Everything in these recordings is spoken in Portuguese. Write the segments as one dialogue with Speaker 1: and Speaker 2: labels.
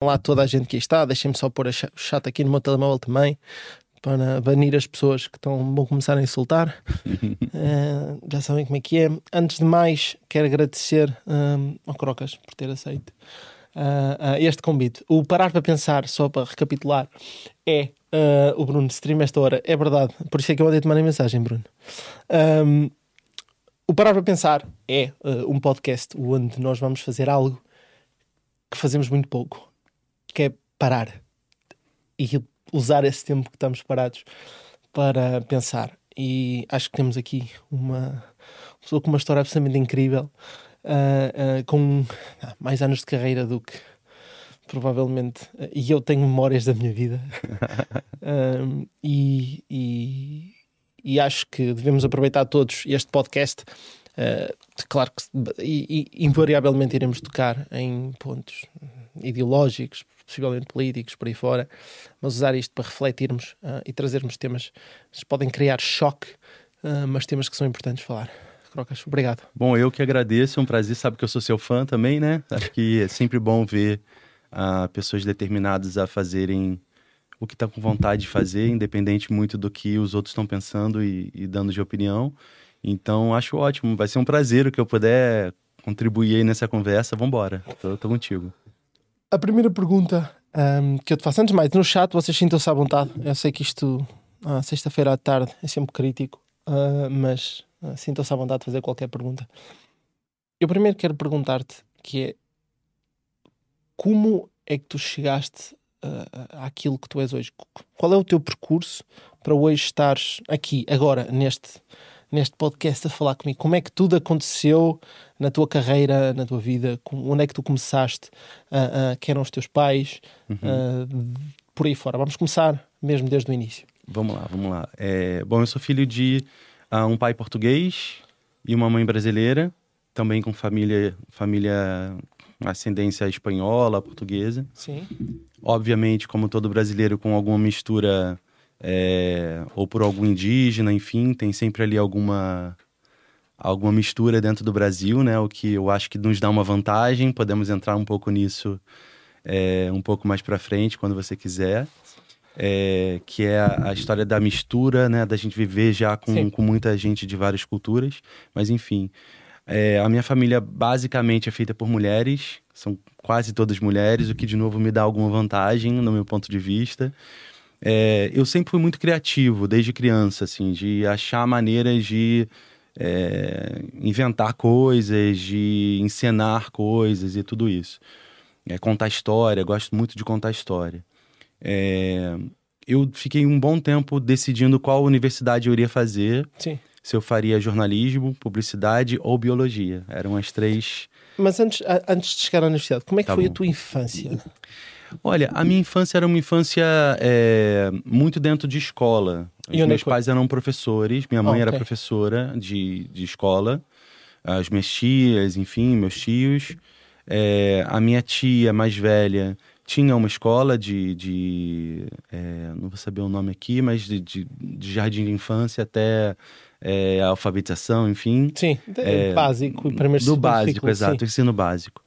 Speaker 1: Olá a toda a gente que está. Deixem-me só pôr o chat aqui no meu telemóvel também para banir as pessoas que estão, vão começar a insultar. uh, já sabem como é que é. Antes de mais, quero agradecer um, ao Crocas por ter aceito uh, uh, este convite. O parar para pensar, só para recapitular, é o Bruno stream esta hora. É verdade, por isso é que eu mandei-te mandar mensagem, Bruno. Um, o parar para pensar é um podcast onde nós vamos fazer algo que fazemos muito pouco, que é parar e usar esse tempo que estamos parados para pensar. E acho que temos aqui uma pessoa com uma história absolutamente incrível, uh, uh, com mais anos de carreira do que provavelmente. Uh, e eu tenho memórias da minha vida. e, e, e, acho que devemos aproveitar todos este podcast. claro que e, e, invariavelmente iremos tocar em pontos ideológicos, possivelmente políticos, por aí fora, mas usar isto para refletirmos uh, e trazermos temas que podem criar choque, uh, mas temas que são importantes falar. Crocas, obrigado.
Speaker 2: Bom, eu que agradeço, é um prazer, sabe que eu sou seu fã também, né? Acho que é sempre bom ver uh, pessoas determinadas a fazerem o que está com vontade de fazer, independente muito do que os outros estão pensando e, e, dando de opinião. Então, acho ótimo, vai ser um prazer o que eu puder contribuir aí nessa conversa. Vamos embora, tô, tô contigo.
Speaker 1: A primeira pergunta um, que eu te faço, antes de mais, no chat vocês sintam-se à vontade. Eu sei que isto, ah, sexta-feira à tarde, é sempre crítico, uh, mas uh, sintam-se à vontade de fazer qualquer pergunta. Eu primeiro quero perguntar-te que é como é que tu chegaste uh, àquilo que tu és hoje? Qual é o teu percurso para hoje estares aqui, agora, neste, neste podcast a falar comigo? Como é que tudo aconteceu na tua carreira, na tua vida? Onde é que tu começaste? Uh, uh, quem eram os teus pais? Uhum. Uh, por aí fora. Vamos começar mesmo desde o início.
Speaker 2: Vamos lá, vamos lá. É, bom, eu sou filho de um pai português e uma mãe brasileira, também com família, família ascendência espanhola, portuguesa.
Speaker 1: Sim.
Speaker 2: Obviamente, como todo brasileiro, com alguma mistura é, ou por algum indígena, enfim, tem sempre ali alguma alguma mistura dentro do Brasil, né? O que eu acho que nos dá uma vantagem. Podemos entrar um pouco nisso é, um pouco mais para frente, quando você quiser. É, que é a, a, história da mistura, né? Da gente viver já com, com muita gente de várias culturas. Mas enfim, é, a minha família basicamente é feita por mulheres. São quase todas mulheres, o que de novo me dá alguma vantagem no meu ponto de vista. É, eu sempre fui muito criativo desde criança, assim, de achar maneiras de é, inventar coisas, de encenar coisas e tudo isso. É, contar história, gosto muito de contar história. É, eu fiquei um bom tempo decidindo qual universidade eu iria fazer.
Speaker 1: Sim.
Speaker 2: Se eu faria jornalismo, publicidade ou biologia. Eram as três.
Speaker 1: Mas antes, antes de chegar à universidade, como é que tá foi bom. a tua infância?
Speaker 2: Olha, a minha infância era uma infância é, muito dentro de escola. Os meus pais eram professores, minha mãe era professora de, de escola, as minhas tias, enfim, meus tios. É, a minha tia mais velha tinha uma escola de. de é, não vou saber o nome aqui, mas de, de, de jardim de infância até é, alfabetização, enfim.
Speaker 1: Sim, é, básico, primeiro
Speaker 2: Do básico, exato, sim. ensino básico.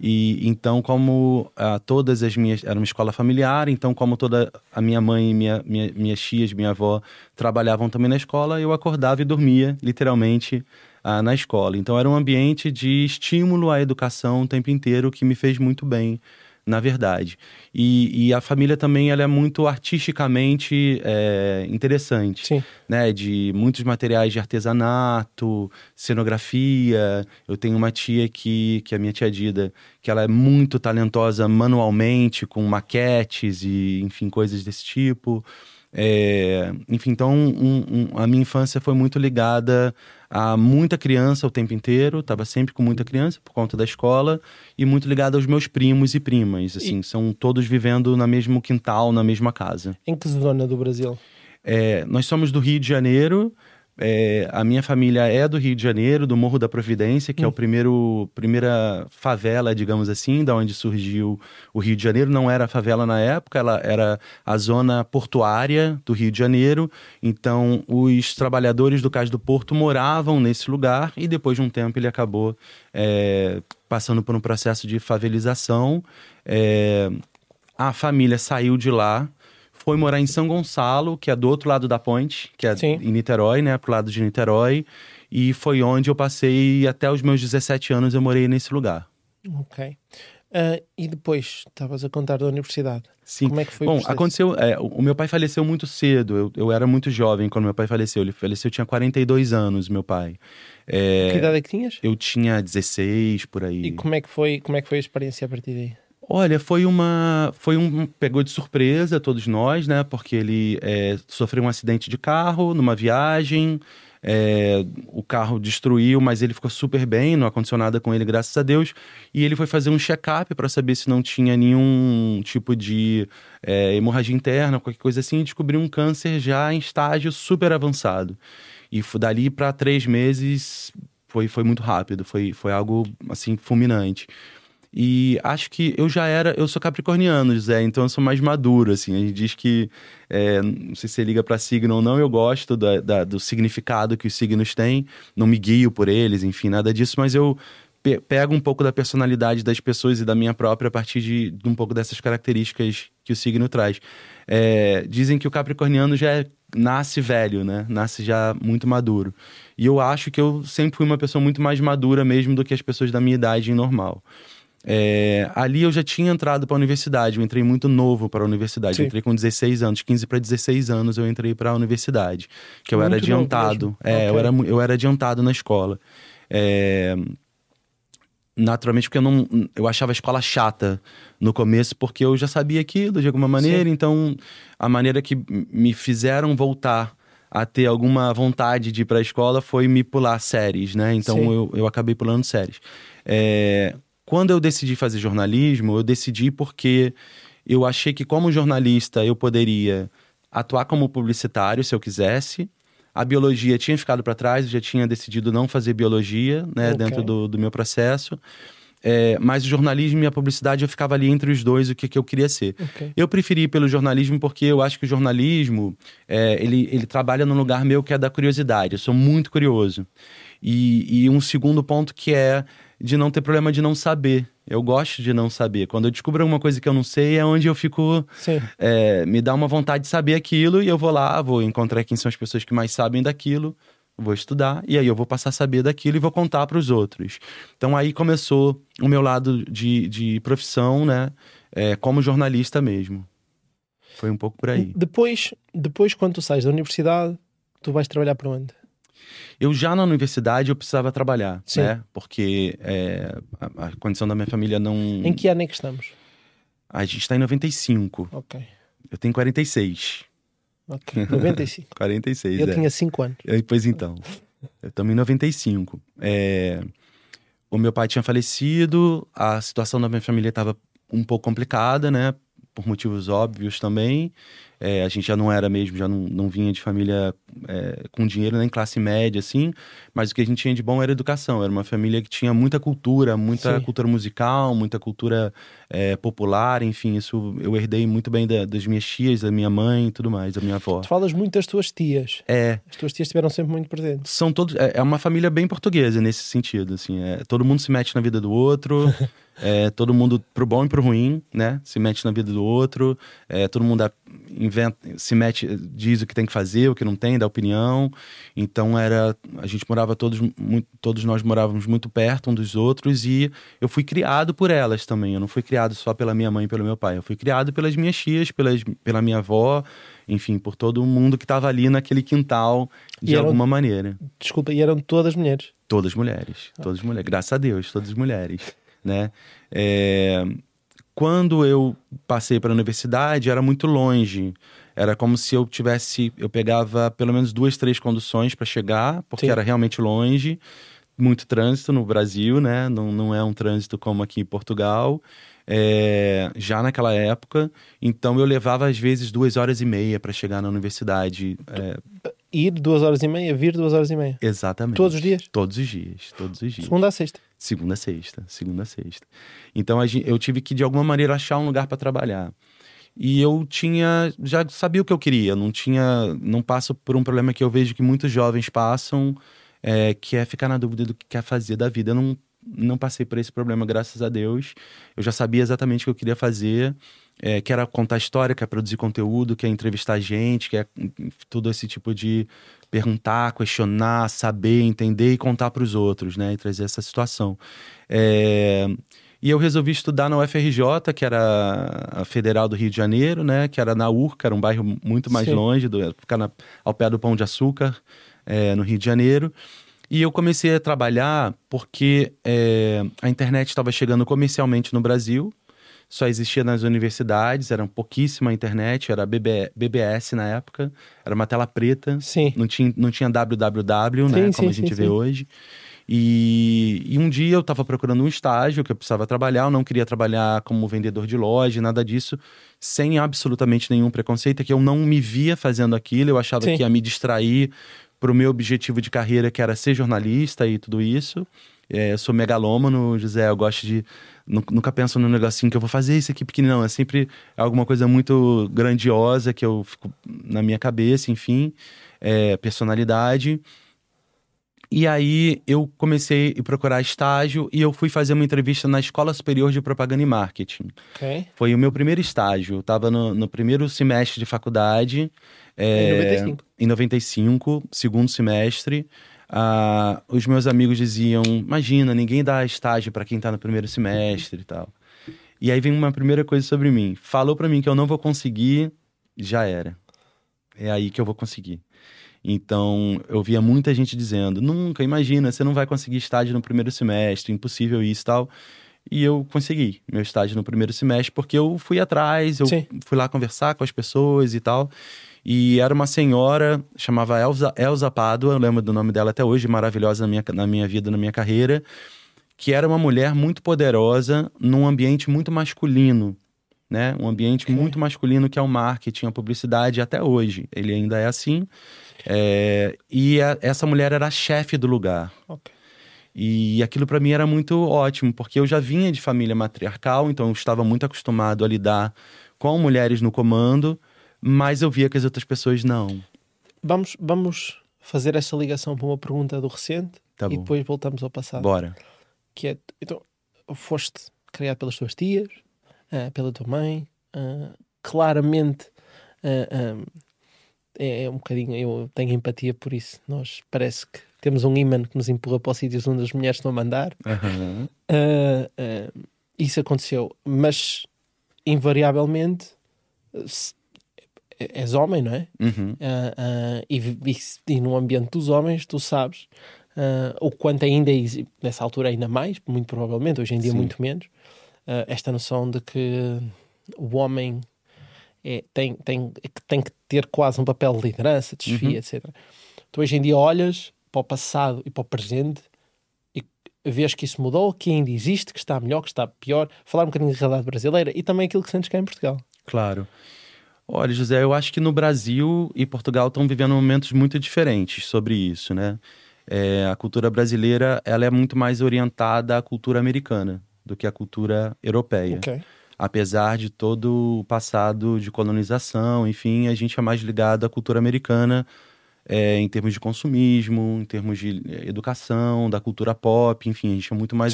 Speaker 2: E então, como uh, todas as minhas. Era uma escola familiar, então, como toda a minha mãe, minha, minha, minhas tias, minha avó trabalhavam também na escola, eu acordava e dormia, literalmente, uh, na escola. Então, era um ambiente de estímulo à educação o tempo inteiro que me fez muito bem na verdade. E, e, a família também ela é muito artisticamente é, interessante.
Speaker 1: Sim.
Speaker 2: Né? De muitos materiais de artesanato, cenografia. Eu tenho uma tia que, que é a minha tia Dida, que ela é muito talentosa manualmente, com maquetes e, enfim, coisas desse tipo. É, enfim, então um, um, a minha infância foi muito ligada a muita criança o tempo inteiro, estava sempre com muita criança por conta da escola e muito ligada aos meus primos e primas, assim, e... são todos vivendo no mesmo quintal, na mesma casa.
Speaker 1: Em que zona do Brasil?
Speaker 2: É, nós somos do Rio de Janeiro, é, a minha família é do Rio de Janeiro, do Morro da Providência, que hum. é o hum. primeiro primeira favela, digamos assim, da onde surgiu o Rio de Janeiro. Não era favela na época, ela era a zona portuária do Rio de Janeiro. Então, os trabalhadores do Cais do Porto moravam nesse lugar e depois de um tempo ele acabou é, passando por um processo de favelização. É, a família saiu de lá, foi morar em São Gonçalo, que é do outro lado da ponte, que é
Speaker 1: Sim.
Speaker 2: em Niterói, né? Pro lado de Niterói. E foi onde eu passei até os meus 17 anos, eu morei nesse lugar.
Speaker 1: Ok. Ah, e depois, estavas a contar da universidade.
Speaker 2: Sim.
Speaker 1: Como é que foi
Speaker 2: Bom, aconteceu. é, o o meu pai faleceu muito cedo. Eu, eu era muito jovem quando meu pai faleceu. Ele faleceu, eu tinha 42 anos, meu pai. É,
Speaker 1: Que idade é que tinhas?
Speaker 2: eu tinha 16 por aí.
Speaker 1: E como é que foi, como é que foi a experiência a partir daí?
Speaker 2: Olha, foi uma. Foi um. Pegou de surpresa todos nós, né? Porque ele é, sofreu um acidente de carro numa viagem. é, o carro destruiu, mas ele ficou super bem, não aconteceu nada com ele, graças a Deus. E ele foi fazer um check-up para saber se não tinha nenhum tipo de é, hemorragia interna, qualquer coisa assim, e descobriu um câncer já em estágio super avançado. E dali para três meses foi, foi muito rápido, foi, foi algo assim fulminante. E acho que eu já era, eu sou capricorniano, José, então eu sou mais maduro, assim. A gente diz que, é, não sei se você liga para signo ou não, eu gosto da- da- do significado que os signos têm, não me guio por eles, enfim, nada disso, mas eu pe- pego um pouco da personalidade das pessoas e da minha própria a partir de, de um pouco dessas características que o signo traz. É, dizem que o capricorniano já é- nasce velho, né? Nasce já muito maduro. E eu acho que eu sempre fui uma pessoa muito mais madura mesmo do que as pessoas da minha idade normal. É, ali eu já tinha entrado para a universidade, eu entrei muito novo para a universidade.
Speaker 1: Sim.
Speaker 2: Eu entrei com 16 anos, 15 para 16 anos eu entrei para a universidade, que eu era
Speaker 1: Muito novo
Speaker 2: adiantado.
Speaker 1: mesmo.
Speaker 2: É, eu,
Speaker 1: Ok.
Speaker 2: era, eu era adiantado na escola. É, naturalmente porque eu não eu achava a escola chata no começo porque eu já sabia aquilo de alguma maneira então a maneira que me fizeram voltar a ter alguma vontade de ir para a escola foi me pular séries né então
Speaker 1: Sim.
Speaker 2: eu, eu acabei pulando séries É, quando eu decidi fazer jornalismo eu decidi porque eu achei que como jornalista eu poderia atuar como publicitário se eu quisesse a biologia tinha ficado para trás, eu já tinha decidido não fazer biologia, né,
Speaker 1: Ok.
Speaker 2: dentro do, do meu processo. É, mas o jornalismo e a publicidade eu ficava ali entre os dois, o que, que eu queria ser.
Speaker 1: Ok.
Speaker 2: Eu preferi ir pelo jornalismo porque eu acho que o jornalismo é, ele, ele trabalha num lugar meu que é da curiosidade. Eu sou muito curioso. E, e um segundo ponto que é de não ter problema de não saber. Eu gosto de não saber. Quando eu descubro alguma coisa que eu não sei, é onde eu fico é, me dá uma vontade de saber aquilo e eu vou lá, vou encontrar quem são as pessoas que mais sabem daquilo, vou estudar e aí eu vou passar a saber daquilo e vou contar para os outros. Então aí começou o meu lado de, de profissão, né, é, como jornalista mesmo. Foi um pouco por aí.
Speaker 1: Depois, depois, quando tu sais da universidade, tu vais trabalhar para onde?
Speaker 2: Eu já na universidade eu precisava trabalhar,
Speaker 1: Sim.
Speaker 2: né, porque é, a, a condição da minha família não.
Speaker 1: Em que ano é que estamos?
Speaker 2: A gente está em 95,
Speaker 1: Ok.
Speaker 2: eu tenho 46.
Speaker 1: Ok. 95.
Speaker 2: 46,
Speaker 1: Eu
Speaker 2: é.
Speaker 1: tinha 5 anos.
Speaker 2: É, Pois então. Estamos em 95. É, o meu pai tinha falecido, a situação da minha família estava um pouco complicada, né? Por motivos óbvios também. É, a gente já não era mesmo, já não, não vinha de família é, com dinheiro, nem classe média, assim. Mas o que a gente tinha de bom era educação. Era uma família que tinha muita cultura, muita
Speaker 1: Sim.
Speaker 2: cultura musical, muita cultura é, popular, enfim. Isso eu herdei muito bem da- das minhas tias, da minha mãe e tudo mais, da minha avó.
Speaker 1: Tu falas muito das tuas tias.
Speaker 2: É,
Speaker 1: As tuas tias estiveram sempre muito presentes.
Speaker 2: são todos é é uma família bem portuguesa nesse sentido assim é, todo mundo se mete na vida do outro é, todo mundo pro bom e pro ruim né se mete na vida do outro é, todo mundo inventa se mete diz o que tem que fazer o que não tem dá opinião então era a gente morava todos muito, todos nós morávamos muito perto um dos outros e eu fui criado por elas também eu não fui criado só pela minha mãe e pelo meu pai eu fui criado pelas minhas tias pelas, pela minha avó enfim por todo mundo que estava ali naquele quintal de
Speaker 1: eram-
Speaker 2: alguma maneira
Speaker 1: Desculpa, e eram todas mulheres.
Speaker 2: Todas mulheres, todas mulheres. Graças a Deus, todas mulheres, né? É, Quando eu passei para a universidade, era muito longe. Era como se eu tivesse, eu pegava pelo menos duas, três conduções para chegar, porque
Speaker 1: Sim.
Speaker 2: era realmente longe. Muito trânsito no Brasil, né? Não, não é um trânsito como aqui em Portugal. É, já naquela época, então eu levava às vezes duas horas e meia para chegar na universidade. É,
Speaker 1: Ir duas horas e meia, vir duas horas e meia.
Speaker 2: exatamente.
Speaker 1: Todos os dias.
Speaker 2: Todos os dias, todos os dias.
Speaker 1: Segunda a sexta.
Speaker 2: Segunda a sexta, segunda a sexta. Então eu tive que de alguma maneira achar um lugar para trabalhar. E eu tinha, já sabia o que eu queria, não tinha, não passo por um problema que eu vejo que muitos jovens passam, é, que é ficar na dúvida do que quer fazer da vida. Eu não, não passei por esse problema, graças a Deus. Eu já sabia exatamente o que eu queria fazer. É, quer contar história, quer produzir conteúdo, quer entrevistar gente, quer tudo esse tipo de perguntar, questionar, saber, entender e contar para os outros, né? E trazer essa situação. É... E eu resolvi estudar na UFRJ, que era a Federal do Rio de Janeiro, né? Que era na Urca, era um bairro muito mais Sim. longe, do, ficar na, ao pé do Pão de Açúcar, é, no Rio de Janeiro. E eu comecei a trabalhar porque é, a internet estava chegando comercialmente no Brasil, só existia nas universidades, era pouquíssima internet, era BB, BBS na época, era uma tela preta,
Speaker 1: sim.
Speaker 2: Não, tinha, não tinha www, né, sim, como sim, a gente vê hoje. E, e, um dia eu estava procurando um estágio que eu precisava trabalhar, eu não queria trabalhar como vendedor de loja, nada disso, sem absolutamente nenhum preconceito, é que eu não me via fazendo aquilo, eu achava que ia me distrair para o meu objetivo de carreira, que era ser jornalista e tudo isso. É, eu sou megalômano, José, eu gosto de nunca penso num negocinho que eu vou fazer isso aqui pequeno, É sempre alguma coisa muito grandiosa que eu fico na minha cabeça, enfim, é, personalidade. E aí eu comecei a procurar estágio e eu fui fazer uma entrevista na Escola Superior de Propaganda e Marketing.
Speaker 1: Okay.
Speaker 2: Foi o meu primeiro estágio. Eu estava no, no, primeiro semestre de faculdade.
Speaker 1: É, em 95.
Speaker 2: Em 95, segundo semestre. Ah, os meus amigos diziam: Imagina, ninguém dá estágio para quem está no primeiro semestre e tal. E aí vem uma primeira coisa sobre mim: falou para mim que eu não vou conseguir, já era. É aí que eu vou conseguir. Então, eu via muita gente dizendo: nunca, imagina, você não vai conseguir estágio no primeiro semestre, impossível isso e tal. E eu consegui meu estágio no primeiro semestre porque eu fui atrás, eu Sim. fui lá conversar com as pessoas e tal. E era uma senhora, chamava Elza, Elza Pádua, eu lembro do nome dela até hoje, maravilhosa na minha, na minha vida, na minha carreira, que era uma mulher muito poderosa num ambiente muito masculino, né? Um ambiente okay. muito masculino que é o marketing, a publicidade, até hoje. Ele ainda é assim. É... E a, essa mulher era a chefe do lugar.
Speaker 1: Okay.
Speaker 2: E aquilo para mim era muito ótimo, porque eu já vinha de família matriarcal, então eu estava muito acostumado a lidar com mulheres no comando mas eu via que as outras pessoas não.
Speaker 1: Vamos, vamos fazer essa ligação para uma pergunta do recente
Speaker 2: tá
Speaker 1: e depois voltamos ao passado.
Speaker 2: Bora.
Speaker 1: Que é, então, foste criado pelas tuas tias, uh, pela tua mãe, uh, claramente uh, um, é, é, um bocadinho, eu tenho empatia por isso. Nós parece que temos um imã que nos empurra para os sítios onde as mulheres estão a mandar.
Speaker 2: Uhum.
Speaker 1: isso aconteceu, mas invariavelmente és homem, não é?
Speaker 2: Uhum.
Speaker 1: Uh, uh, e, e, e, no ambiente dos homens, tu sabes uh, o quanto ainda, nessa altura ainda mais, muito provavelmente, hoje em dia Sim. muito menos, esta noção de que o homem é, tem, tem, tem que ter quase um papel de liderança, desfia, uhum. etc. Tu hoje em dia olhas para o passado e para o presente e vês que isso mudou, que ainda existe, que está melhor, que está pior. Falar um bocadinho da realidade brasileira e também aquilo que sentes cá em Portugal.
Speaker 2: Claro. Olha, José, eu acho que no Brasil e Portugal estão vivendo momentos muito diferentes sobre isso, né? É, a cultura brasileira ela é muito mais orientada à cultura americana do que à cultura europeia.
Speaker 1: Okay.
Speaker 2: Apesar de todo o passado de colonização, enfim, a gente é mais ligado à cultura americana é, em termos de consumismo, em termos de é, educação, da cultura pop, enfim, a gente é muito mais,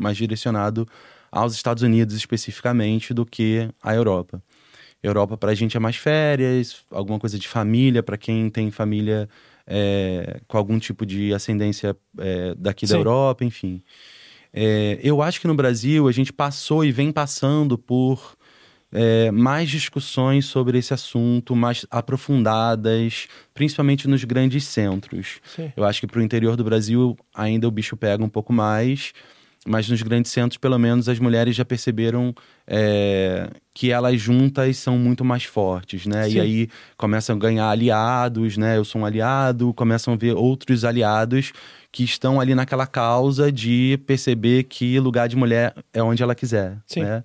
Speaker 2: mais direcionado aos Estados Unidos especificamente do que à Europa. Europa para a gente é mais férias, alguma coisa de família, para quem tem família é, com algum tipo de ascendência é, daqui Sim. da Europa, enfim. É, eu acho que no Brasil a gente passou e vem passando por é, mais discussões sobre esse assunto, mais aprofundadas, principalmente nos grandes centros.
Speaker 1: Sim.
Speaker 2: Eu acho que para o interior do Brasil ainda o bicho pega um pouco mais mas nos grandes centros, pelo menos, as mulheres já perceberam é, que elas juntas são muito mais fortes, né? Sim. E aí começam a ganhar aliados, né? Eu sou um aliado, começam a ver outros aliados que estão ali naquela causa de perceber que lugar de mulher é onde ela quiser,
Speaker 1: Sim.
Speaker 2: né?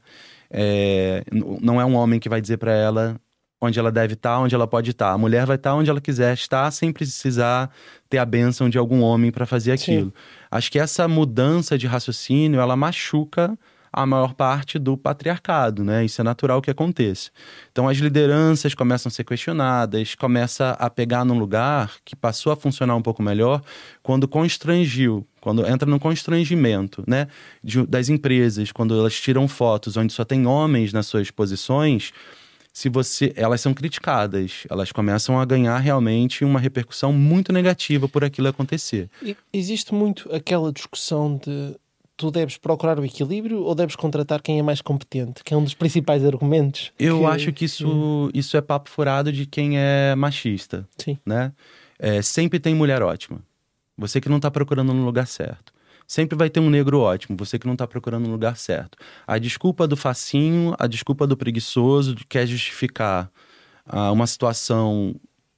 Speaker 2: É, não é um homem que vai dizer para ela onde ela deve estar, onde ela pode estar. A mulher vai estar onde ela quiser estar, sem precisar ter a bênção de algum homem para fazer aquilo. Sim. Acho que essa mudança de raciocínio, ela machuca a maior parte do patriarcado, né? Isso é natural que aconteça. Então as lideranças começam a ser questionadas, começa a pegar num lugar que passou a funcionar um pouco melhor quando constrangiu quando entra no constrangimento, né, de, das empresas, quando elas tiram fotos onde só tem homens nas suas posições, se você, elas são criticadas, elas começam a ganhar realmente uma repercussão muito negativa por aquilo acontecer.
Speaker 1: Existe muito aquela discussão de tu deves procurar o equilíbrio ou deves contratar quem é mais competente, que é um dos principais argumentos.
Speaker 2: Eu
Speaker 1: que...
Speaker 2: acho que isso, isso é papo furado de quem é machista,
Speaker 1: Sim.
Speaker 2: né? É, sempre tem mulher ótima. Você que não está procurando no lugar certo. Sempre vai ter um negro ótimo, você que não está procurando no lugar certo. A desculpa do facinho, a desculpa do preguiçoso, que quer justificar ah, uma situação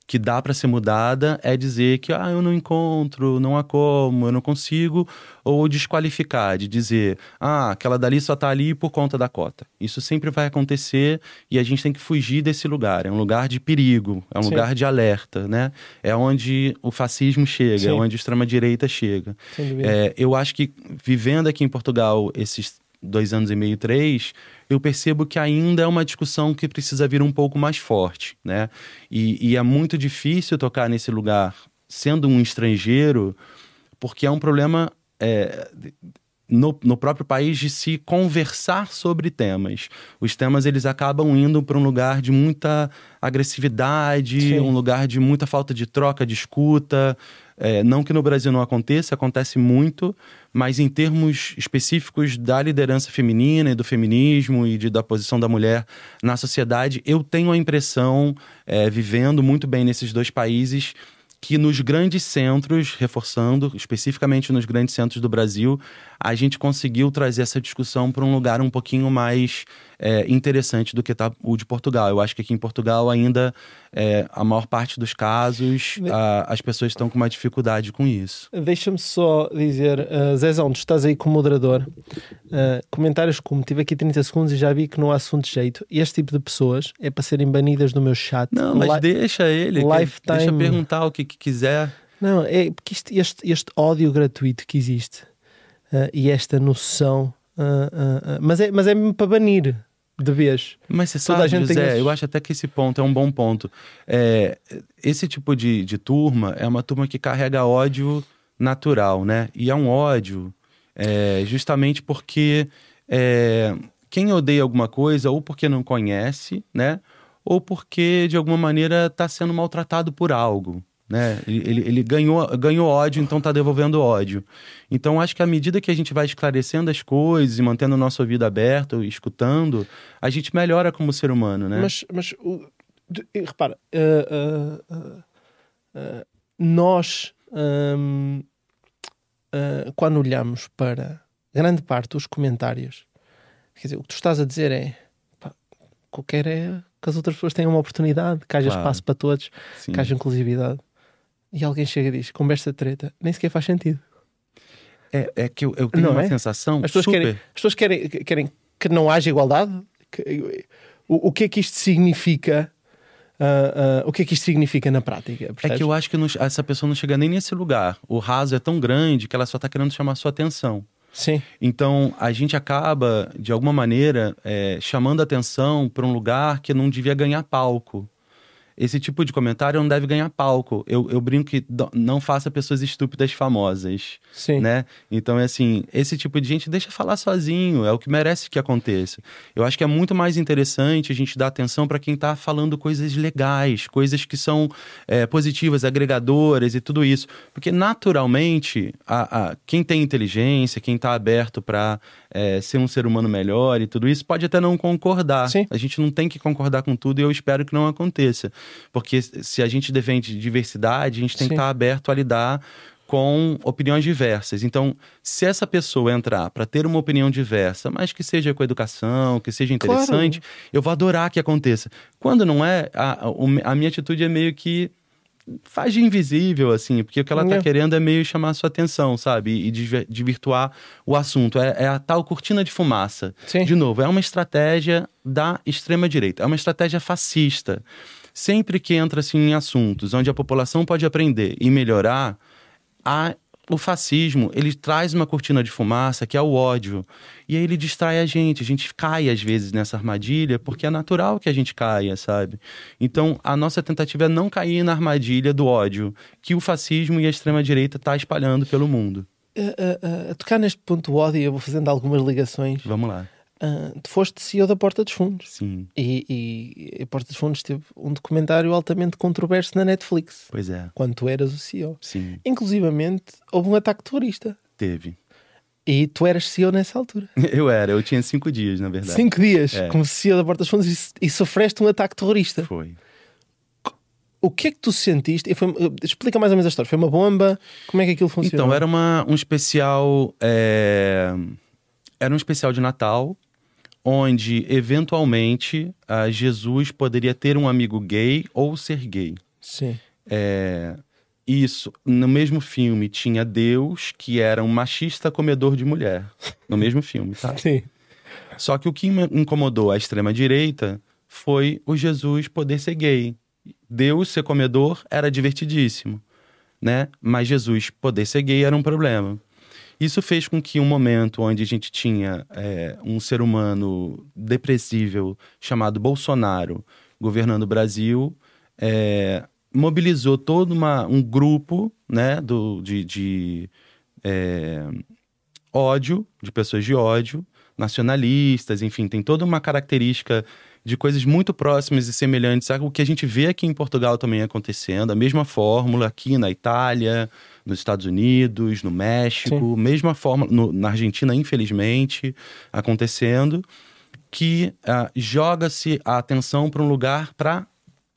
Speaker 2: que dá para ser mudada é dizer que ah, eu não encontro, não há como, eu não consigo, ou desqualificar, de dizer ah, aquela dali só está ali por conta da cota. Isso sempre vai acontecer e a gente tem que fugir desse lugar. É um lugar de perigo, é um Sim. lugar de alerta, né? É onde o fascismo chega, é Sim. é onde a extrema-direita chega. É, eu acho que vivendo aqui em Portugal esses dois anos e meio, três, eu percebo que ainda é uma discussão que precisa vir um pouco mais forte, né? E, e é muito difícil tocar nesse lugar sendo um estrangeiro, porque é um problema é, no, no próprio país de se conversar sobre temas. Os temas eles acabam indo para um lugar de muita agressividade, Sim. um lugar de muita falta de troca, de escuta. É, não que no Brasil não aconteça, acontece muito, mas em termos específicos da liderança feminina e do feminismo e de, da posição da mulher na sociedade, eu tenho a impressão, é, vivendo muito bem nesses dois países, que nos grandes centros, reforçando, especificamente nos grandes centros do Brasil, a gente conseguiu trazer essa discussão para um lugar um pouquinho mais é, interessante do que tá o de Portugal. Eu acho que aqui em Portugal ainda é, a maior parte dos casos a, as pessoas estão com uma dificuldade com isso.
Speaker 1: Deixa-me só dizer, uh, Zezão, tu estás aí como moderador. Uh, comentários como tive aqui 30 segundos e já vi que não há assunto de jeito. Este tipo de pessoas é para serem banidas do meu chat.
Speaker 2: Não, mas Li deixa ele, lifetime... deixa perguntar o que, que quiser.
Speaker 1: Não, é porque este, este, este ódio gratuito que existe uh, e esta noção. Uh, mas, é, mas é mesmo para banir de vez.
Speaker 2: Mas você sabe, gente José, tem... eu acho até que esse ponto é um bom ponto. É, esse tipo de, de turma é uma turma que carrega ódio natural, né? E é um ódio é, justamente porque é, quem odeia alguma coisa, ou porque não conhece, né? Ou porque de alguma maneira está sendo maltratado por algo né? Ele, ele ganhou, ganhou ódio, então está devolvendo ódio. Então, acho que à medida que a gente vai esclarecendo as coisas e mantendo o nosso ouvido aberto, escutando, a gente melhora como ser humano, né?
Speaker 1: Mas, mas uh, repara, uh, uh, nós, um, quando olhamos para grande parte dos comentários, quer dizer, o que tu estás a dizer é pá, qualquer é que as outras pessoas tenham uma oportunidade, que haja claro. espaço para todos, Sim. que haja inclusividade e alguém chega e diz conversa treta, nem sequer faz sentido.
Speaker 2: É, é que eu, eu tenho não uma é? sensação.
Speaker 1: As pessoas,
Speaker 2: super...
Speaker 1: querem, as pessoas querem, querem que não haja igualdade. Que, o, o que é que isto significa? Uh, uh, o que é que isto significa na prática?
Speaker 2: Percebes? É que eu acho que não, essa pessoa não chega nem nesse lugar. O raso é tão grande que ela só está querendo chamar a sua atenção.
Speaker 1: Sim.
Speaker 2: Então a gente acaba, de alguma maneira, é, chamando a atenção para um lugar que não devia ganhar palco esse tipo de comentário não deve ganhar palco. Eu, eu brinco que não faça pessoas estúpidas famosas.
Speaker 1: Sim.
Speaker 2: Né? Então, é assim, esse tipo de gente deixa falar sozinho, é o que merece que aconteça. Eu acho que é muito mais interessante a gente dar atenção para quem está falando coisas legais, coisas que são é, positivas, agregadoras e tudo isso. Porque, naturalmente, a, a quem tem inteligência, quem está aberto para é, ser um ser humano melhor e tudo isso, pode até não concordar.
Speaker 1: Sim.
Speaker 2: A gente não tem que concordar com tudo e eu espero que não aconteça. Porque se a gente defende diversidade, a gente tem Sim. que estar aberto a lidar com opiniões diversas. Então, se essa pessoa entrar para ter uma opinião diversa, mas que seja com educação, que seja interessante, claro. eu vou adorar que aconteça. Quando não é, a, a minha atitude é meio que faz de invisível, assim, porque o que ela está é. querendo é meio chamar a sua atenção, sabe? E desvirtuar o assunto. É, é, a tal cortina de fumaça.
Speaker 1: Sim.
Speaker 2: De novo, é uma estratégia da extrema-direita, é uma estratégia fascista. Sempre que entra assim, em assuntos onde a população pode aprender e melhorar, a o fascismo, ele traz uma cortina de fumaça que é o ódio. E aí ele distrai a gente. A gente cai às vezes nessa armadilha porque é natural que a gente caia, sabe? Então a nossa tentativa é não cair na armadilha do ódio que o fascismo e a extrema direita tá espalhando pelo mundo.
Speaker 1: a, a, a tocar neste ponto ódio, eu vou fazendo algumas ligações.
Speaker 2: Vamos lá.
Speaker 1: Uh, tu foste CEO da Porta dos Fundos.
Speaker 2: Sim.
Speaker 1: E, e a Porta dos Fundos teve um documentário altamente controverso na Netflix.
Speaker 2: Pois é.
Speaker 1: Quando tu eras o CEO.
Speaker 2: Sim.
Speaker 1: Inclusivamente, houve um ataque terrorista.
Speaker 2: Teve.
Speaker 1: E tu eras CEO nessa altura.
Speaker 2: Eu era, eu tinha cinco dias, na verdade.
Speaker 1: Cinco dias,
Speaker 2: É.
Speaker 1: como CEO da Porta dos Fundos, e, e sofreste um ataque terrorista.
Speaker 2: Foi.
Speaker 1: O que é que tu sentiste? Foi- explica mais ou menos a história. Foi uma bomba? Como é que aquilo funcionou?
Speaker 2: Então, era uma, um especial. é, Era um especial de Natal, onde, eventualmente, ah, Jesus poderia ter um amigo gay ou ser gay.
Speaker 1: Sim.
Speaker 2: É, Isso, no mesmo filme tinha Deus, que era um machista comedor de mulher. No mesmo filme, tá?
Speaker 1: Sim.
Speaker 2: Só que o que incomodou a extrema-direita foi o Jesus poder ser gay. Deus ser comedor era divertidíssimo, né? Mas Jesus poder ser gay era um problema. Isso fez com que um momento onde a gente tinha é, um ser humano depressível chamado Bolsonaro governando o Brasil, é, mobilizou todo uma, um grupo né, do, de, de, é, ódio, de pessoas de ódio, nacionalistas, enfim, tem toda uma característica de coisas muito próximas e semelhantes ao que a gente vê aqui em Portugal também acontecendo, a mesma fórmula aqui na Itália, nos Estados Unidos, no México, mesma fórmula no- na Argentina, infelizmente, acontecendo, que ah, joga-se a atenção para um lugar para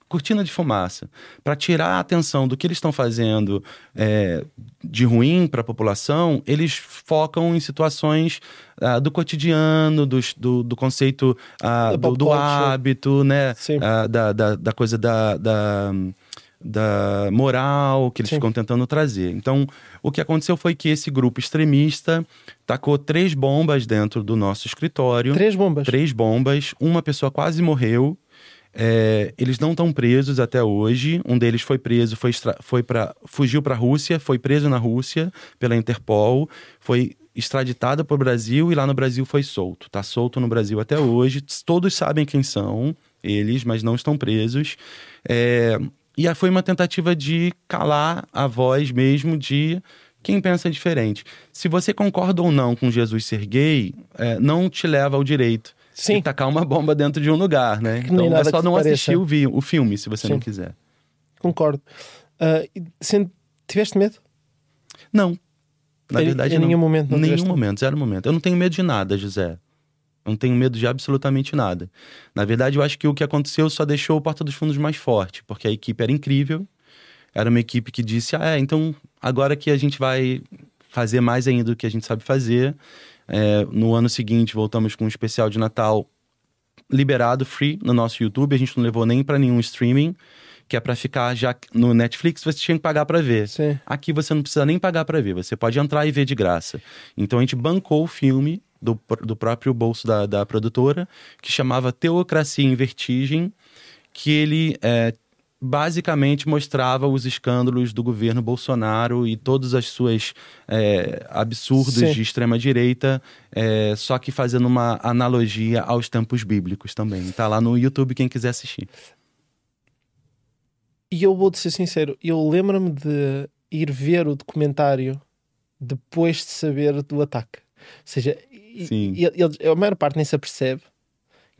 Speaker 2: cortina de fumaça, para tirar a atenção do que eles estão fazendo é, de ruim para a população, eles focam em situações ah, do cotidiano, dos- do, do conceito ah, do, do hábito, né? Ah, da, da, da coisa da, da, da moral que eles
Speaker 1: Sim.
Speaker 2: ficam tentando trazer. Então, o que aconteceu foi que esse grupo extremista tacou três bombas dentro do nosso escritório
Speaker 1: Três bombas.
Speaker 2: três bombas, uma pessoa quase morreu. É, eles não estão presos até hoje. Um deles foi preso, foi, foi para fugiu para a Rússia, foi preso na Rússia pela Interpol, foi extraditado para o Brasil e lá no Brasil foi solto. Tá solto no Brasil até hoje. Todos sabem quem são eles, mas não estão presos. É, e foi uma tentativa de calar a voz mesmo de quem pensa diferente. Se você concorda ou não com Jesus ser gay, é, não te leva ao direito
Speaker 1: Sim.
Speaker 2: tacar uma bomba dentro de um lugar, né? Então é só não
Speaker 1: pareça.
Speaker 2: assistir o, vi- o filme, se você não
Speaker 1: Sim.
Speaker 2: quiser.
Speaker 1: Concordo. Sendo- tiveste medo?
Speaker 2: Não. Na
Speaker 1: Em-
Speaker 2: verdade,
Speaker 1: em
Speaker 2: não.
Speaker 1: nenhum momento não
Speaker 2: Nenhum
Speaker 1: tiveste
Speaker 2: momento, zero momento. Eu não tenho medo de nada, José. Eu não tenho medo de absolutamente nada. Na verdade, eu acho que o que aconteceu só deixou o Porta dos Fundos mais forte, porque a equipe era incrível. Era uma equipe que disse: ah, é, então agora que a gente vai fazer mais ainda do que a gente sabe fazer. É, no ano seguinte, voltamos com um especial de Natal liberado, free, no nosso YouTube. A gente não levou nem para nenhum streaming, que é para ficar já no Netflix, você tinha que pagar para ver.
Speaker 1: Sim.
Speaker 2: Aqui você não precisa nem pagar para ver, você pode entrar e ver de graça. Então a gente bancou o filme do, do próprio bolso da, da produtora, que chamava Teocracia em Vertigem, que ele é, basicamente mostrava os escândalos do governo Bolsonaro e todas as suas é, absurdos
Speaker 1: Sim.
Speaker 2: de extrema-direita, é, só que fazendo uma analogia aos tempos bíblicos também. Tá lá no YouTube quem quiser assistir.
Speaker 1: E eu vou-te ser sincero, eu lembro-me de ir ver o documentário depois de saber do ataque. Ou seja, e-
Speaker 2: Sim.
Speaker 1: e- eles- a maior parte nem se apercebe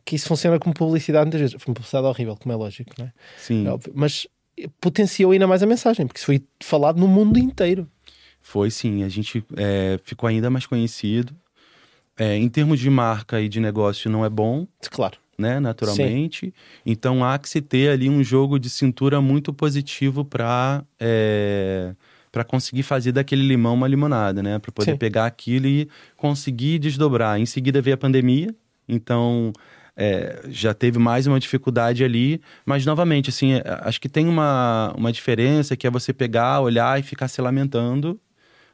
Speaker 1: que isso funciona como publicidade muitas vezes. Foi uma publicidade horrível, como é lógico, não é?
Speaker 2: Sim.
Speaker 1: É. Mas potenciou ainda mais a mensagem, porque isso foi falado no mundo inteiro.
Speaker 2: Foi sim, a gente é, ficou ainda mais conhecido. É, em termos de marca e de negócio, não é bom,
Speaker 1: Claro.
Speaker 2: né? Naturalmente. Então há que se ter ali um jogo de cintura muito positivo para para conseguir fazer daquele limão uma limonada, né? Para poder
Speaker 1: Sim.
Speaker 2: pegar aquilo e conseguir desdobrar. Em seguida veio a pandemia, então é, já teve mais uma dificuldade ali, mas novamente, assim, é, acho que tem uma, uma diferença que é você pegar, olhar e ficar se lamentando,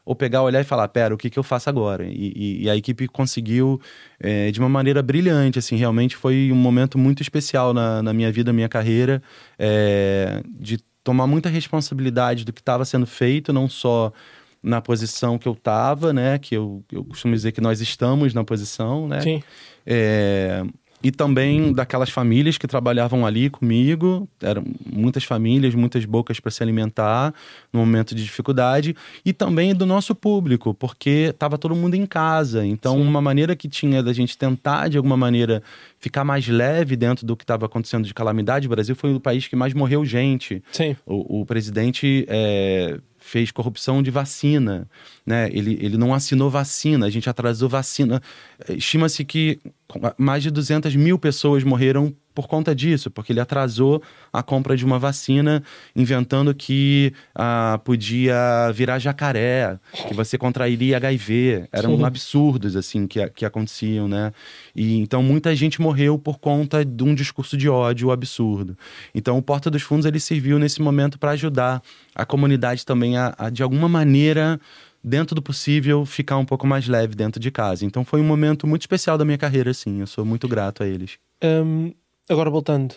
Speaker 2: ou pegar, olhar e falar, pera, o que, que eu faço agora? E, e- e a equipe conseguiu é, de uma maneira brilhante, assim, realmente foi um momento muito especial na, na minha vida, minha carreira, é, de tomar muita responsabilidade do que estava sendo feito, não só na posição que eu estava, né, que eu, eu costumo dizer que nós estamos na posição, né,
Speaker 1: Sim.
Speaker 2: é, e também daquelas famílias que trabalhavam ali comigo, eram muitas famílias, muitas bocas para se alimentar no momento de dificuldade, e também do nosso público, porque estava todo mundo em casa. Então, Sim. uma maneira que tinha da gente tentar, de alguma maneira, ficar mais leve dentro do que estava acontecendo de calamidade, o Brasil foi o país que mais morreu gente.
Speaker 1: Sim.
Speaker 2: O, o presidente. É fez corrupção de vacina, né? Ele, ele não assinou vacina, a gente atrasou vacina. Estima-se que mais de 200 mil pessoas morreram por conta disso, porque ele atrasou a compra de uma vacina, inventando que ah, podia virar jacaré, que você contrairia HIV. Eram Sim. absurdos, assim, que, que aconteciam, né? E então muita gente morreu por conta de um discurso de ódio absurdo. Então o Porta dos Fundos ele serviu nesse momento para ajudar a comunidade também a, a de alguma maneira dentro do possível, ficar um pouco mais leve dentro de casa. Então foi um momento muito especial da minha carreira, assim. Eu sou muito grato a eles.
Speaker 1: Um, agora voltando.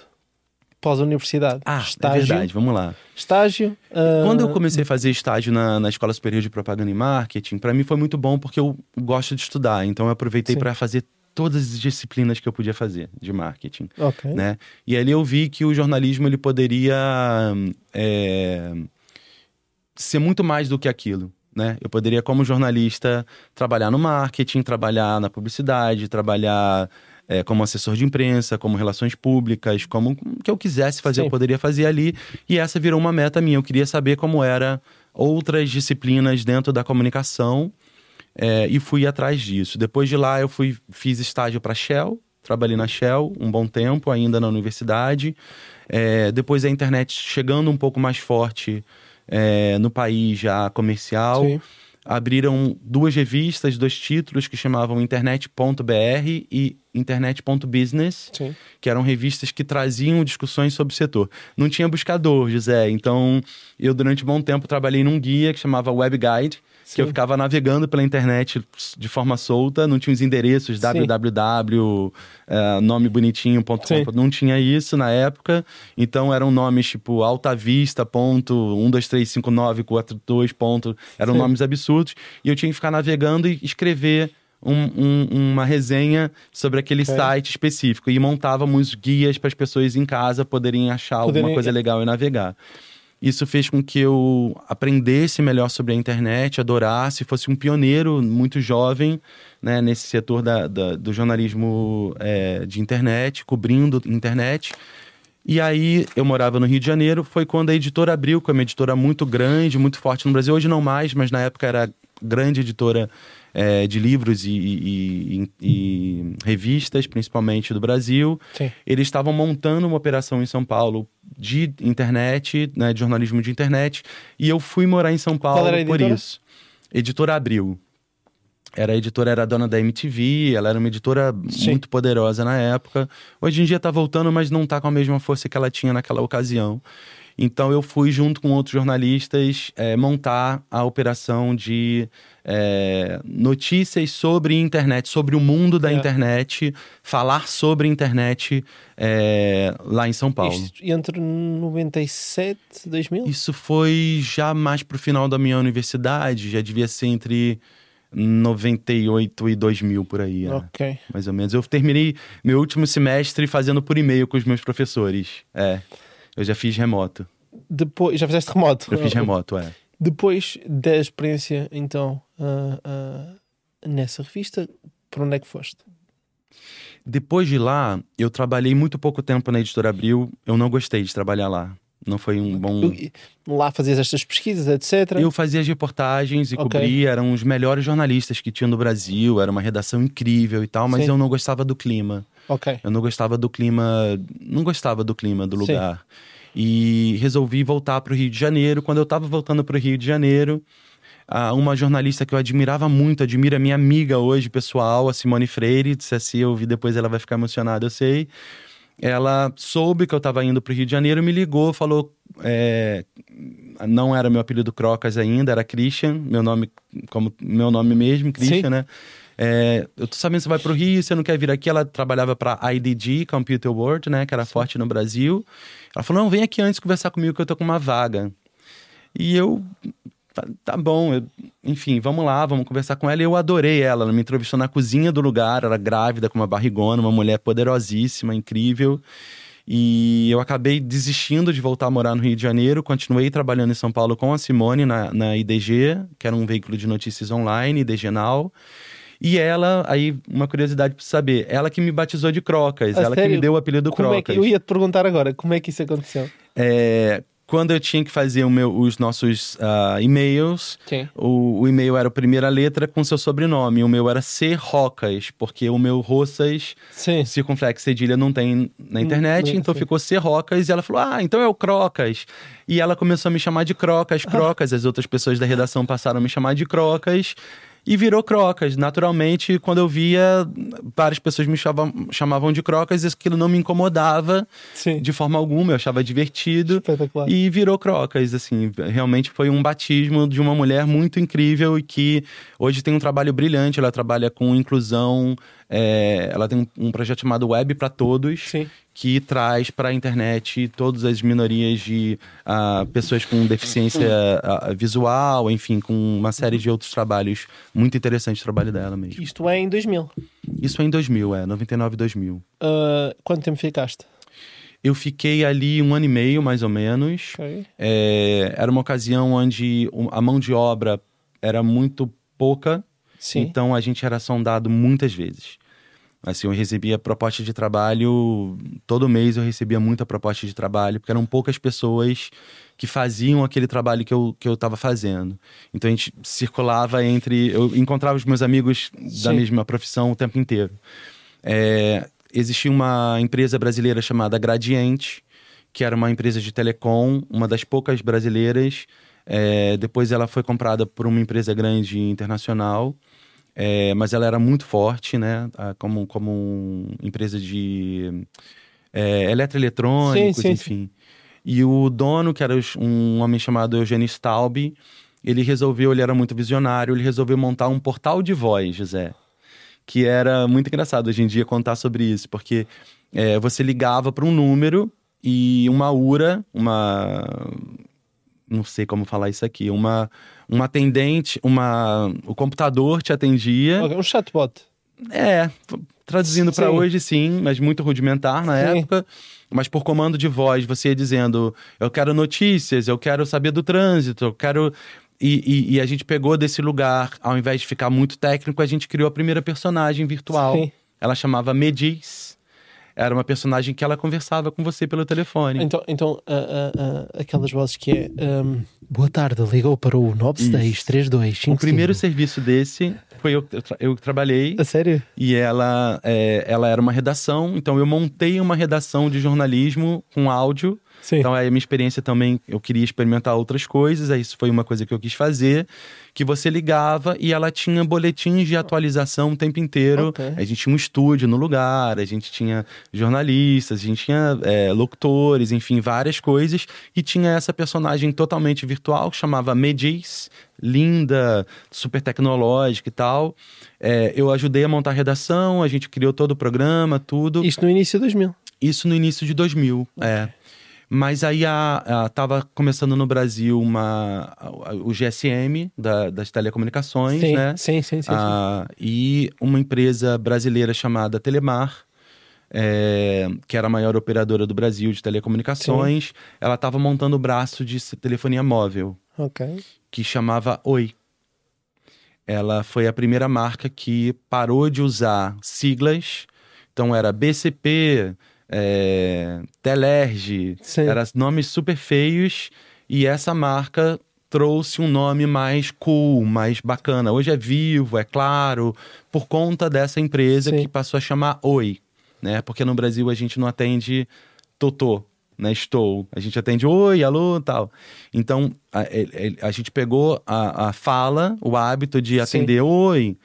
Speaker 1: Pós-universidade.
Speaker 2: Ah, é estágio, é verdade, vamos lá.
Speaker 1: Estágio. Uh...
Speaker 2: Quando eu comecei a fazer estágio na, na Escola Superior de Propaganda e Marketing, para mim foi muito bom porque eu gosto de estudar. Então eu aproveitei para fazer todas as disciplinas que eu podia fazer de marketing.
Speaker 1: Okay.
Speaker 2: Né? E ali eu vi que o jornalismo ele poderia é, ser muito mais do que aquilo. Né? Eu poderia, como jornalista, trabalhar no marketing, trabalhar na publicidade, trabalhar é, como assessor de imprensa, como relações públicas, como o que eu quisesse fazer, Sim. eu poderia fazer ali. E essa virou uma meta minha. Eu queria saber como era outras disciplinas dentro da comunicação é, e fui atrás disso. Depois de lá, eu fui fiz estágio para Shell, trabalhei na Shell um bom tempo, ainda na universidade. É, depois a internet chegando um pouco mais forte é, no país já comercial. Sim. Abriram duas revistas, dois títulos que chamavam Internet.br e Internet.business, que eram revistas que traziam discussões sobre o setor. Não tinha buscador, José, então eu durante um bom tempo trabalhei num guia que chamava Web Guide, Sim. que eu ficava navegando pela internet de forma solta, não tinha os endereços www, é, bonitinho.com, não tinha isso na época. Então eram nomes tipo altavista, ponto, 1235942, ponto, eram Sim. nomes absurdos. E eu tinha que ficar navegando e escrever um, um, uma resenha sobre aquele okay. site específico e montávamos guias para as pessoas em casa poderem achar poderem... alguma coisa legal e navegar. Isso fez com que eu aprendesse melhor sobre a internet, adorasse, fosse um pioneiro muito jovem né, nesse setor da, da do jornalismo é, de internet, cobrindo internet. E aí eu morava no Rio de Janeiro, foi quando a editora abriu, que é uma editora muito grande, muito forte no Brasil. Hoje não mais, mas na época era grande editora é, de livros e, e, e, e, revistas, principalmente do Brasil.
Speaker 1: Sim.
Speaker 2: Eles estavam montando uma operação em São Paulo de internet, né, de jornalismo de internet, e eu fui morar em São Paulo por isso. Editora Abril. Era a editora, era dona da MTV, ela era uma editora Sim. muito poderosa na época. Hoje em dia tá voltando, mas não tá com a mesma força que ela tinha naquela ocasião. Então eu fui junto com outros jornalistas é, montar a operação de é, notícias sobre internet, sobre o mundo da é. internet, falar sobre internet é, lá em São Paulo. Isto
Speaker 1: entre 97 e 2000?
Speaker 2: Isso foi já mais pro final da minha universidade, já devia ser entre 98 e 2000 por aí.
Speaker 1: Né? Ok.
Speaker 2: Mais ou menos. Eu terminei meu último semestre fazendo por e-mail com os meus professores. É. Eu já fiz remoto.
Speaker 1: Depois, já fizeste remoto?
Speaker 2: Eu fiz remoto, é.
Speaker 1: Depois da experiência, então, uh, uh, nessa revista, para onde é que foste?
Speaker 2: Depois de lá, eu trabalhei muito pouco tempo na Editora Abril. Eu não gostei de trabalhar lá. Não foi um bom.
Speaker 1: Lá fazias estas pesquisas, etc.
Speaker 2: Eu fazia as reportagens e okay. cobria, eram os melhores jornalistas que tinham no Brasil, era uma redação incrível e tal, mas Sim. eu não gostava do clima.
Speaker 1: Ok.
Speaker 2: Eu não gostava do clima, não gostava do clima do lugar. Sim. E resolvi voltar para o Rio de Janeiro. Quando eu estava voltando para o Rio de Janeiro, uma jornalista que eu admirava muito, admira minha amiga hoje, pessoal, a Simone Freire, se assim eu ouvir depois ela vai ficar emocionada, eu sei. Ela soube que eu estava indo para o Rio de Janeiro, me ligou, falou. É, não era meu apelido Crocas ainda, era Christian, meu nome, como meu nome mesmo, Christian, Sim. né? É, eu tô sabendo que você vai pro Rio, você não quer vir aqui. Ela trabalhava para IDG, Computer World, né? Que era forte no Brasil. Ela falou: não, vem aqui antes conversar comigo que eu tô com uma vaga. E eu tá bom, eu, enfim, vamos lá, vamos conversar com ela. E eu adorei ela. Ela me entrevistou na cozinha do lugar, ela grávida, com uma barrigona, uma mulher poderosíssima, incrível. E eu acabei desistindo de voltar a morar no Rio de Janeiro, continuei trabalhando em São Paulo com a Simone na, na IDG, que era um veículo de notícias online, IDG Now. E ela, aí, uma curiosidade pra saber, ela que me batizou de Crocas,
Speaker 1: A
Speaker 2: ela que
Speaker 1: sério?
Speaker 2: me deu o apelido
Speaker 1: Como é
Speaker 2: Crocas.
Speaker 1: que, eu ia te perguntar agora, como é que isso aconteceu?
Speaker 2: É, quando eu tinha que fazer meu- os nossos ah, e-mails, o, o e-mail era a primeira letra com seu sobrenome. O meu era C Rocas, porque o meu Roças,
Speaker 1: Sim.
Speaker 2: circunflexo cedilha, não tem na internet,
Speaker 1: Hum,
Speaker 2: então
Speaker 1: sim.
Speaker 2: ficou C Rocas. E ela falou: Ah, então é o Crocas. E ela começou a me chamar de Crocas,
Speaker 1: Ah.
Speaker 2: Crocas. As outras pessoas da redação passaram a me chamar de Crocas. E virou Crocas. Naturalmente, quando eu via, várias pessoas me chamavam, chamavam de Crocas, e aquilo não me incomodava
Speaker 1: Sim.
Speaker 2: de forma alguma, eu achava divertido. E virou Crocas, assim, realmente foi um batismo de uma mulher muito incrível e que hoje tem um trabalho brilhante. Ela trabalha com inclusão, é, ela tem um, um projeto chamado Web para Todos,
Speaker 1: Sim.
Speaker 2: que traz para a internet todas as minorias de ah, pessoas com deficiência ah, visual, enfim, com uma série de outros trabalhos muito interessantes o trabalho dela mesmo.
Speaker 1: Isto é em 2000.
Speaker 2: Isso é em 2000, é, 99 2000.
Speaker 1: Ah, quanto tempo ficaste?
Speaker 2: Eu fiquei ali um ano e meio, mais ou menos.
Speaker 1: Ok.
Speaker 2: É, era uma ocasião onde a mão de obra era muito pouca,
Speaker 1: Sim.
Speaker 2: então a gente era sondado muitas vezes. Assim, eu recebia proposta de trabalho, todo mês eu recebia muita proposta de trabalho, porque eram poucas pessoas que faziam aquele trabalho que eu, que eu estava fazendo. Então a gente circulava entre. Eu encontrava os meus amigos da
Speaker 1: Sim.
Speaker 2: mesma profissão o tempo inteiro. É, existia uma empresa brasileira chamada Gradiente, que era uma empresa de telecom, uma das poucas brasileiras. É, depois ela foi comprada por uma empresa grande internacional, é, mas ela era muito forte, né? ah, Como, como empresa de é, eletroeletrônicos,
Speaker 1: Sim, sim,
Speaker 2: enfim. E o dono, que era um homem chamado Eugênio Staub, ele resolveu, ele era muito visionário, ele resolveu montar um portal de voz, José que era muito engraçado hoje em dia contar sobre isso, porque é, você ligava para um número e uma URA, uma. Não sei como falar isso aqui, uma, uma atendente, uma, o computador te atendia.
Speaker 1: Um chatbot.
Speaker 2: É, traduzindo para hoje, sim, mas muito rudimentar na
Speaker 1: Sim.
Speaker 2: época. Mas por comando de voz, você ia dizendo: eu quero notícias, eu quero saber do trânsito, eu quero. E, e- e a gente pegou desse lugar, ao invés de ficar muito técnico, a gente criou a primeira personagem virtual.
Speaker 1: Sim.
Speaker 2: Ela chamava Mediz. Era uma personagem que ela conversava com você pelo telefone.
Speaker 1: Então, então ah, ah, ah, aquelas vozes que é ahm, Boa tarde, ligou para o 963255.
Speaker 2: o primeiro serviço desse foi eu, eu, eu trabalhei
Speaker 1: A sério?
Speaker 2: E ela, é, ela era uma redação, então eu montei uma redação de jornalismo com áudio.
Speaker 1: Sim.
Speaker 2: Então aí a minha experiência também, eu queria experimentar outras coisas, aí isso foi uma coisa que eu quis fazer, que você ligava e ela tinha boletins de atualização o tempo inteiro.
Speaker 1: Ok.
Speaker 2: A gente tinha um estúdio no lugar, a gente tinha jornalistas, a gente tinha é, locutores, enfim, várias coisas. E tinha essa personagem totalmente virtual que chamava Mediz, linda, super tecnológica e tal. É, eu ajudei a montar a redação, a gente criou todo o programa, tudo.
Speaker 1: Isto no início de 2000.
Speaker 2: Isso no início de 2000, é. Mas aí a, a- tava começando no Brasil uma, a- o GSM da- das telecomunicações,
Speaker 1: Sim,
Speaker 2: né?
Speaker 1: sim, sim, sim, sim.
Speaker 2: Ah, e uma empresa brasileira chamada Telemar, é, que era a maior operadora do Brasil de telecomunicações, ela estava montando o braço de telefonia móvel
Speaker 1: Ok.
Speaker 2: que chamava Oi. Ela foi a primeira marca que parou de usar siglas. Então era BCP, é, Telerge,
Speaker 1: Sim.
Speaker 2: eram nomes super feios. E essa marca trouxe um nome mais cool, mais bacana. Hoje é Vivo, é Claro, por conta dessa empresa
Speaker 1: Sim.
Speaker 2: que passou a chamar Oi. Né? Porque no Brasil a gente não atende Totô, né? Estou. A gente atende oi, alô, tal. Então, a, ele- a gente pegou a, a fala, o hábito de
Speaker 1: Sim.
Speaker 2: atender oi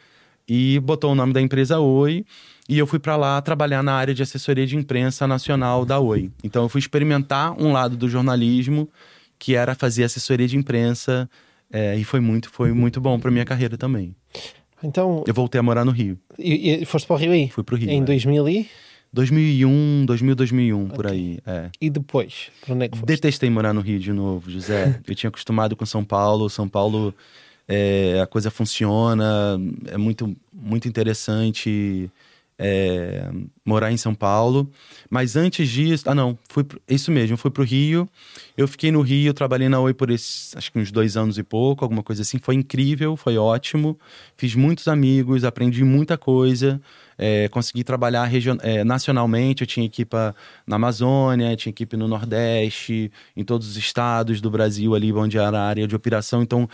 Speaker 2: e botou o nome da empresa Oi. E eu fui para lá trabalhar na área de assessoria de imprensa nacional da Oi. Então, eu fui experimentar um lado do jornalismo, que era fazer assessoria de imprensa. é, e foi muito, foi muito bom para minha carreira também.
Speaker 1: Então,
Speaker 2: Eu voltei a morar no Rio.
Speaker 1: e, e foste para o Rio aí?
Speaker 2: Fui pro Rio.
Speaker 1: Em
Speaker 2: é.
Speaker 1: 2000 e...
Speaker 2: 2001, 2000, 2001, por aí. É.
Speaker 1: E depois, para onde é que foste?
Speaker 2: Detestei morar no Rio de novo, José. Eu tinha acostumado com São Paulo. São Paulo, é, a coisa funciona, é muito, muito interessante é, morar em São Paulo. Mas antes disso, ah não, fui pro, isso mesmo, fui pro Rio. Eu fiquei no Rio, trabalhei na Oi por esses, acho que uns dois anos e pouco, alguma coisa assim. Foi incrível, foi ótimo. Fiz muitos amigos, aprendi muita coisa é, consegui trabalhar region, é, nacionalmente. Eu tinha equipe na Amazônia, tinha equipe no Nordeste, em todos os estados do Brasil, ali onde era a área de operação. Então,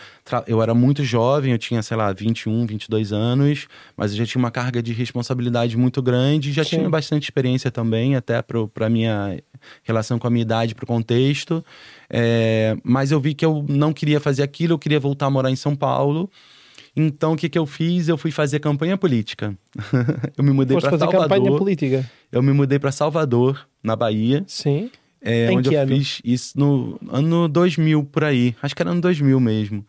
Speaker 2: eu era muito jovem, eu tinha, sei lá, 21, 22 anos, mas eu já tinha uma carga de responsabilidade muito grande, já Sim. tinha bastante experiência também, até para a minha relação com a minha idade, para o contexto. É, mas eu vi que eu não queria fazer aquilo, eu queria voltar a morar em São Paulo. Então, o que, que eu fiz? Eu fui fazer campanha política. eu me mudei para Salvador. campanha política? Eu me mudei para Salvador, na Bahia.
Speaker 1: Sim.
Speaker 2: É, onde eu ano? fiz isso no ano 2000, por aí. Acho que era ano 2000 mesmo.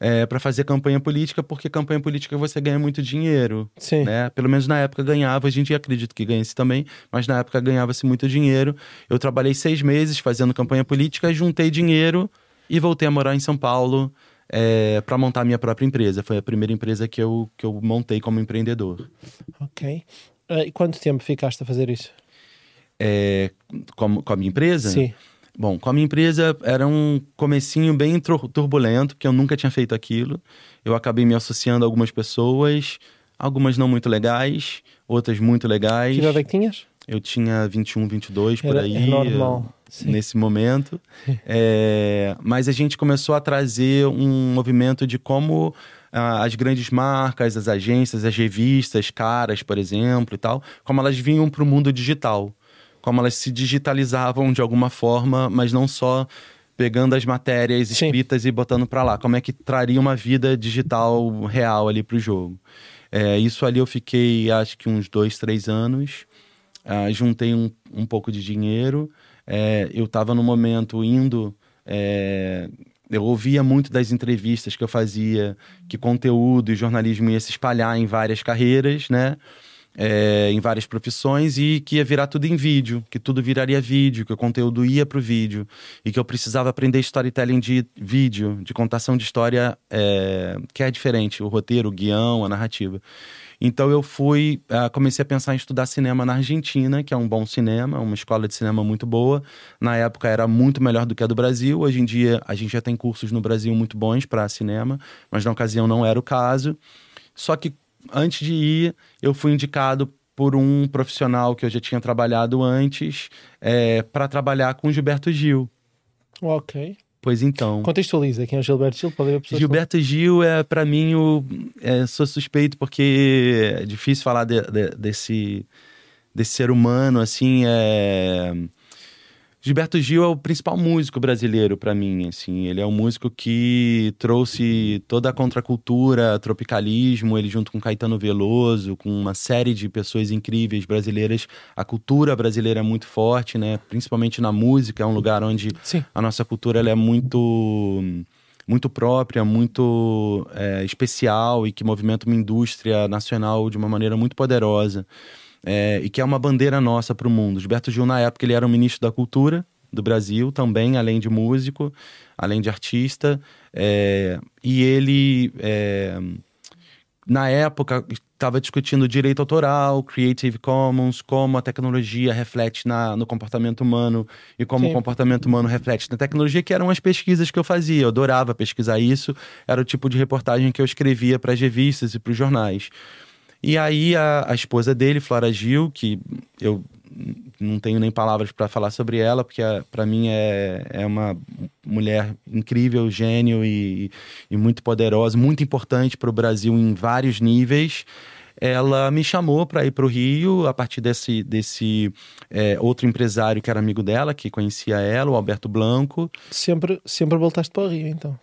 Speaker 2: É, para fazer campanha política, porque campanha política você ganha muito dinheiro.
Speaker 1: Sim.
Speaker 2: Né? Pelo menos na época ganhava, a gente acredita que ganha-se também, mas na época ganhava-se muito dinheiro. Eu trabalhei seis meses fazendo campanha política, juntei dinheiro e voltei a morar em São Paulo é, para montar a minha própria empresa. Foi a primeira empresa que eu, que eu montei como empreendedor.
Speaker 1: Ok. Uh, e quanto tempo ficaste a fazer isso?
Speaker 2: É, com, com a minha empresa?
Speaker 1: Sim.
Speaker 2: Bom, com a minha empresa era um comecinho bem turbulento, porque eu nunca tinha feito aquilo. Eu acabei me associando a algumas pessoas, algumas não muito legais, outras muito legais.
Speaker 1: Que idade é que tinhas?
Speaker 2: Eu tinha 21, 22
Speaker 1: por
Speaker 2: aí.
Speaker 1: É normal.
Speaker 2: Sim. Nesse momento. é, mas a gente começou a trazer um movimento de como ah, as grandes marcas, as agências, as revistas, caras, por exemplo, e tal, como elas vinham para o mundo digital. Como elas se digitalizavam de alguma forma, mas não só pegando as matérias escritas Sim. e botando para lá. Como é que traria uma vida digital real ali para o jogo. É, isso ali eu fiquei, acho que uns dois, três anos uh, juntei um, um pouco de dinheiro. É, eu estava no momento indo. É, eu ouvia muito das entrevistas que eu fazia que conteúdo e jornalismo ia se espalhar em várias carreiras, né? É, em várias profissões e que ia virar tudo em vídeo, que tudo viraria vídeo, que o conteúdo ia para o vídeo e que eu precisava aprender storytelling de vídeo, de contação de história é, que é diferente, o roteiro, o guião, a narrativa. Então eu fui, uh, comecei a pensar em estudar cinema na Argentina, que é um bom cinema, uma escola de cinema muito boa. Na época era muito melhor do que a do Brasil. Hoje em dia a gente já tem cursos no Brasil muito bons para cinema, mas na ocasião não era o caso. Só que antes de ir, eu fui indicado por um profissional que eu já tinha trabalhado antes é, para trabalhar com Gilberto Gil.
Speaker 1: Ok.
Speaker 2: Pois então.
Speaker 1: Contextualiza quem é o Gilberto Gil para
Speaker 2: Gilberto Gil é, para mim, o, é, sou suspeito porque é difícil falar de, de, desse, desse ser humano, assim, é Gilberto Gil é o principal músico brasileiro para mim, assim. Ele é um músico que trouxe toda a contracultura, tropicalismo, ele junto com Caetano Veloso, com uma série de pessoas incríveis brasileiras. A cultura brasileira é muito forte, né? Principalmente na música, é um lugar onde
Speaker 1: Sim.
Speaker 2: a nossa cultura ela é muito muito própria, muito é, especial e que movimenta uma indústria nacional de uma maneira muito poderosa é, e que é uma bandeira nossa para o mundo. Gilberto Gil, na época, ele era o ministro da Cultura do Brasil também, além de músico, além de artista. É, e ele, é, na época, estava discutindo direito autoral, Creative Commons, como a tecnologia reflete na, no comportamento humano e como Sim. o comportamento humano reflete na tecnologia, que eram as pesquisas que eu fazia. Eu adorava pesquisar isso, era o tipo de reportagem que eu escrevia para as revistas e para os jornais. E aí a, a esposa dele, Flora Gil, que eu não tenho nem palavras para falar sobre ela, porque para mim é, é uma mulher incrível, gênio e, e muito poderosa, muito importante para o Brasil em vários níveis. Ela me chamou para ir para o Rio a partir desse, desse é, outro empresário que era amigo dela, que conhecia ela, o Alberto Blanco.
Speaker 1: Sempre, sempre voltaste para o Rio, então?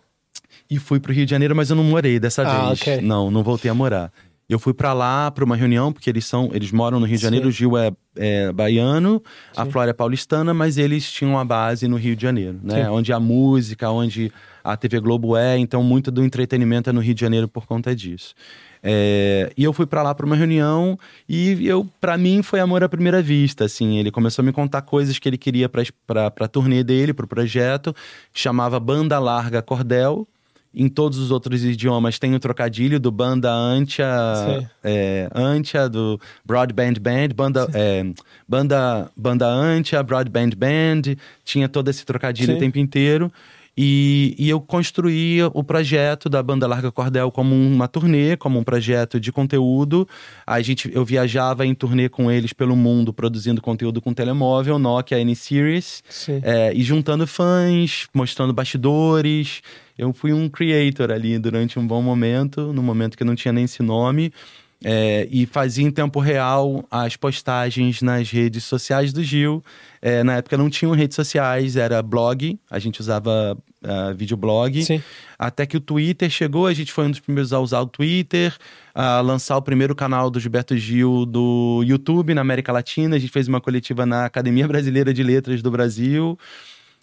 Speaker 2: E fui para o Rio de Janeiro, mas eu não morei dessa
Speaker 1: ah,
Speaker 2: vez.
Speaker 1: Okay.
Speaker 2: Não, não voltei a morar. Eu fui para lá para uma reunião, porque eles são, eles moram no Rio de
Speaker 1: Sim.
Speaker 2: Janeiro, o Gil é, é baiano, a
Speaker 1: Sim.
Speaker 2: Flora é paulistana, mas eles tinham a base no Rio de Janeiro, né?
Speaker 1: Sim.
Speaker 2: Onde a música, onde a TV Globo é, então muito do entretenimento é no Rio de Janeiro por conta disso. É, e eu fui para lá para uma reunião e eu, para mim, foi amor à primeira vista. Assim, ele começou a me contar coisas que ele queria para a turnê dele, para o projeto. Chamava Banda Larga Cordel. Em todos os outros idiomas tem o trocadilho do banda antia, é, antia do broadband band, banda, é, banda, banda antia, broadband band, tinha todo esse trocadilho
Speaker 1: Sim.
Speaker 2: o tempo inteiro. E, e eu construí o projeto da Banda Larga Cordel como uma turnê, como um projeto de conteúdo. A gente, eu viajava em turnê com eles pelo mundo, produzindo conteúdo com telemóvel, Nokia N-Series, é, e juntando fãs, mostrando bastidores. Eu fui um creator ali durante um bom momento, no momento que não tinha nem esse nome. é, e fazia em tempo real as postagens nas redes sociais do Gil. É, na época não tinham redes sociais, era blog, a gente usava ah, videoblog.
Speaker 1: Sim.
Speaker 2: Até que o Twitter chegou, a gente foi um dos primeiros a usar o Twitter, a lançar o primeiro canal do Gilberto Gil do YouTube na América Latina. A gente fez uma coletiva na Academia Brasileira de Letras do Brasil.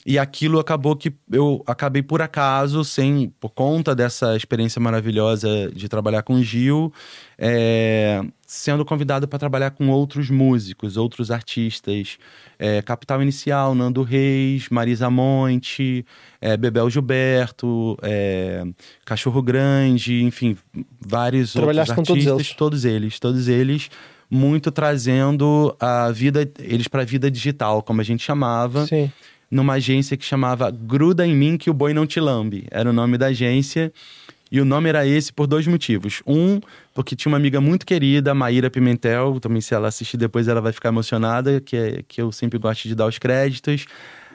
Speaker 2: E aquilo acabou que eu acabei por acaso, sem por conta dessa experiência maravilhosa de trabalhar com o Gil, é, sendo convidado para trabalhar com outros músicos, outros artistas. É, Capital Inicial, Nando Reis, Marisa Monte, é, Bebel Gilberto, Cachorro Grande, enfim, vários
Speaker 1: Trabalhaste com
Speaker 2: outros
Speaker 1: todos
Speaker 2: artistas.
Speaker 1: eles?
Speaker 2: Todos eles, todos eles muito trazendo a vida eles para a vida digital, como a gente chamava
Speaker 1: Sim.
Speaker 2: Numa agência que chamava Gruda em mim que o boi não te lambe. Era o nome da agência. E o nome era esse por dois motivos. Um, porque tinha uma amiga muito querida, Maíra Pimentel, também se ela assistir depois ela vai ficar emocionada, que, é, que eu sempre gosto de dar os créditos.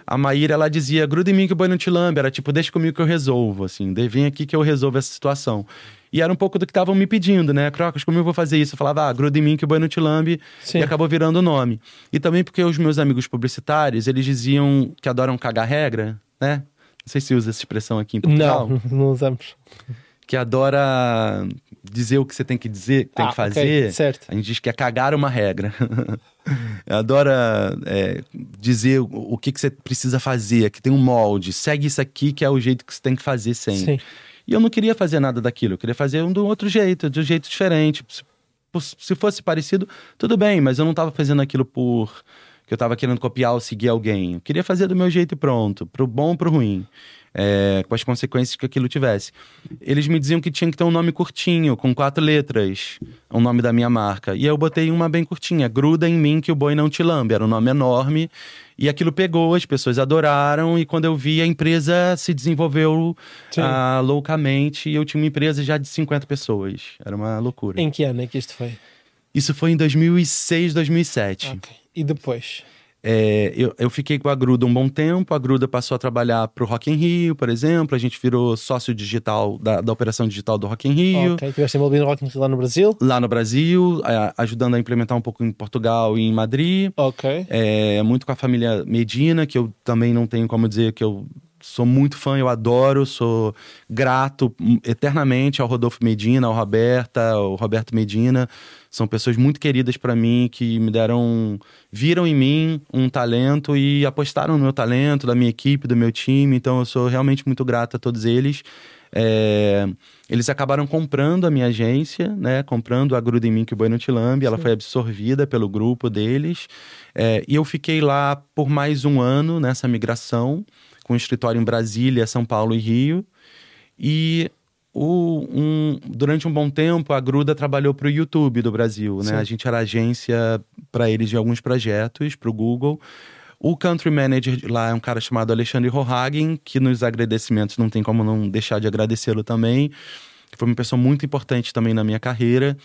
Speaker 2: A Maíra, ela dizia, gruda em mim que o boi não te lambe. Era tipo, deixa comigo que eu resolvo, assim. "De- Vem aqui que eu resolvo essa situação. E era um pouco do que estavam me pedindo, né? Crocas, como eu vou fazer isso? Eu falava, ah, gruda em mim que o boi não te lambe.
Speaker 1: Sim.
Speaker 2: E acabou virando o nome. E também porque os meus amigos publicitários, eles diziam que adoram cagar regra, né? Não sei se usa essa expressão aqui em Portugal.
Speaker 1: Não, não usamos.
Speaker 2: Que adora dizer o que você tem que dizer, que tem
Speaker 1: Ah,
Speaker 2: que fazer.
Speaker 1: certo.
Speaker 2: A gente diz que é cagar uma regra. adora é, dizer o, o que, que você precisa fazer, que tem um molde. Segue isso aqui que é o jeito que você tem que fazer sempre.
Speaker 1: Sim.
Speaker 2: E eu não queria fazer nada daquilo, eu queria fazer um do outro jeito, de um jeito diferente. Se, se fosse parecido, tudo bem, mas eu não estava fazendo aquilo por que eu estava querendo copiar ou seguir alguém. Eu queria fazer do meu jeito e pronto, pro bom ou pro ruim. É, com as consequências que aquilo tivesse. Eles me diziam que tinha que ter um nome curtinho, com quatro letras, o nome da minha marca. E eu botei uma bem curtinha, Gruda em mim que o boi não te lambe. Era um nome enorme. E aquilo pegou, as pessoas adoraram. E quando eu vi, a empresa se desenvolveu ah, loucamente. E eu tinha uma empresa já de 50 pessoas. Era uma loucura.
Speaker 1: Em que ano é que isto foi?
Speaker 2: Isso foi em 2006, 2007.
Speaker 1: Ok. E depois?
Speaker 2: É, eu, eu fiquei com a Gruda um bom tempo. A Gruda passou a trabalhar para o Rock in Rio, por exemplo. A gente virou sócio digital da, da operação digital do Rock in Rio.
Speaker 1: Ok. Tiveste envolvido no Rock in Rio lá no Brasil?
Speaker 2: Lá no Brasil, ajudando a implementar um pouco em Portugal e em Madrid.
Speaker 1: Ok.
Speaker 2: É, muito com a família Medina, que eu também não tenho como dizer que eu sou muito fã, eu adoro, sou grato eternamente ao Rodolfo Medina, ao Roberta, ao Roberto Medina. São pessoas muito queridas para mim que me deram, viram em mim um talento e apostaram no meu talento, da minha equipe, do meu time. Então eu sou realmente muito grato a todos eles. É, eles acabaram comprando a minha agência, né? Comprando a Gruda em mim que o te lambe. Ela foi absorvida pelo grupo deles. É, e eu fiquei lá por mais um ano nessa migração, com escritório em Brasília, São Paulo e Rio. E o- um- durante um bom tempo, a Gruda trabalhou para o YouTube do Brasil, né?
Speaker 1: Sim.
Speaker 2: A gente era agência para eles de alguns projetos, para o Google. O country manager lá é um cara chamado Alexandre Rohagen, que nos agradecimentos não tem como não deixar de agradecê-lo também. Foi uma pessoa muito importante também na minha carreira.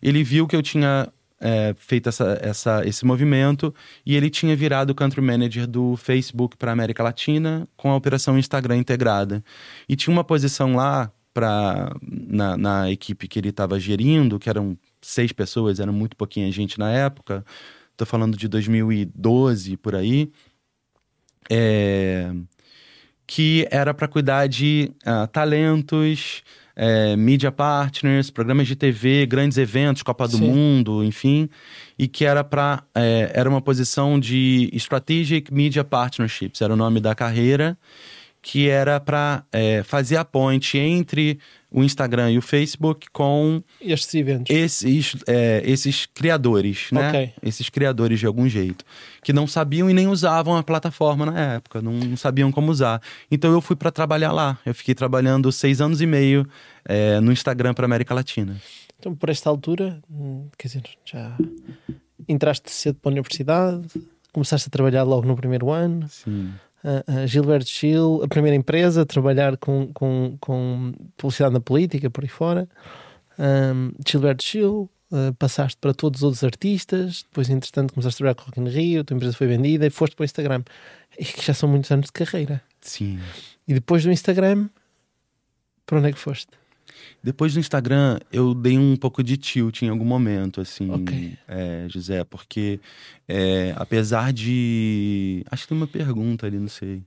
Speaker 2: Ele viu que eu tinha é, feito essa, essa, esse movimento e ele tinha virado country manager do Facebook para América Latina com a operação Instagram integrada. E tinha uma posição lá pra, na, na equipe que ele estava gerindo, que eram seis pessoas, era muito pouquinha gente na época. Tô falando de 2012 por aí. É, que era para cuidar de ah, talentos, é, media partners, programas de TV, grandes eventos, Copa do
Speaker 1: Sim.
Speaker 2: Mundo, enfim, e que era para é, era uma posição de Strategic Media Partnerships, era o nome da carreira, que era para é, fazer a ponte entre o Instagram e o Facebook com
Speaker 1: Estes eventos.
Speaker 2: esses, é, esses criadores, né?
Speaker 1: Ok.
Speaker 2: Esses criadores de algum jeito. Que não sabiam e nem usavam a plataforma na época, não, não sabiam como usar. Então eu fui para trabalhar lá. Eu fiquei trabalhando seis anos e meio é, no Instagram para América Latina.
Speaker 1: Então, por esta altura, hum, quer dizer, já entraste cedo para a universidade, começaste a trabalhar logo no primeiro ano.
Speaker 2: Sim.
Speaker 1: A Gilberto Gil, a primeira empresa, a trabalhar com, com, com publicidade na política, por aí fora. Um, Gilberto Gil, uh, passaste para todos os outros artistas, depois, entretanto, começaste a trabalhar com o Rock in Rio, a tua empresa foi vendida e foste para o Instagram. E que já são muitos anos de carreira.
Speaker 2: Sim.
Speaker 1: E depois do Instagram, para onde é que foste?
Speaker 2: Depois do Instagram, eu dei um pouco de tilt em algum momento, assim,
Speaker 1: Ok.
Speaker 2: é, José, porque é, apesar de. Acho que tem uma pergunta ali, não sei.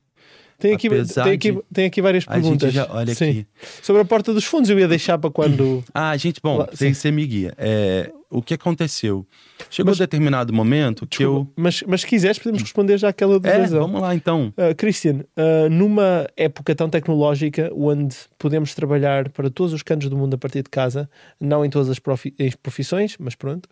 Speaker 1: Tem aqui,
Speaker 2: Apesar
Speaker 1: tem aqui,
Speaker 2: de-
Speaker 1: tem aqui várias perguntas.
Speaker 2: já olha
Speaker 1: Sim.
Speaker 2: aqui.
Speaker 1: Sobre a porta dos fundos, eu ia deixar para quando.
Speaker 2: Ah, gente, bom,
Speaker 1: Lá-
Speaker 2: tem,
Speaker 1: sim.
Speaker 2: você me guia. É, o que aconteceu? Chegou
Speaker 1: Mas-
Speaker 2: um determinado momento que
Speaker 1: Desculpa, mas, mas se quiseres, podemos responder já aquela do
Speaker 2: eu. É, vamos lá então.
Speaker 1: Uh, Christian, uh, numa época tão tecnológica onde podemos trabalhar para todos os cantos do mundo a partir de casa, não em todas as profi- profissões, mas pronto,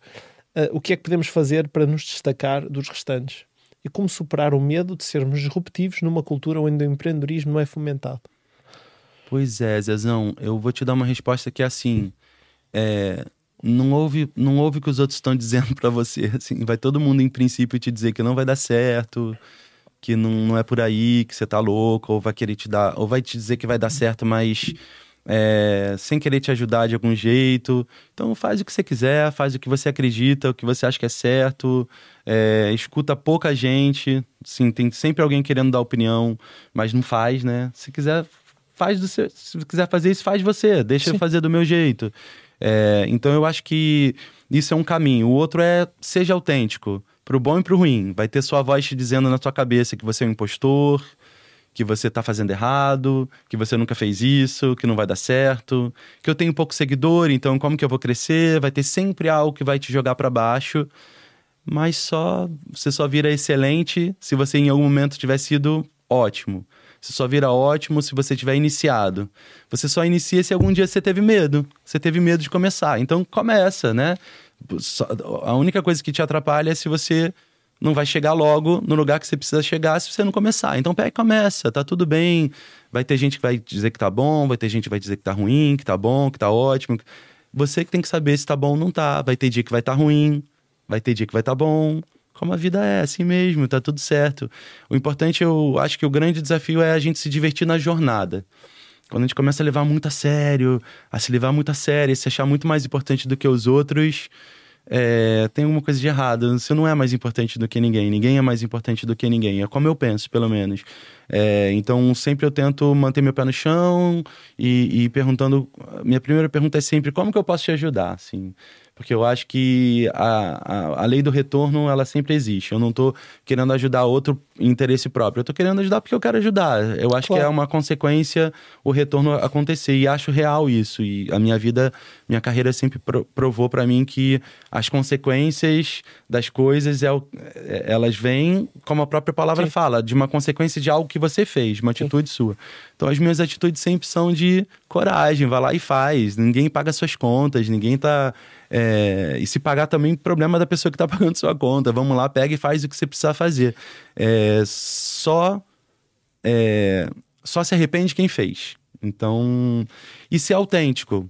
Speaker 1: uh, o que é que podemos fazer para nos destacar dos restantes? E como superar o medo de sermos disruptivos numa cultura onde o empreendedorismo não é fomentado?
Speaker 2: Pois é, Zezão, eu vou te dar uma resposta que é assim. é, não ouve, não ouve o que os outros estão dizendo pra você. Assim, vai todo mundo, em princípio, te dizer que não vai dar certo, que não, não é por aí, que você tá louco, ou vai querer te dar, ou vai te dizer que vai dar certo, mas é, sem querer te ajudar de algum jeito. Então faz o que você quiser, faz o que você acredita, o que você acha que é certo. é, escuta pouca gente. Sim, tem sempre alguém querendo dar opinião, mas não faz, né? Se quiser, faz do seu. Se quiser fazer isso, faz você. Deixa eu
Speaker 1: Sim.
Speaker 2: fazer do meu jeito. É, então eu acho que isso é um caminho. O outro é seja autêntico, pro bom e pro ruim. Vai ter sua voz te dizendo na sua cabeça que você é um impostor, que você tá fazendo errado, que você nunca fez isso, que não vai dar certo, que eu tenho pouco seguidor, então como que eu vou crescer? Vai ter sempre algo que vai te jogar para baixo. Mas só você só vira excelente se você em algum momento tiver sido ótimo. Você só vira ótimo se você tiver iniciado. Você só inicia se algum dia você teve medo. Você teve medo de começar. Então começa, né? A única coisa que te atrapalha é se você não vai chegar logo no lugar que você precisa chegar se você não começar. Então pega e começa, tá tudo bem. Vai ter gente que vai dizer que tá bom, vai ter gente que vai dizer que tá ruim, que tá bom, que tá ótimo. Você que tem que saber se tá bom ou não tá. Vai ter dia que vai tá ruim, vai ter dia que vai tá bom. Como a vida é, assim mesmo, tá tudo certo. O importante, eu acho que o grande desafio é a gente se divertir na jornada. Quando a gente começa a levar muito a sério, a se levar muito a sério, se achar muito mais importante do que os outros, é, tem alguma coisa de errado. Você não é mais importante do que ninguém. Ninguém é mais importante do que ninguém. É como eu penso, pelo menos. É, então, sempre eu tento manter meu pé no chão e, e perguntando. Minha primeira pergunta é sempre: como que eu posso te ajudar? Assim, porque eu acho que a, a, a lei do retorno, ela sempre existe. Eu não tô querendo ajudar outro interesse próprio. Eu tô querendo ajudar porque eu quero ajudar. Eu acho
Speaker 1: Claro.
Speaker 2: que é uma consequência o retorno acontecer. E acho real isso. E a minha vida, minha carreira sempre pro- provou para mim que as consequências das coisas, é, é- elas vêm, como a própria palavra
Speaker 1: Sim.
Speaker 2: fala, de uma consequência de algo que você fez, de uma atitude sua. Então as minhas atitudes sempre são de coragem, vai lá e faz. Ninguém paga suas contas, ninguém tá. É, E se pagar também, problema da pessoa que tá pagando sua conta. Vamos lá, pega e faz o que você precisa fazer. É, só. é, só se arrepende quem fez. Então. E ser autêntico.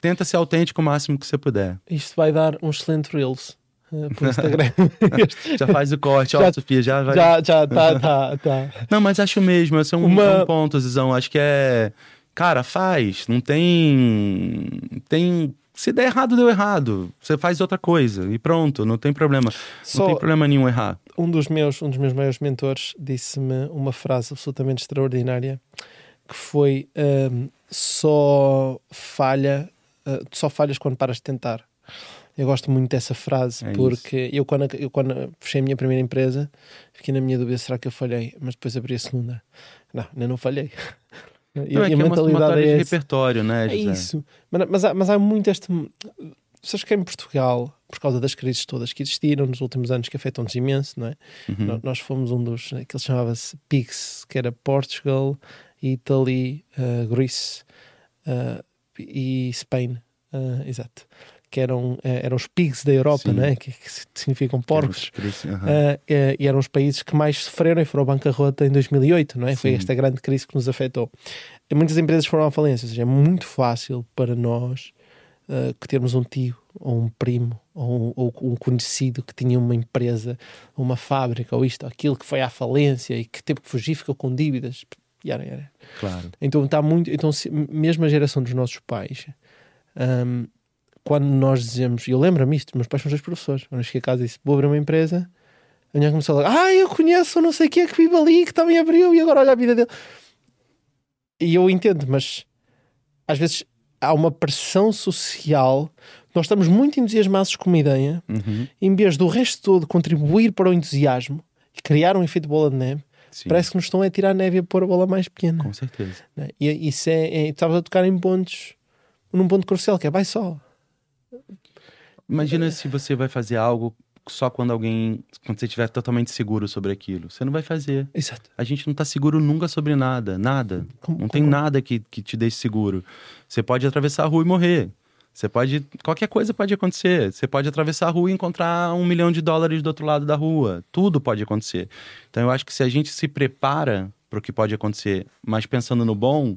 Speaker 2: Tenta ser autêntico o máximo que você puder.
Speaker 1: Isto vai dar um excelente Reels uh, Instagram.
Speaker 2: Já faz o corte, ó,
Speaker 1: Já-
Speaker 2: Sofia, já vai.
Speaker 1: já, já, tá, tá, tá.
Speaker 2: Não, mas acho mesmo, esse é um,
Speaker 1: Uma-
Speaker 2: é um ponto, Zizão. Acho que é. Cara, faz. Não tem. Tem. Se der errado, deu errado. Você faz outra coisa e pronto, não tem problema.
Speaker 1: Só-
Speaker 2: Não tem problema nenhum errar.
Speaker 1: um dos meus um dos meus maiores mentores disse-me uma frase absolutamente extraordinária que foi ahm, só falha tu só falhas quando paras de tentar eu gosto muito dessa frase
Speaker 2: É
Speaker 1: porque eu quando, eu quando fechei a minha primeira empresa fiquei na minha dúvida será que eu falhei mas depois abri a segunda não, ainda não falhei
Speaker 2: E, não, é e a mentalidade é de repertório, né?
Speaker 1: José? É isso. Mas, mas, há, mas há muito este. Sabes que em Portugal, por causa das crises todas que existiram nos últimos anos, que afetam-nos imenso, não é? Uhum. Nós fomos um dos. aquele chamava-se PIGS, que era Portugal, Italy, uh, Greece uh, e Spain. Uh, exato que eram, eram os pigs da Europa, né? que, que significam porcos, uh, e eram os países que mais sofreram e foram à bancarrota em 2008, não é? Foi esta grande crise que nos afetou. E muitas empresas foram à falência, ou seja, é muito fácil para nós uh, que termos um tio, ou um primo, ou um, ou um, conhecido que tinha uma empresa, uma fábrica, ou isto, ou aquilo, que foi à falência e que teve que fugir, ficou com dívidas. Yara, yara.
Speaker 2: Claro.
Speaker 1: Então está muito. Então, se, mesmo a geração dos nossos pais. Um, quando nós dizemos, eu lembro-me isto, meus pais são dois professores, quando eu cheguei a casa e disse, vou abrir uma empresa, a minha começou a ah, eu conheço não sei o que é que vive ali, que também abriu e agora olha a vida dele. E eu entendo, mas às vezes há uma pressão social, nós estamos muito entusiasmados com uma ideia, uhum. em vez do resto todo contribuir para o entusiasmo e criar um efeito bola de neve, Sim. parece que nos estão a tirar a neve e a pôr a bola mais pequena.
Speaker 2: Com certeza.
Speaker 1: Né? E isso é, é estavas a tocar em pontos, num ponto crucial, que é vai só
Speaker 2: Imagina se você vai fazer algo só quando alguém. Quando você estiver totalmente seguro sobre aquilo. Você não vai fazer.
Speaker 1: Exato.
Speaker 2: A gente não está seguro nunca sobre nada. Nada. Como, não como? tem nada que, que te deixe seguro. Você pode atravessar a rua e morrer. Você pode. Qualquer coisa pode acontecer. Você pode atravessar a rua e encontrar um milhão de dólares do outro lado da rua. Tudo pode acontecer. Então eu acho que se a gente se prepara para o que pode acontecer, mas pensando no bom,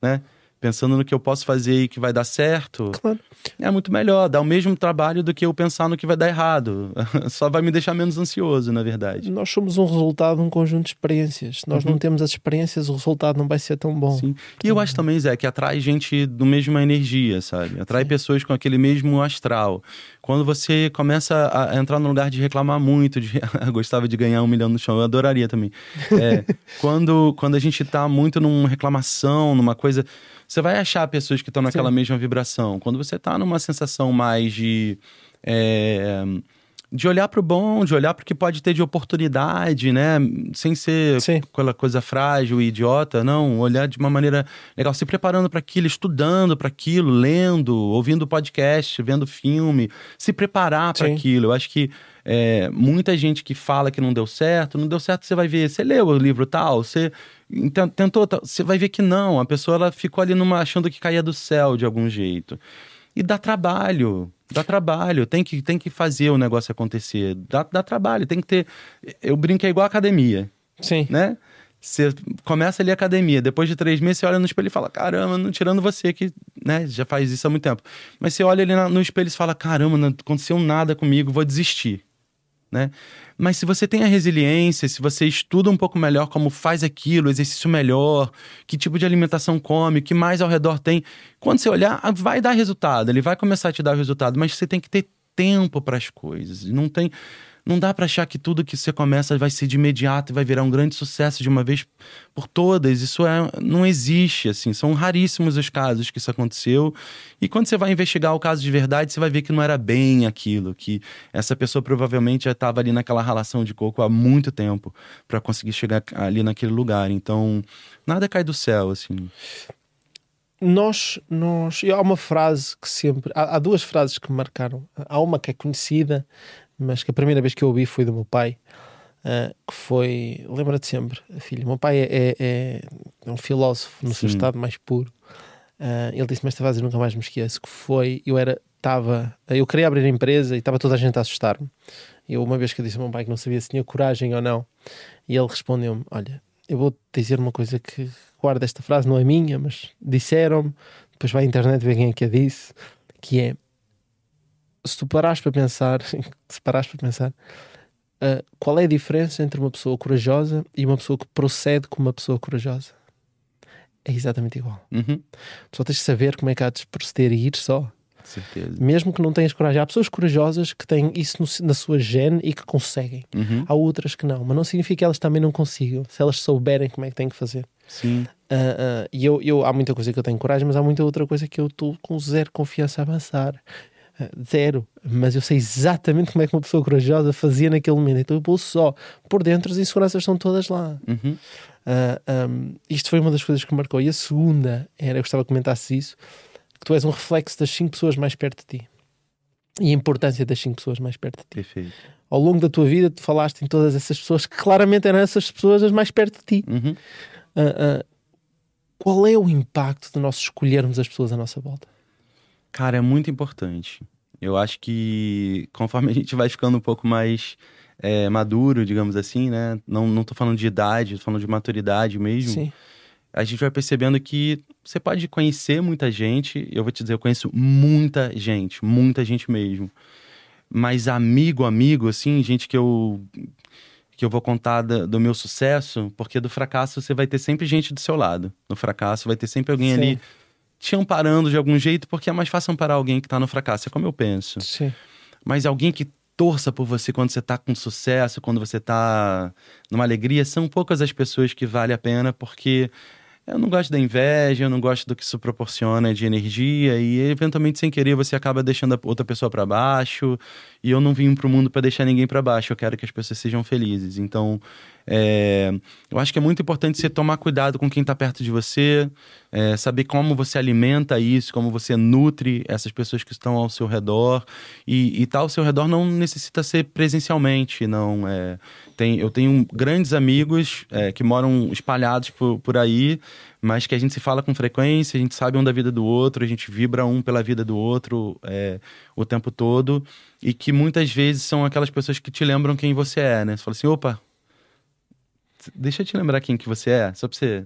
Speaker 2: né? Pensando no que eu posso fazer e que vai dar certo, claro. é muito melhor. Dá o mesmo trabalho do que eu pensar no que vai dar errado. Só vai me deixar menos ansioso, na verdade.
Speaker 1: Nós somos um resultado de um conjunto de experiências. Se nós uhum. não temos as experiências, o resultado não vai ser tão bom.
Speaker 2: Sim. E eu acho também, Zé, que atrai gente do mesma energia, sabe? Atrai Sim. pessoas com aquele mesmo astral. Quando você começa a entrar no lugar de reclamar muito, de gostava de ganhar um milhão no chão, eu adoraria também. É, quando, quando a gente tá muito numa reclamação, numa coisa você vai achar pessoas que estão naquela Sim. mesma vibração. Quando você está numa sensação mais de. É, de olhar para o bom, de olhar para o que pode ter de oportunidade, né? Sem ser Sim. aquela coisa frágil e idiota, não. Olhar de uma maneira legal, se preparando para aquilo, estudando para aquilo, lendo, ouvindo podcast, vendo filme, se preparar para aquilo. Eu acho que é, muita gente que fala que não deu certo, não deu certo, você vai ver, você leu o livro tal, você tentou, você vai ver que não, a pessoa ela ficou ali numa achando que caía do céu de algum jeito. E dá trabalho, dá trabalho, tem que, tem que fazer o negócio acontecer, dá, dá trabalho, tem que ter. Eu brinco é igual academia.
Speaker 1: Sim.
Speaker 2: Né? Você começa ali a academia, depois de três meses você olha no espelho e fala: caramba, não tirando você que né, já faz isso há muito tempo. Mas você olha ali no espelho e fala: caramba, não aconteceu nada comigo, vou desistir né? Mas se você tem a resiliência, se você estuda um pouco melhor como faz aquilo, exercício melhor, que tipo de alimentação come, o que mais ao redor tem, quando você olhar, ah, vai dar resultado, ele vai começar a te dar resultado, mas você tem que ter tempo para as coisas. Não tem não dá para achar que tudo que você começa vai ser de imediato e vai virar um grande sucesso de uma vez por todas. Isso é, não existe, assim. São raríssimos os casos que isso aconteceu. E quando você vai investigar o caso de verdade, você vai ver que não era bem aquilo, que essa pessoa provavelmente já estava ali naquela relação de coco há muito tempo para conseguir chegar ali naquele lugar. Então, nada cai do céu, assim
Speaker 1: nós, nós, há uma frase que sempre, há, há, duas frases que me marcaram. Há uma que é conhecida, mas que a primeira vez que eu ouvi foi do meu pai, uh, que foi, lembra-te sempre, filho, meu pai é, é, é, um filósofo no Sim. seu estado mais puro. Uh, ele disse-me esta frase nunca mais me esqueço, que foi, eu era, estava, eu queria abrir a empresa e estava toda a gente a assustar-me. Eu uma vez que eu disse ao meu pai que não sabia se tinha coragem ou não, e ele respondeu-me, olha, eu vou dizer uma coisa que guarda esta frase, não é minha, mas disseram-me, depois vai à internet ver quem é que a disse, que é se tu parares para pensar, se parares para pensar, uh, qual é a diferença entre uma pessoa corajosa e uma pessoa que procede como uma pessoa corajosa? É exatamente igual.
Speaker 2: Uhum.
Speaker 1: Só tens de saber como é que há de proceder e ir só.
Speaker 2: Certeza.
Speaker 1: Mesmo que não tenhas coragem. Há pessoas corajosas que têm isso no, na sua gene e que conseguem.
Speaker 2: Uhum.
Speaker 1: Há outras que não. Mas não significa que elas também não consigam, se elas souberem como é que têm que fazer.
Speaker 2: Sim.
Speaker 1: Uh, uh, e eu, eu, há muita coisa que eu tenho coragem, mas há muita outra coisa que eu estou com zero confiança a avançar. Zero. Mas eu sei exatamente como é que uma pessoa corajosa fazia naquele momento. Então eu vou só. Por dentro as inseguranças estão todas lá.
Speaker 2: Uhum.
Speaker 1: Uh, um, isto foi uma das coisas que marcou. E a segunda era, eu gostava que comentasses isso, que tu és um reflexo das cinco pessoas mais perto de ti. E a importância das cinco pessoas mais perto de ti.
Speaker 2: Perfeito.
Speaker 1: Ao longo da tua vida, tu falaste em todas essas pessoas que claramente eram essas pessoas as mais perto de ti.
Speaker 2: Uhum.
Speaker 1: Uh, uh, qual é o impacto de nós escolhermos as pessoas à nossa volta?
Speaker 2: Cara, é muito importante. Eu acho que conforme a gente vai ficando um pouco mais é, maduro, digamos assim, né? Não, não tô falando de idade, tô falando de maturidade mesmo.
Speaker 1: Sim.
Speaker 2: A gente vai percebendo que você pode conhecer muita gente. Eu vou te dizer, eu conheço muita gente, muita gente mesmo. Mas amigo, amigo, assim, gente que eu que eu vou contar do, do meu sucesso, porque do fracasso você vai ter sempre gente do seu lado. No fracasso vai ter sempre alguém
Speaker 1: Sim.
Speaker 2: ali te amparando de algum jeito, porque é mais fácil amparar alguém que tá no fracasso. É como eu penso.
Speaker 1: Sim.
Speaker 2: Mas alguém que torça por você quando você tá com sucesso, quando você tá numa alegria, são poucas as pessoas que vale a pena, porque eu não gosto da inveja, eu não gosto do que isso proporciona de energia e eventualmente sem querer você acaba deixando a outra pessoa para baixo. E eu não vim pro mundo para deixar ninguém para baixo, eu quero que as pessoas sejam felizes. Então, é, eu acho que é muito importante você tomar cuidado com quem tá perto de você, é, saber como você alimenta isso, como você nutre essas pessoas que estão ao seu redor. E, e tá ao seu redor não necessita ser presencialmente, não. É, tem, eu tenho grandes amigos é, que moram espalhados por, por aí, mas que a gente se fala com frequência, a gente sabe um da vida do outro, a gente vibra um pela vida do outro é, o tempo todo, e que muitas vezes são aquelas pessoas que te lembram quem você é, né? Você fala assim, opa, deixa eu te lembrar quem que você é, só pra você...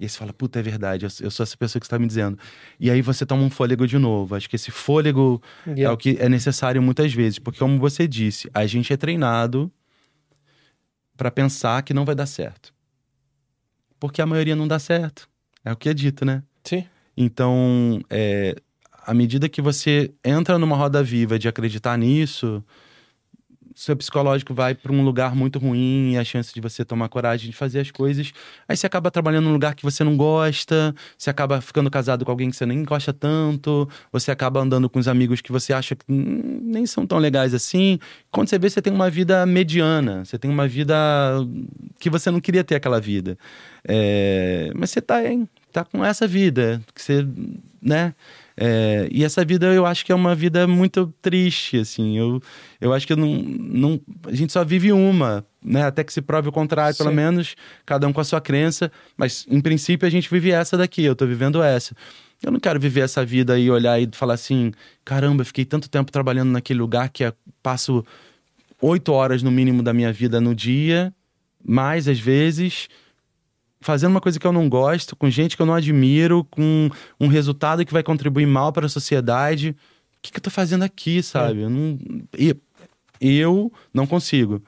Speaker 2: E aí você fala, puta, é verdade, eu, eu sou essa pessoa que você tá me dizendo. E aí você toma um fôlego de novo. Acho que esse fôlego é
Speaker 1: Yeah.
Speaker 2: o que é necessário muitas vezes, porque como você disse, a gente é treinado para pensar que não vai dar certo. Porque a maioria não dá certo. É o que é dito, né?
Speaker 1: Sim.
Speaker 2: Então, é, à medida que você entra numa roda viva de acreditar nisso, seu psicológico vai para um lugar muito ruim e a chance de você tomar coragem de fazer as coisas. Aí você acaba trabalhando num lugar que você não gosta, você acaba ficando casado com alguém que você nem gosta tanto, você acaba andando com os amigos que você acha que nem são tão legais assim. Quando você vê, você tem uma vida mediana, você tem uma vida que você não queria ter aquela vida. É, mas você tá, hein, tá com essa vida, que você, né? É, e essa vida eu acho que é uma vida muito triste, assim. Eu, eu acho que não, não, a gente só vive uma, né? Até que se prove o contrário, pelo
Speaker 1: Sim.
Speaker 2: menos, cada um com a sua crença. Mas, em princípio, a gente vive essa daqui, eu tô vivendo essa. Eu não quero viver essa vida e olhar e falar assim: caramba, eu fiquei tanto tempo trabalhando naquele lugar que eu passo oito horas no mínimo da minha vida no dia, mais às vezes fazendo uma coisa que eu não gosto, com gente que eu não admiro, com um resultado que vai contribuir mal para a sociedade. O que, que eu tô fazendo aqui, sabe? Eu não, eu não consigo.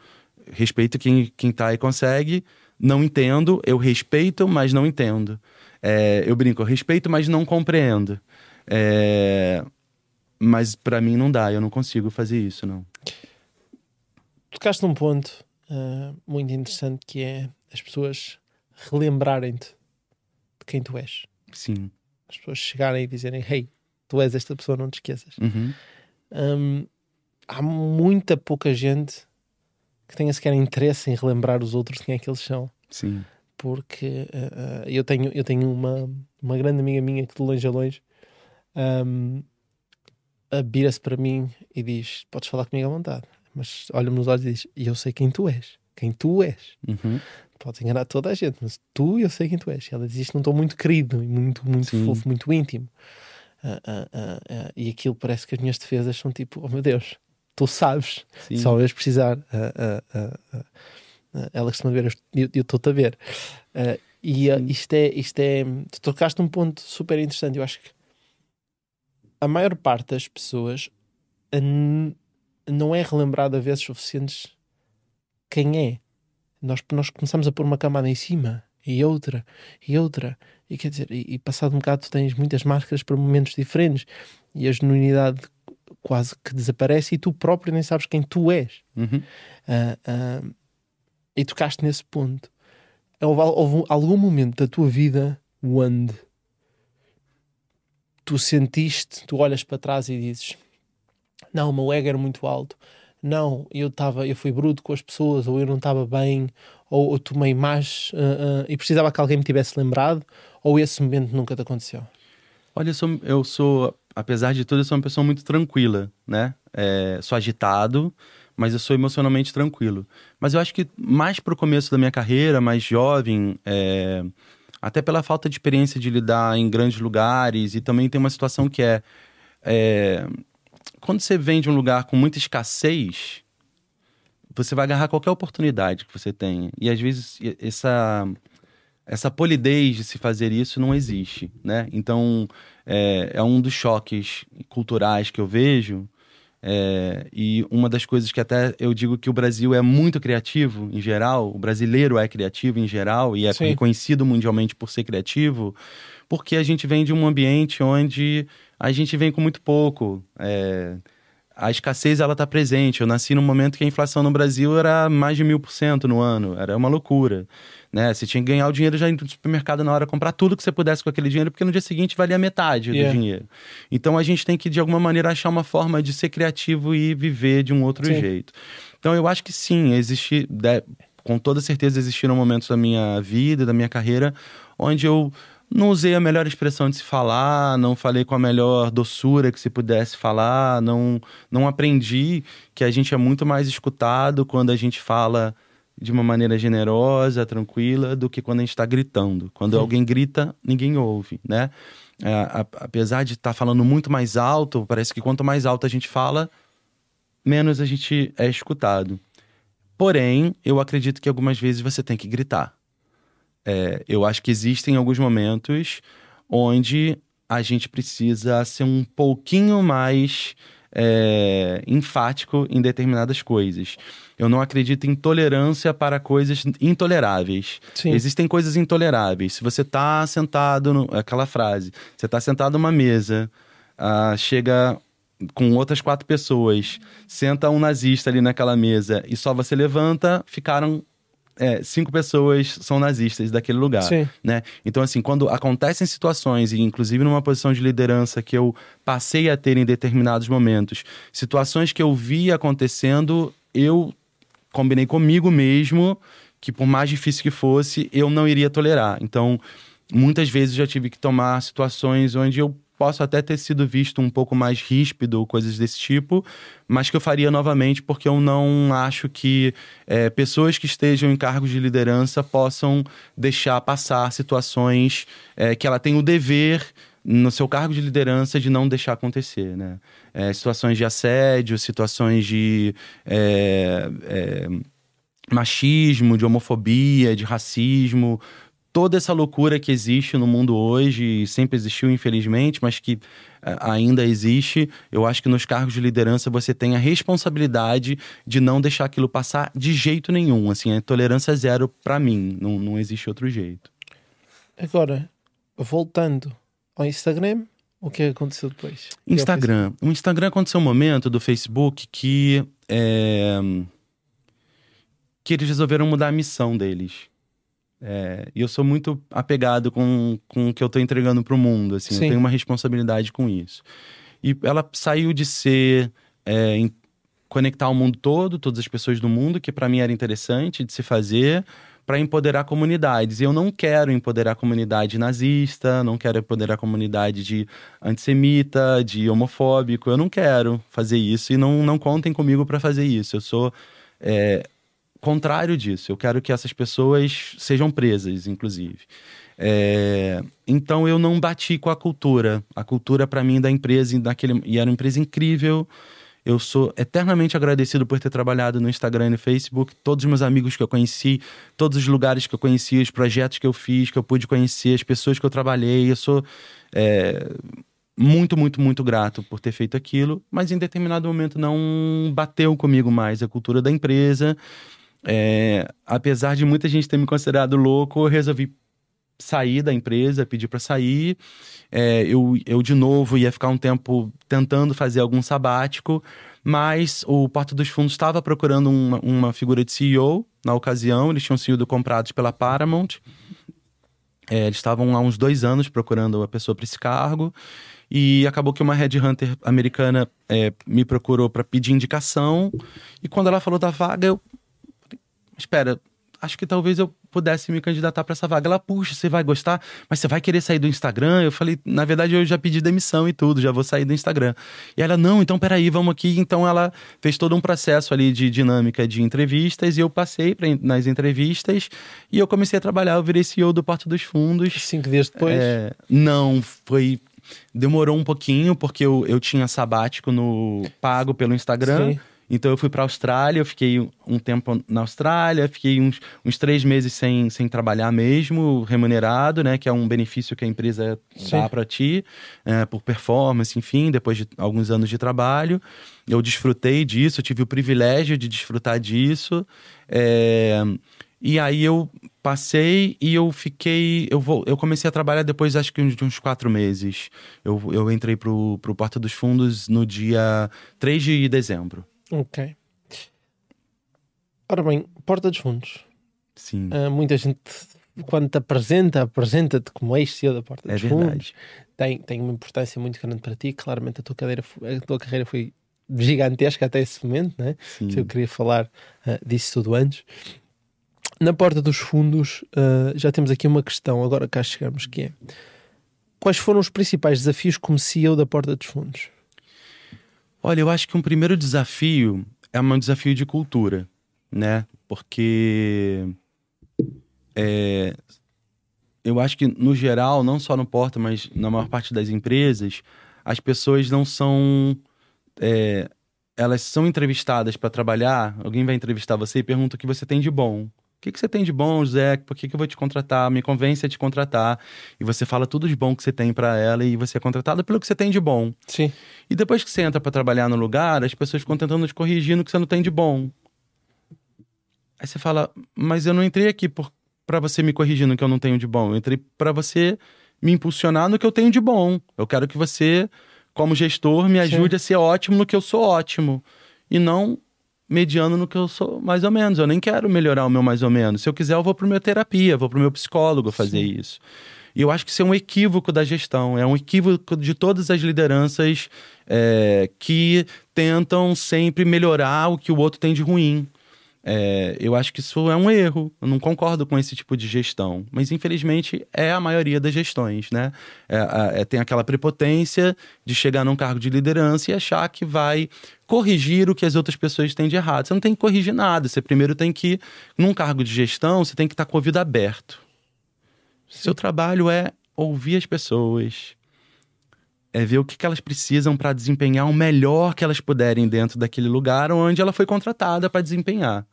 Speaker 2: Respeito quem, quem tá e consegue. Não entendo. Eu respeito, mas não entendo. É, eu brinco, eu respeito, mas não compreendo. É, mas para mim não dá, eu não consigo fazer isso, não.
Speaker 1: Tocaste num ponto ah, muito interessante que é as pessoas relembrarem-te de quem tu és.
Speaker 2: Sim.
Speaker 1: As pessoas chegarem e dizerem: Hey, tu és esta pessoa, não te esqueças.
Speaker 2: Uhum.
Speaker 1: Hum, há muita pouca gente que tenha sequer interesse em relembrar os outros de quem é que eles são.
Speaker 2: Sim.
Speaker 1: Porque ah, ah, eu tenho, eu tenho uma, uma grande amiga minha que de longe a longe ah, vira-se para mim e diz: Podes falar comigo à vontade, mas olha-me nos olhos e diz: E eu sei quem tu és. Quem tu és.
Speaker 2: Uhum.
Speaker 1: Podes enganar toda a gente, mas tu eu sei quem tu és. E ela diz isto num tom muito querido muito, muito
Speaker 2: Sim.
Speaker 1: fofo, muito íntimo. Ah, ah, ah, e aquilo parece que as minhas defesas são tipo, oh meu Deus, tu sabes,
Speaker 2: Sim.
Speaker 1: só vez precisar. Ela costuma ver, eu estou-te a ver. E isto é, isto é, tu tocaste um ponto super interessante. Eu acho que a maior parte das pessoas não é relembrada vezes suficientes quem é. Nós, nós começamos a pôr uma camada em cima e outra e outra. E quer dizer, e, e passado um bocado tu tens muitas máscaras para momentos diferentes e a genuinidade quase que desaparece e tu próprio nem sabes quem tu és.
Speaker 2: Uhum.
Speaker 1: Ah, ah, e tocaste nesse ponto. Houve, houve algum momento da tua vida onde tu sentiste, tu olhas para trás e dizes: Não, o meu ego era muito alto, não, eu, tava, eu fui bruto com as pessoas, ou eu não estava bem, ou eu tomei mais uh, uh, e precisava que alguém me tivesse lembrado, ou esse momento nunca te aconteceu?
Speaker 2: Olha, eu sou, eu sou apesar de tudo, eu sou uma pessoa muito tranquila, né? É, sou agitado, mas eu sou emocionalmente tranquilo. Mas eu acho que mais pro começo da minha carreira, mais jovem, é, até pela falta de experiência de lidar em grandes lugares, e também tem uma situação que é, é quando você vem de um lugar com muita escassez, você vai agarrar qualquer oportunidade que você tenha. E às vezes essa essa polidez de se fazer isso não existe, né? Então é, é um dos choques culturais que eu vejo. É, e uma das coisas que até eu digo que o Brasil é muito criativo em geral, o brasileiro é criativo em geral e é Sim. reconhecido mundialmente por ser criativo, porque a gente vem de um ambiente onde a gente vem com muito pouco. É, a escassez ela está presente. Eu nasci num momento que a inflação no Brasil era mais de mil por cento no ano, era uma loucura. Né? Você tinha que ganhar o dinheiro já indo no supermercado na hora, comprar tudo que você pudesse com aquele dinheiro, porque no dia seguinte valia metade yeah. do dinheiro. Então a gente tem que, de alguma maneira, achar uma forma de ser criativo e viver de um outro sim. jeito. Então eu acho que sim, existe, com toda certeza existiram momentos da minha vida, da minha carreira, onde eu não usei a melhor expressão de se falar, não falei com a melhor doçura que se pudesse falar, não, não aprendi que a gente é muito mais escutado quando a gente fala de uma maneira generosa, tranquila, do que quando a gente está gritando. Quando Sim. alguém grita, ninguém ouve, né? É, a, apesar de estar tá falando muito mais alto, parece que quanto mais alto a gente fala, menos a gente é escutado. Porém, eu acredito que algumas vezes você tem que gritar. É, eu acho que existem alguns momentos onde a gente precisa ser um pouquinho mais é, enfático em determinadas coisas. Eu não acredito em tolerância para coisas intoleráveis. Sim. Existem coisas intoleráveis. Se você está sentado, no, aquela frase, você está sentado numa mesa, uh, chega com outras quatro pessoas, senta um nazista ali naquela mesa e só você levanta, ficaram é, cinco pessoas são nazistas daquele lugar, Sim. né? Então, assim, quando acontecem situações, e inclusive numa posição de liderança que eu passei a ter em determinados momentos, situações que eu vi acontecendo, eu combinei comigo mesmo que por mais difícil que fosse, eu não iria tolerar. Então, muitas vezes eu já tive que tomar situações onde eu posso até ter sido visto um pouco mais ríspido, coisas desse tipo, mas que eu faria novamente porque eu não acho que é, pessoas que estejam em cargos de liderança possam deixar passar situações é, que ela tem o dever no seu cargo de liderança de não deixar acontecer, né? É, situações de assédio, situações de é, é, machismo, de homofobia, de racismo, toda essa loucura que existe no mundo hoje, sempre existiu, infelizmente, mas que eh, ainda existe, eu acho que nos cargos de liderança você tem a responsabilidade de não deixar aquilo passar de jeito nenhum. Assim, a tolerância zero para mim, não, não existe outro jeito.
Speaker 1: Agora, voltando ao Instagram, o que aconteceu depois?
Speaker 2: Instagram. O Instagram aconteceu um momento do Facebook que. É... que eles resolveram mudar a missão deles. É, e eu sou muito apegado com, com o que eu estou entregando para o mundo, assim, Sim. eu tenho uma responsabilidade com isso. E ela saiu de ser é, em, conectar o mundo todo, todas as pessoas do mundo, que para mim era interessante de se fazer, para empoderar comunidades. E eu não quero empoderar a comunidade nazista, não quero empoderar a comunidade de antissemita, de homofóbico, eu não quero fazer isso e não, não contem comigo para fazer isso. Eu sou. É, contrário disso. Eu quero que essas pessoas sejam presas, inclusive. É, então eu não bati com a cultura. A cultura para mim da empresa daquele e era uma empresa incrível. Eu sou eternamente agradecido por ter trabalhado no Instagram e no Facebook, todos os meus amigos que eu conheci, todos os lugares que eu conheci, os projetos que eu fiz, que eu pude conhecer, as pessoas que eu trabalhei. Eu sou é, muito, muito, muito grato por ter feito aquilo, mas em determinado momento não bateu comigo mais a cultura da empresa é, apesar de muita gente ter me considerado louco, eu resolvi sair da empresa, pedir para sair. É, eu, eu, de novo, ia ficar um tempo tentando fazer algum sabático, mas o Porta dos Fundos estava procurando uma, uma, figura de CEO na ocasião, eles tinham sido comprados pela Paramount. É, eles estavam há uns dois anos procurando a pessoa para esse cargo. E acabou que uma headhunter americana é, me procurou para pedir indicação. E quando ela falou da vaga, eu. Espera, acho que talvez eu pudesse me candidatar para essa vaga. Ela, puxa, você vai gostar, mas você vai querer sair do Instagram? Eu falei, na verdade, eu já pedi demissão e tudo, já vou sair do Instagram. E ela, não, então peraí, vamos aqui. Então ela fez todo um processo ali de dinâmica de entrevistas e eu passei pra, nas entrevistas e eu comecei a trabalhar. Eu virei CEO do Porto dos Fundos.
Speaker 1: Cinco dias depois?
Speaker 2: É, não, foi. Demorou um pouquinho, porque eu, eu tinha sabático no pago pelo Instagram. Sim. Então eu fui para a Austrália, eu fiquei um tempo na Austrália, fiquei uns, uns três meses sem, sem trabalhar mesmo, remunerado, né? Que é um benefício que a empresa Sim. dá para ti, é, por performance, enfim, depois de alguns anos de trabalho. Eu desfrutei disso, eu tive o privilégio de desfrutar disso. É, e aí eu passei e eu fiquei. Eu, vou, eu comecei a trabalhar depois, acho que de uns quatro meses. Eu, eu entrei pro, pro Porta dos Fundos no dia 3 de dezembro.
Speaker 1: Ok. Ora bem, Porta dos Fundos.
Speaker 2: Sim.
Speaker 1: Uh, muita gente, quando te apresenta, apresenta-te como ex-CEO da Porta
Speaker 2: é
Speaker 1: dos
Speaker 2: verdade.
Speaker 1: Fundos. Tem, tem uma importância muito grande para ti. Claramente a tua, cadeira, a tua carreira foi gigantesca até esse momento, né? Sim. Se eu queria falar uh, disso tudo antes. Na Porta dos Fundos, uh, já temos aqui uma questão, agora cá chegamos, que é quais foram os principais desafios como CEO da Porta dos Fundos?
Speaker 2: Olha, eu acho que um primeiro desafio é um desafio de cultura, né? Porque é, eu acho que, no geral, não só no Porta, mas na maior parte das empresas, as pessoas não são. É, elas são entrevistadas para trabalhar. Alguém vai entrevistar você e pergunta o que você tem de bom. O que, que você tem de bom, José? Por que, que eu vou te contratar? Me convence a te contratar. E você fala tudo de bom que você tem para ela e você é contratado pelo que você tem de bom.
Speaker 1: Sim.
Speaker 2: E depois que você entra para trabalhar no lugar, as pessoas ficam tentando te corrigir no que você não tem de bom. Aí você fala, mas eu não entrei aqui para você me corrigir no que eu não tenho de bom. Eu entrei para você me impulsionar no que eu tenho de bom. Eu quero que você, como gestor, me ajude Sim. a ser ótimo no que eu sou ótimo. E não mediano no que eu sou mais ou menos. Eu nem quero melhorar o meu mais ou menos. Se eu quiser, eu vou para minha terapia, vou para o meu psicólogo fazer Sim. isso. E eu acho que isso é um equívoco da gestão, é um equívoco de todas as lideranças é, que tentam sempre melhorar o que o outro tem de ruim. É, eu acho que isso é um erro. Eu não concordo com esse tipo de gestão. Mas, infelizmente, é a maioria das gestões, né? É, é, tem aquela prepotência de chegar num cargo de liderança e achar que vai corrigir o que as outras pessoas têm de errado. Você não tem que corrigir nada. Você primeiro tem que, num cargo de gestão, você tem que estar com o ouvido aberto. Seu trabalho é ouvir as pessoas, é ver o que, que elas precisam para desempenhar o melhor que elas puderem dentro daquele lugar onde ela foi contratada para desempenhar.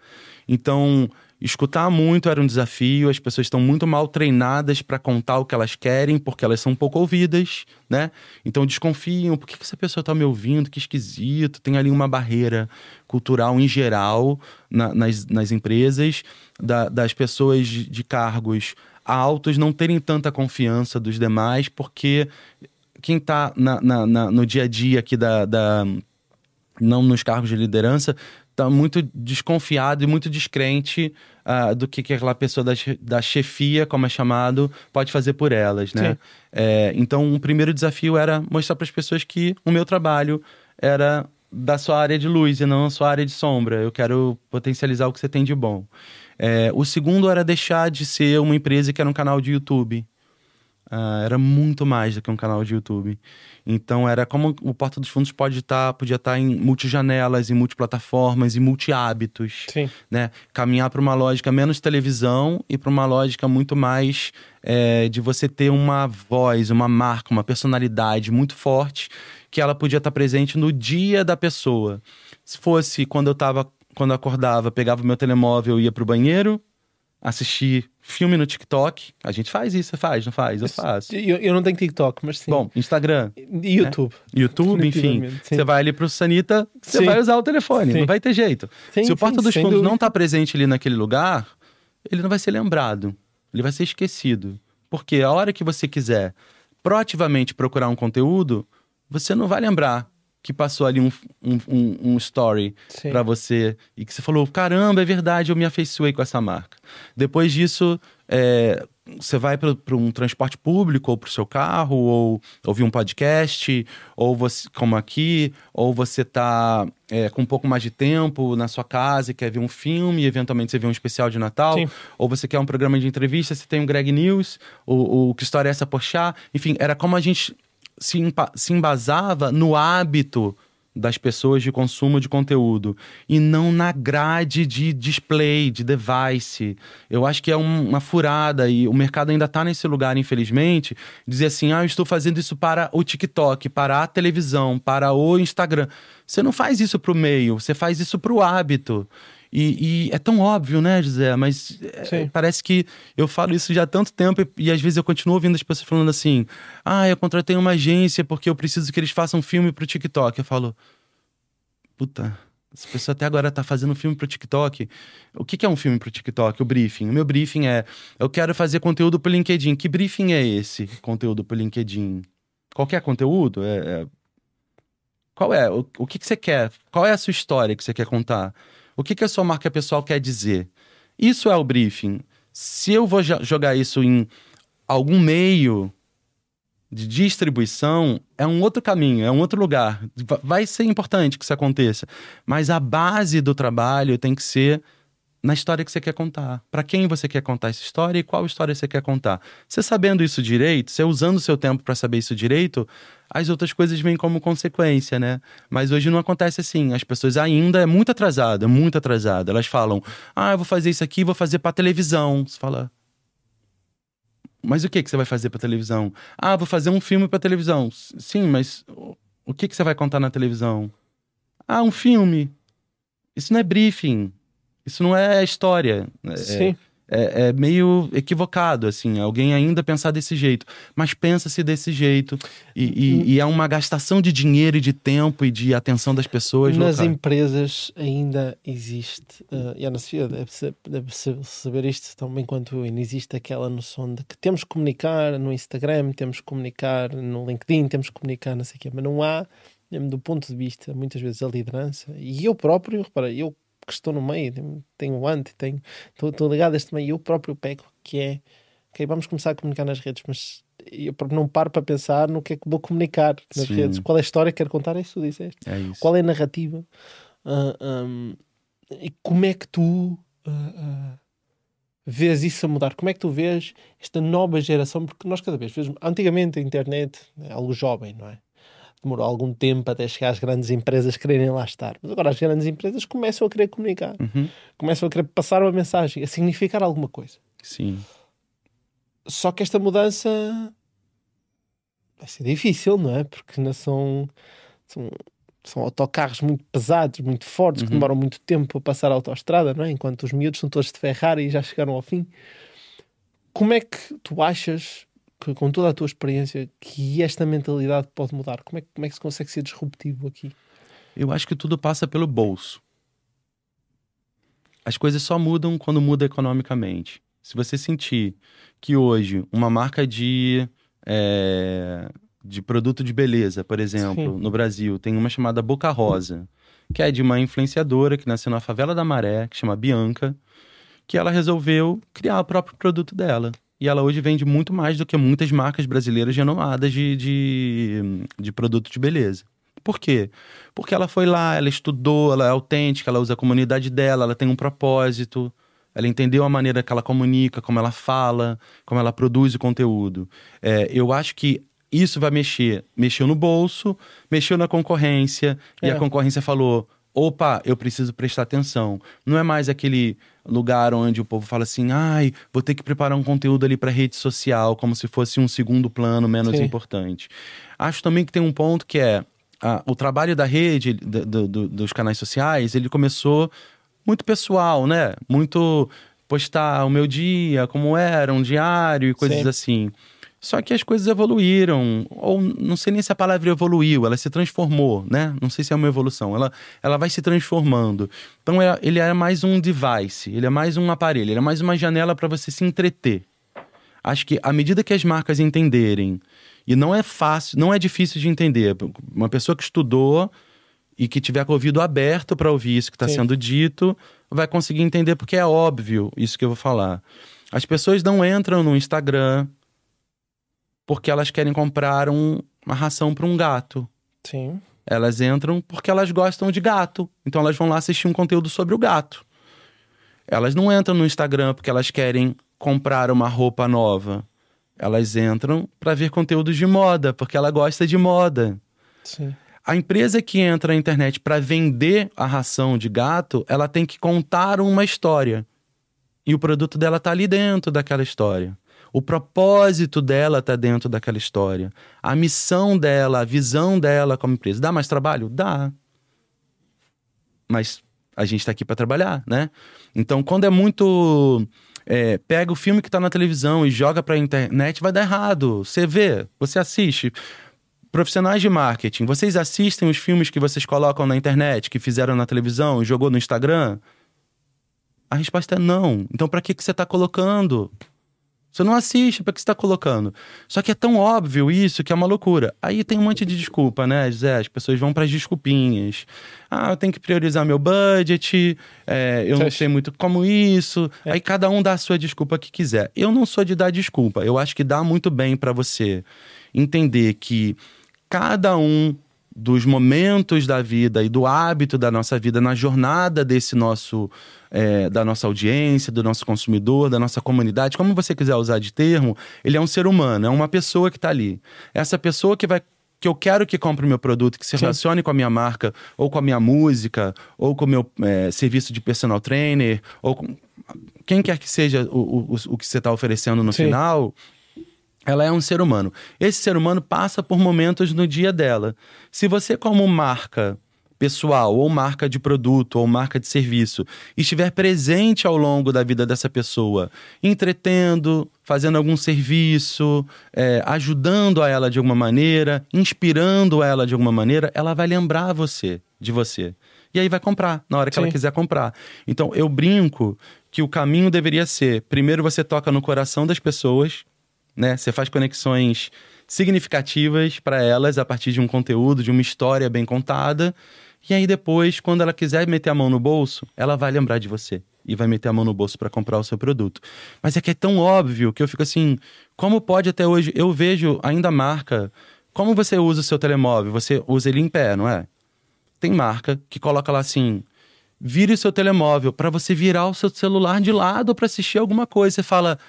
Speaker 2: Então, escutar muito era um desafio, as pessoas estão muito mal treinadas para contar o que elas querem, porque elas são pouco ouvidas, né? Então desconfiam, por que, que essa pessoa está me ouvindo? Que esquisito. Tem ali uma barreira cultural em geral na, nas, nas empresas, da, das pessoas de, de cargos altos não terem tanta confiança dos demais, porque quem está na, na, na, no dia a dia aqui da, da não nos cargos de liderança, está muito desconfiado e muito descrente uh, do que, que aquela pessoa da, da chefia, como é chamado, pode fazer por elas, né? É, então, o primeiro desafio era mostrar para as pessoas que o meu trabalho era da sua área de luz e não a sua área de sombra. Eu quero potencializar o que você tem de bom. É, o segundo era deixar de ser uma empresa que era um canal de YouTube. Uh, era muito mais do que um canal de YouTube. Então era como o Porta dos Fundos pode estar, tá, podia estar tá em multijanelas, em multiplataformas, e multi-hábitos. Né? Caminhar para uma lógica menos televisão e para uma lógica muito mais é, de você ter uma voz, uma marca, uma personalidade muito forte que ela podia estar tá presente no dia da pessoa. Se fosse quando eu estava, quando eu acordava, pegava o meu telemóvel e ia para o banheiro, assistir filme no TikTok. A gente faz isso, você faz, não faz? Eu faço.
Speaker 1: Eu, eu não tenho TikTok, mas sim.
Speaker 2: Bom, Instagram.
Speaker 1: E YouTube.
Speaker 2: Né? YouTube, enfim. Você vai ali pro Sanita, você vai usar o telefone, sim. não vai ter jeito. Sim, Se o Porta dos Fundos não tá presente ali naquele lugar, ele não vai ser lembrado. Ele vai ser esquecido. Porque a hora que você quiser proativamente procurar um conteúdo, você não vai lembrar que passou ali um, um, um, um story para você e que você falou: caramba, é verdade, eu me afeiçoei com essa marca. Depois disso, é, você vai para um transporte público ou para o seu carro, ou ouvir um podcast, ou você, como aqui, ou você está é, com um pouco mais de tempo na sua casa e quer ver um filme, e eventualmente você vê um especial de Natal, Sim. ou você quer um programa de entrevista, você tem o Greg News, o, o Que História é essa Pochá, enfim, era como a gente se, se embasava no hábito das pessoas de consumo de conteúdo e não na grade de display, de device. Eu acho que é um, uma furada e o mercado ainda está nesse lugar, infelizmente, dizer assim: ah, eu estou fazendo isso para o TikTok, para a televisão, para o Instagram. Você não faz isso para o meio, você faz isso para o hábito. E, e, é tão óbvio, né, José? Mas é, parece que eu falo isso já há tanto tempo e, e, às vezes eu continuo ouvindo as pessoas falando assim: ah, eu contratei uma agência porque eu preciso que eles façam filme pro TikTok. Eu falo, puta, essa pessoa até agora tá fazendo filme pro TikTok. O que, que é um filme pro TikTok? O briefing. O meu briefing é: eu quero fazer conteúdo pro LinkedIn. Que briefing é esse? Conteúdo pro LinkedIn. Qualquer conteúdo? É, é... Qual é? O, o que, que você quer? Qual é a sua história que você quer contar? O que, que a sua marca pessoal quer dizer? Isso é o briefing. Se eu vou jogar isso em algum meio de distribuição, é um outro caminho, é um outro lugar. Vai ser importante que isso aconteça. Mas a base do trabalho tem que ser na história que você quer contar. Para quem você quer contar essa história e qual história você quer contar. Você sabendo isso direito, você usando o seu tempo para saber isso direito, as outras coisas vêm como consequência, né? Mas hoje não acontece assim. As pessoas ainda é muito atrasada, muito atrasada. Elas falam: "Ah, eu vou fazer isso aqui, vou fazer para televisão". Você fala: mas o que, que você vai fazer para televisão? Ah, vou fazer um filme para televisão. Sim, mas o que, que você vai contar na televisão? Ah, um filme. Isso não é briefing. Isso não é história. É,
Speaker 1: Sim.
Speaker 2: É, é, meio equivocado, assim, alguém ainda pensar desse jeito. Mas pensa-se desse jeito. E, e, e, é uma gastação de dinheiro e de tempo e de atenção das pessoas.
Speaker 1: Nas local. empresas ainda existe, uh, e a Ana Sofia deve, deve saber isto tão bem quanto eu, ainda existe aquela noção de que temos que comunicar no Instagram, temos que comunicar no LinkedIn, temos que comunicar não sei o quê, mas não há, do ponto de vista, muitas vezes, a liderança. E eu próprio, repara, eu que estou no meio, tenho ante, tenho, estou, estou ligado a este meio, eu próprio pego, que é, ok, vamos começar a comunicar nas redes, mas eu não paro para pensar no que é que vou comunicar nas Sim. redes, qual é a história que quero contar, é isso que tu disseste,
Speaker 2: é isso.
Speaker 1: qual é a narrativa, uh, ah, um, e como é que tu uh, uh, vês isso a mudar, como é que tu vês esta nova geração, porque nós cada vez vemos, antigamente a internet é algo jovem, não é? Demorou algum tempo até chegar às grandes empresas quererem lá estar. Mas agora as grandes empresas começam a querer comunicar,
Speaker 2: uhum.
Speaker 1: começam a querer passar uma mensagem, a significar alguma coisa.
Speaker 2: Sim.
Speaker 1: Só que esta mudança vai ser difícil, não é? Porque não são, são, são autocarros muito pesados, muito fortes, uhum. que demoram muito tempo a passar a autoestrada, não é? Enquanto os miúdos são todos de Ferrari e já chegaram ao fim. Como é que tu achas que, com toda a tua experiência, que esta mentalidade pode mudar? Como é, como é que se consegue ser disruptivo aqui?
Speaker 2: Eu acho que tudo passa pelo bolso. As coisas só mudam quando muda economicamente. Se você sentir que hoje uma marca de, é, de produto de beleza, por exemplo, Sim. no Brasil, tem uma chamada Boca Rosa, que é de uma influenciadora que nasceu na favela da Maré, que chama Bianca, que ela resolveu criar o próprio produto dela. E ela hoje vende muito mais do que muitas marcas brasileiras renomadas de, de, de produto de beleza. Por quê? Porque ela foi lá, ela estudou, ela é autêntica, ela usa a comunidade dela, ela tem um propósito, ela entendeu a maneira que ela comunica, como ela fala, como ela produz o conteúdo. É, eu acho que isso vai mexer. Mexeu no bolso, mexeu na concorrência, é. e a é. concorrência falou: opa, eu preciso prestar atenção. Não é mais aquele lugar onde o povo fala assim, ai, vou ter que preparar um conteúdo ali para rede social, como se fosse um segundo plano menos Sim. importante. Acho também que tem um ponto que é a, o trabalho da rede, do, do, dos canais sociais, ele começou muito pessoal, né? Muito postar o meu dia, como era, um diário e coisas Sim. assim. Só que as coisas evoluíram, ou não sei nem se a palavra evoluiu, ela se transformou, né? Não sei se é uma evolução, ela, ela vai se transformando. Então é, ele é mais um device, ele é mais um aparelho, ele é mais uma janela para você se entreter. Acho que à medida que as marcas entenderem, e não é fácil, não é difícil de entender, uma pessoa que estudou e que tiver com o ouvido aberto para ouvir isso que está sendo dito, vai conseguir entender porque é óbvio isso que eu vou falar. As pessoas não entram no Instagram porque elas querem comprar um, uma ração para um gato.
Speaker 1: Sim.
Speaker 2: Elas entram porque elas gostam de gato. Então elas vão lá assistir um conteúdo sobre o gato. Elas não entram no Instagram porque elas querem comprar uma roupa nova. Elas entram para ver conteúdos de moda, porque ela gosta de moda.
Speaker 1: Sim.
Speaker 2: A empresa que entra na internet para vender a ração de gato, ela tem que contar uma história. E o produto dela tá ali dentro daquela história. O propósito dela tá dentro daquela história. A missão dela, a visão dela como empresa. Dá mais trabalho? Dá. Mas a gente está aqui para trabalhar, né? Então, quando é muito. É, pega o filme que está na televisão e joga para a internet, vai dar errado. Você vê, você assiste. Profissionais de marketing, vocês assistem os filmes que vocês colocam na internet, que fizeram na televisão, jogou no Instagram? A resposta é não. Então, para que, que você está colocando? Você não assiste, para que você está colocando? Só que é tão óbvio isso que é uma loucura. Aí tem um monte de desculpa, né, José? As pessoas vão para as desculpinhas. Ah, eu tenho que priorizar meu budget, é, eu não sei muito como isso. É. Aí cada um dá a sua desculpa que quiser. Eu não sou de dar desculpa. Eu acho que dá muito bem para você entender que cada um dos momentos da vida e do hábito da nossa vida na jornada desse nosso é, da nossa audiência, do nosso consumidor, da nossa comunidade, como você quiser usar de termo, ele é um ser humano, é uma pessoa que está ali. Essa pessoa que vai que eu quero que compre o meu produto, que se Sim. relacione com a minha marca, ou com a minha música, ou com o meu é, serviço de personal trainer, ou com quem quer que seja o, o, o que você está oferecendo no Sim. final, ela é um ser humano. Esse ser humano passa por momentos no dia dela. Se você, como marca pessoal, ou marca de produto, ou marca de serviço, estiver presente ao longo da vida dessa pessoa, entretendo, fazendo algum serviço, é, ajudando a ela de alguma maneira, inspirando ela de alguma maneira, ela vai lembrar você de você. E aí vai comprar, na hora que Sim. ela quiser comprar. Então, eu brinco que o caminho deveria ser: primeiro você toca no coração das pessoas né? Você faz conexões significativas para elas a partir de um conteúdo, de uma história bem contada. E aí depois, quando ela quiser meter a mão no bolso, ela vai lembrar de você e vai meter a mão no bolso para comprar o seu produto. Mas é que é tão óbvio que eu fico assim, como pode até hoje eu vejo ainda marca, como você usa o seu telemóvel? Você usa ele em pé, não é? Tem marca que coloca lá assim: vire o seu telemóvel para você virar o seu celular de lado para assistir alguma coisa. Você fala: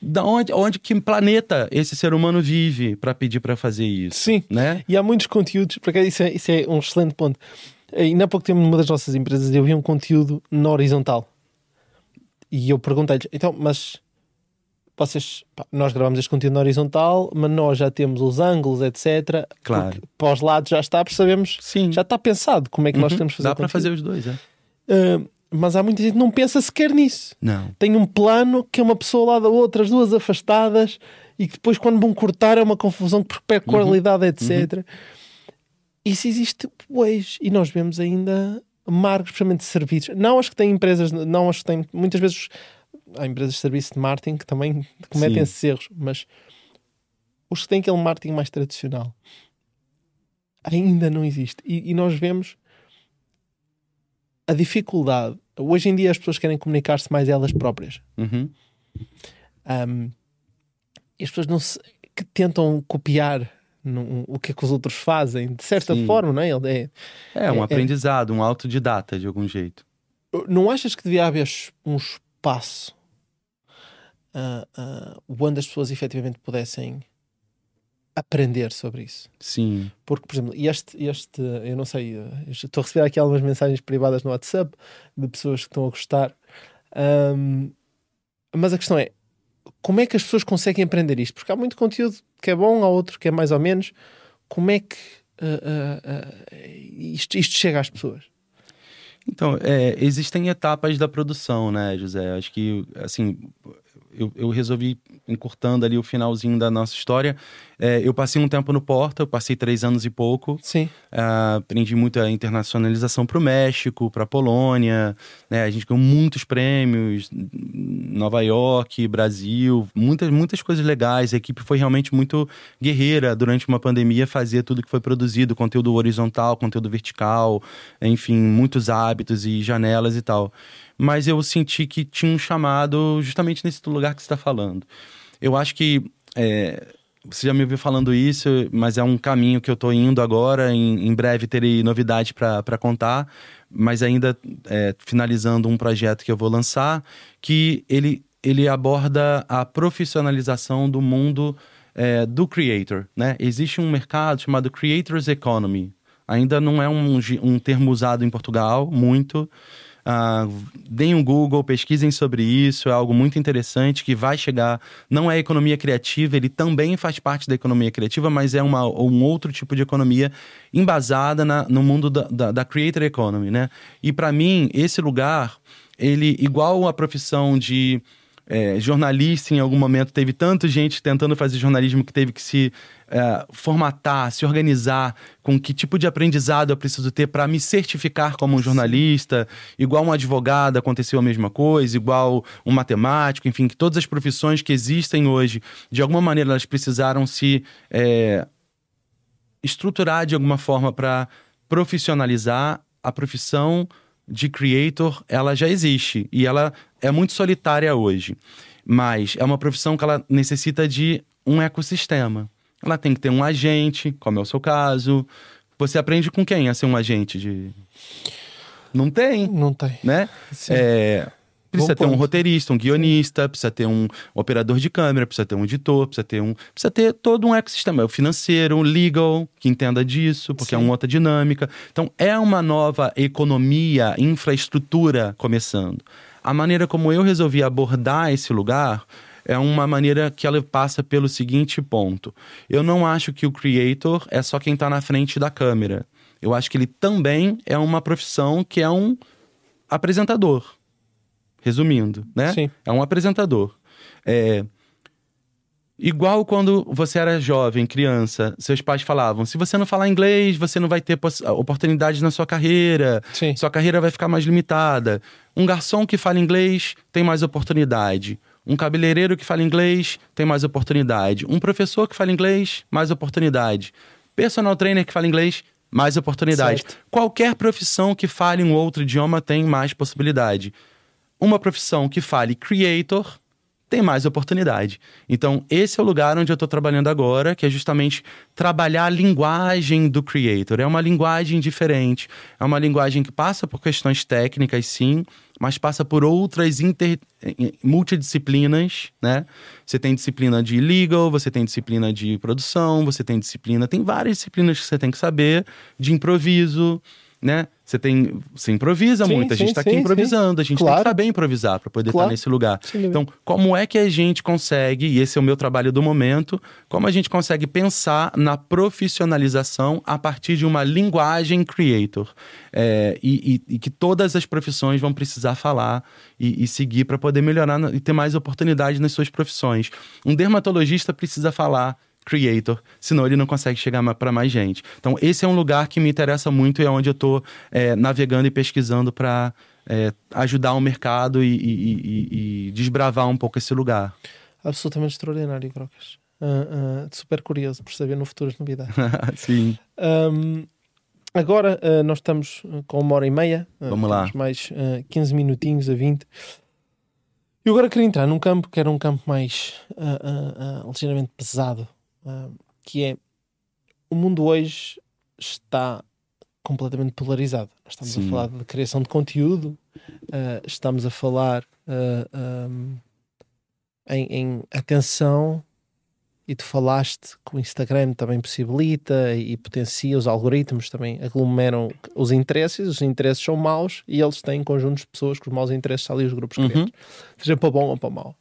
Speaker 2: da onde, onde que planeta esse ser humano vive para pedir para fazer isso.
Speaker 1: Sim,
Speaker 2: né?
Speaker 1: e há muitos conteúdos, porque isso é, isso é um excelente ponto. Ainda há pouco tempo, numa das nossas empresas, eu vi um conteúdo na horizontal. E eu perguntei-lhes, então, mas vocês, pá, nós gravamos este conteúdo na horizontal, mas nós já temos os ângulos, etc.
Speaker 2: Claro.
Speaker 1: Para os lados já está, percebemos,
Speaker 2: Sim.
Speaker 1: já está pensado como é que uhum. nós temos fazer
Speaker 2: Dá para fazer os dois, é.
Speaker 1: Uh, mas há muita gente que não pensa sequer nisso.
Speaker 2: Não.
Speaker 1: Tem um plano que é uma pessoa lá da outra, as duas afastadas, e que depois, quando vão cortar, é uma confusão que perde uhum. qualidade, etc. Uhum. Isso existe hoje. E nós vemos ainda marcos, especialmente de serviços. Não acho que tem empresas, não acho que tem. Muitas vezes há empresas de serviço de marketing que também cometem esses erros, mas os que têm aquele marketing mais tradicional ainda não existe. E, e nós vemos a dificuldade. Hoje em dia as pessoas querem comunicar-se mais elas próprias.
Speaker 2: Uhum.
Speaker 1: Um, e as pessoas não se, que tentam copiar no, o que é que os outros fazem, de certa Sim. forma, não é?
Speaker 2: É, é um é, é. aprendizado, um autodidata de algum jeito.
Speaker 1: Não achas que devia haver um espaço uh, uh, onde as pessoas efetivamente pudessem aprender sobre isso.
Speaker 2: Sim.
Speaker 1: Porque, por exemplo, este, este eu não sei, estou a receber aqui algumas mensagens privadas no WhatsApp de pessoas que estão a gostar. Um, mas a questão é, como é que as pessoas conseguem aprender isto? Porque há muito conteúdo que é bom, há outro que é mais ou menos. Como é que uh, uh, uh, isto, isto chega às pessoas?
Speaker 2: Então, é, existem etapas da produção, né, José? Acho que, assim, eu, eu resolvi encurtando ali o finalzinho da nossa história. É, eu passei um tempo no Porta, eu passei três anos e pouco.
Speaker 1: Sim.
Speaker 2: Uh, aprendi muito a internacionalização para o México, para a Polônia. Né? A gente ganhou muitos prêmios, Nova York, Brasil, muitas, muitas coisas legais. A equipe foi realmente muito guerreira durante uma pandemia, fazia tudo que foi produzido, conteúdo horizontal, conteúdo vertical, enfim, muitos hábitos e janelas e tal. mas eu senti que tinha um chamado justamente nesse lugar que você está falando. Eu acho que é, você já me ouviu falando isso, mas é um caminho que eu estou indo agora. Em, em breve terei novidade para contar, mas ainda é, finalizando um projeto que eu vou lançar, que ele, ele aborda a profissionalização do mundo é, do creator. Né? Existe um mercado chamado Creators Economy. Ainda não é um, um termo usado em Portugal muito, Uh, deem um Google, pesquisem sobre isso, é algo muito interessante que vai chegar. Não é economia criativa, ele também faz parte da economia criativa, mas é uma, um outro tipo de economia embasada na, no mundo da, da, da creator economy, né? E para mim, esse lugar, ele, igual a profissão de é, jornalista em algum momento teve tanta gente tentando fazer jornalismo que teve que se é, formatar, se organizar com que tipo de aprendizado eu preciso ter para me certificar como um jornalista, igual um advogado aconteceu a mesma coisa, igual um matemático, enfim, que todas as profissões que existem hoje, de alguma maneira elas precisaram se é, estruturar de alguma forma para profissionalizar. A profissão de creator, ela já existe e ela é muito solitária hoje. Mas é uma profissão que ela necessita de um ecossistema. Ela tem que ter um agente, como é o seu caso. Você aprende com quem a ser um agente de. Não tem.
Speaker 1: Não tem.
Speaker 2: Né? Sim. É, Precisa Bom ter ponto. um roteirista, um guionista, precisa ter um operador de câmera, precisa ter um editor, precisa ter um. Precisa ter todo um ecossistema. O financeiro, o legal, que entenda disso, porque Sim. é uma outra dinâmica. Então, é uma nova economia, infraestrutura começando. A maneira como eu resolvi abordar esse lugar é uma maneira que ela passa pelo seguinte ponto. Eu não acho que o creator é só quem está na frente da câmera. Eu acho que ele também é uma profissão que é um apresentador resumindo, né?
Speaker 1: Sim.
Speaker 2: É um apresentador. É, Igual quando você era jovem, criança, seus pais falavam: se você não falar inglês, você não vai ter oportunidades na sua carreira,
Speaker 1: Sim.
Speaker 2: sua carreira vai ficar mais limitada. Um garçom que fala inglês tem mais oportunidade. Um cabeleireiro que fala inglês tem mais oportunidade. Um professor que fala inglês, mais oportunidade. Personal trainer que fala inglês, mais oportunidade.
Speaker 1: Certo.
Speaker 2: Qualquer profissão que fale um outro idioma tem mais possibilidade uma profissão que fale creator tem mais oportunidade. Então, esse é o lugar onde eu estou trabalhando agora, que é justamente trabalhar a linguagem do creator. É uma linguagem diferente, é uma linguagem que passa por questões técnicas, sim, mas passa por outras inter... multidisciplinas, né? Você tem disciplina de legal, você tem disciplina de produção, você tem disciplina, tem várias disciplinas que você tem que saber, de improviso, né? Você tem, você improvisa sim, muito, a gente está aqui sim, improvisando, sim. a gente claro. tem que saber improvisar para poder estar claro. tá nesse lugar. então, como é que a gente consegue, e esse é o meu trabalho do momento, como a gente consegue pensar na profissionalização a partir de uma linguagem creator é, e, e, e, que todas as profissões vão precisar falar e, e seguir para poder melhorar e ter mais oportunidade nas suas profissões. Um dermatologista precisa falar creator, senão ele não consegue chegar para mais gente. Então, esse é um lugar que me interessa muito e é onde eu estou é, navegando e pesquisando para é, ajudar o mercado e, e, e, e, desbravar um pouco esse lugar.
Speaker 1: Absolutamente extraordinário, Crocas. Uh, uh, super curioso por saber no futuro as novidades.
Speaker 2: Sim.
Speaker 1: Um, agora uh, nós estamos com uma hora e meia.
Speaker 2: Vamos lá.
Speaker 1: Mais 15 minutinhos a 20. Eu agora queria entrar num campo que era um campo mais ligeiramente pesado que é o mundo hoje está completamente polarizado. Nós estamos Sim. a falar de criação de conteúdo, uh, estamos a falar uh, ah, um, em, em, atenção, e tu falaste que o Instagram também possibilita e potencia, os algoritmos também aglomeram os interesses, os interesses são maus e eles têm conjuntos de pessoas com os maus interesses ali, os grupos uhum. criados, seja para bom ou para mau.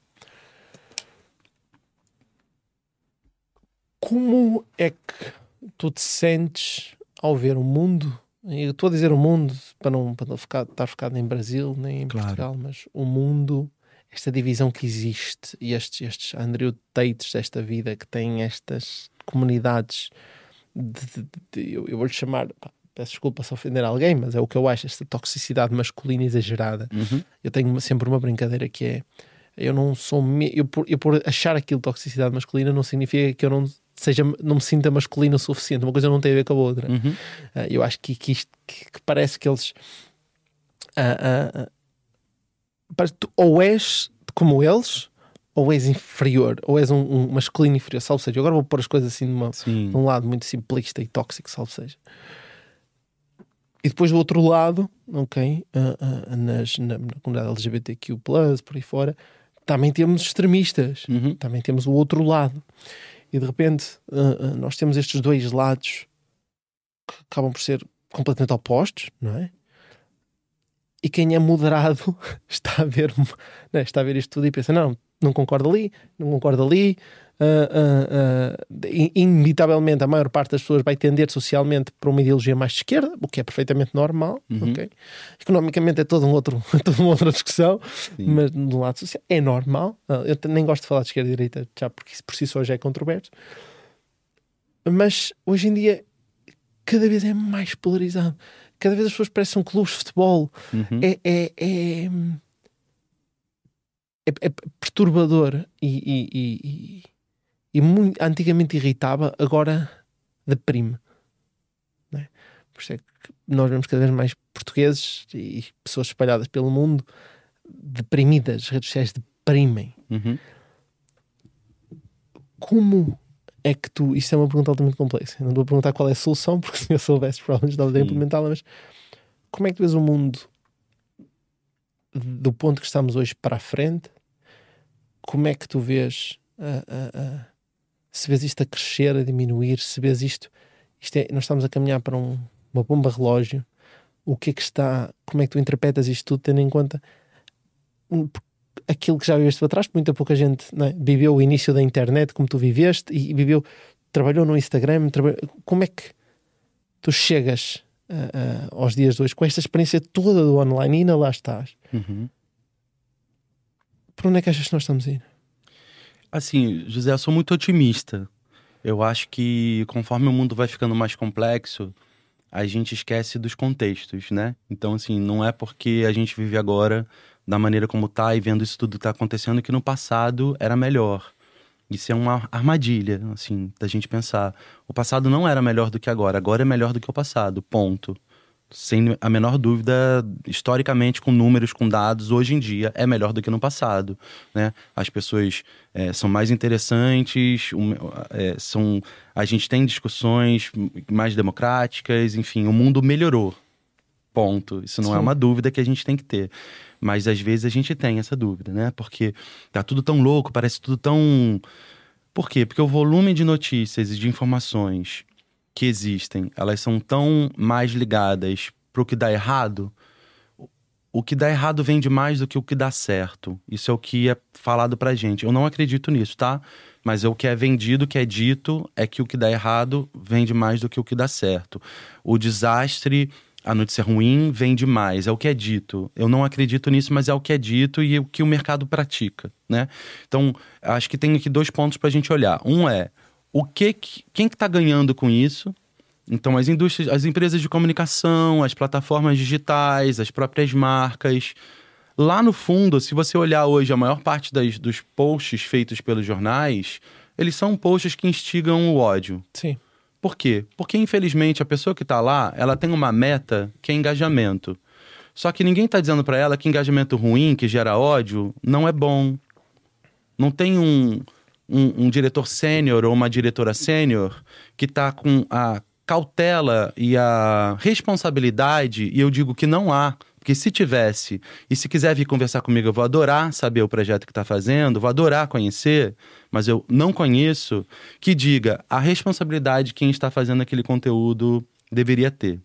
Speaker 1: Como é que tu te sentes ao ver o mundo? Eu estou a dizer o mundo para não, para não ficar, estar focado em Brasil nem em claro. Portugal, mas o mundo, esta divisão que existe e estes, estes Andrew Tates desta vida que têm estas comunidades, de, de, de, eu, eu vou-lhe chamar, pá, peço desculpa se ofender alguém, mas é o que eu acho, esta toxicidade masculina exagerada.
Speaker 2: Uhum.
Speaker 1: Eu tenho sempre uma brincadeira que é eu não sou eu por, eu por achar aquilo toxicidade masculina não significa que eu não seja, não me sinta masculino o suficiente. Uma coisa não tem a ver com a outra.
Speaker 2: Uhum.
Speaker 1: Uh, eu acho que, que isto que, que, parece que eles uh, uh, tu ou és como eles, ou és inferior, ou és um, um masculino inferior, salvo seja. Agora vou pôr as coisas assim numa, num lado muito simplista e tóxico, salvo seja. E depois do outro lado, ok, uh, uh, nas, na, na, comunidade LGBTQ, por aí fora, também temos extremistas, uhum. também temos o outro lado. E de repente uh, nós temos estes dois lados que acabam por ser completamente opostos, não é? E quem é moderado está a ver, né, está a ver isto tudo e pensa: não, não concordo ali, não concordo ali, uh, uh, inevitavelmente a maior parte das pessoas vai tender socialmente para uma ideologia mais de esquerda, o que é perfeitamente normal. Uhum. Okay? Economicamente é toda, um outro, toda uma outra discussão, Sim. mas do lado social é normal. eu nem gosto de falar de esquerda e direita, já porque isso por si só já é controverso. Mas hoje em dia cada vez é mais polarizado. Cada vez as pessoas parecem clubes de futebol. Uhum. É, é, é, é, é perturbador e, e, e, e muito, antigamente irritava, agora deprime. É? Por isso é que nós vemos cada vez mais portugueses e pessoas espalhadas pelo mundo deprimidas. As redes sociais deprimem. Uhum. Como é que tu. Isto é uma pergunta altamente complexa. Eu não vou a perguntar qual é a solução, porque se eu soubesse, provavelmente estava a implementá-la, mas como é que tu vês o mundo do ponto que estamos hoje para a frente? Como é que tu vês se vês isto a crescer, a diminuir, se vês isto, isto é, nós estamos a caminhar para um, uma bomba relógio, o que é que está, como é que tu interpretas isto tudo, tendo em conta aquilo que já viveste para trás, muita pouca gente é? viveu o início da internet como tu viveste e viveu, trabalhou no Instagram, trabalhou, como é que tu chegas uh, uh, aos dias de hoje com esta experiência toda do online e ainda lá estás? Uhum. Por onde é que achas que nós estamos a ir?
Speaker 2: Assim, José, eu sou muito otimista. Eu acho que conforme o mundo vai ficando mais complexo, a gente esquece dos contextos, né? Então, assim, não é porque a gente vive agora da maneira como tá e vendo isso tudo tá acontecendo que no passado era melhor. Isso é uma armadilha, assim, da gente pensar. O passado não era melhor do que agora, agora é melhor do que o passado, ponto sem a menor dúvida, historicamente, com números, com dados, hoje em dia é melhor do que no passado. Né? As pessoas é, são mais interessantes, um, é, são, a gente tem discussões mais democráticas, enfim, o mundo melhorou. Ponto. Isso não é Sim. é uma dúvida que a gente tem que ter. Mas às vezes a gente tem essa dúvida, né? Porque tá tudo tão louco, parece tudo tão. Por quê? Porque o volume de notícias e de informações que existem, elas são tão mais ligadas para o que dá errado, o que dá errado vende mais do que o que dá certo. Isso é o que é falado pra gente. Eu não acredito nisso, tá? Mas é o que é vendido, o que é dito, é que o que dá errado vende mais do que o que dá certo. O desastre, a notícia ruim vende mais, é o que é dito. Eu não acredito nisso, mas é o que é dito e é o que o mercado pratica, né? Então, acho que tem aqui dois pontos pra gente olhar. Um é o que, quem que está ganhando com isso? Então, as indústrias, as empresas de comunicação, as plataformas digitais, as próprias marcas. Lá no fundo, se você olhar hoje a maior parte das, dos posts feitos pelos jornais, eles são posts que instigam o ódio.
Speaker 1: Sim.
Speaker 2: Por quê? Porque, infelizmente, a pessoa que está lá, ela tem uma meta que é engajamento. Só que ninguém está dizendo para ela que engajamento ruim, que gera ódio, não é bom. Não tem um, um, um diretor sênior ou uma diretora sênior que está com a cautela e a responsabilidade, e eu digo que não há, porque se tivesse, e se quiser vir conversar comigo, eu vou adorar saber o projeto que está fazendo, vou adorar conhecer, mas eu não conheço, que diga a responsabilidade de quem está fazendo aquele conteúdo deveria ter.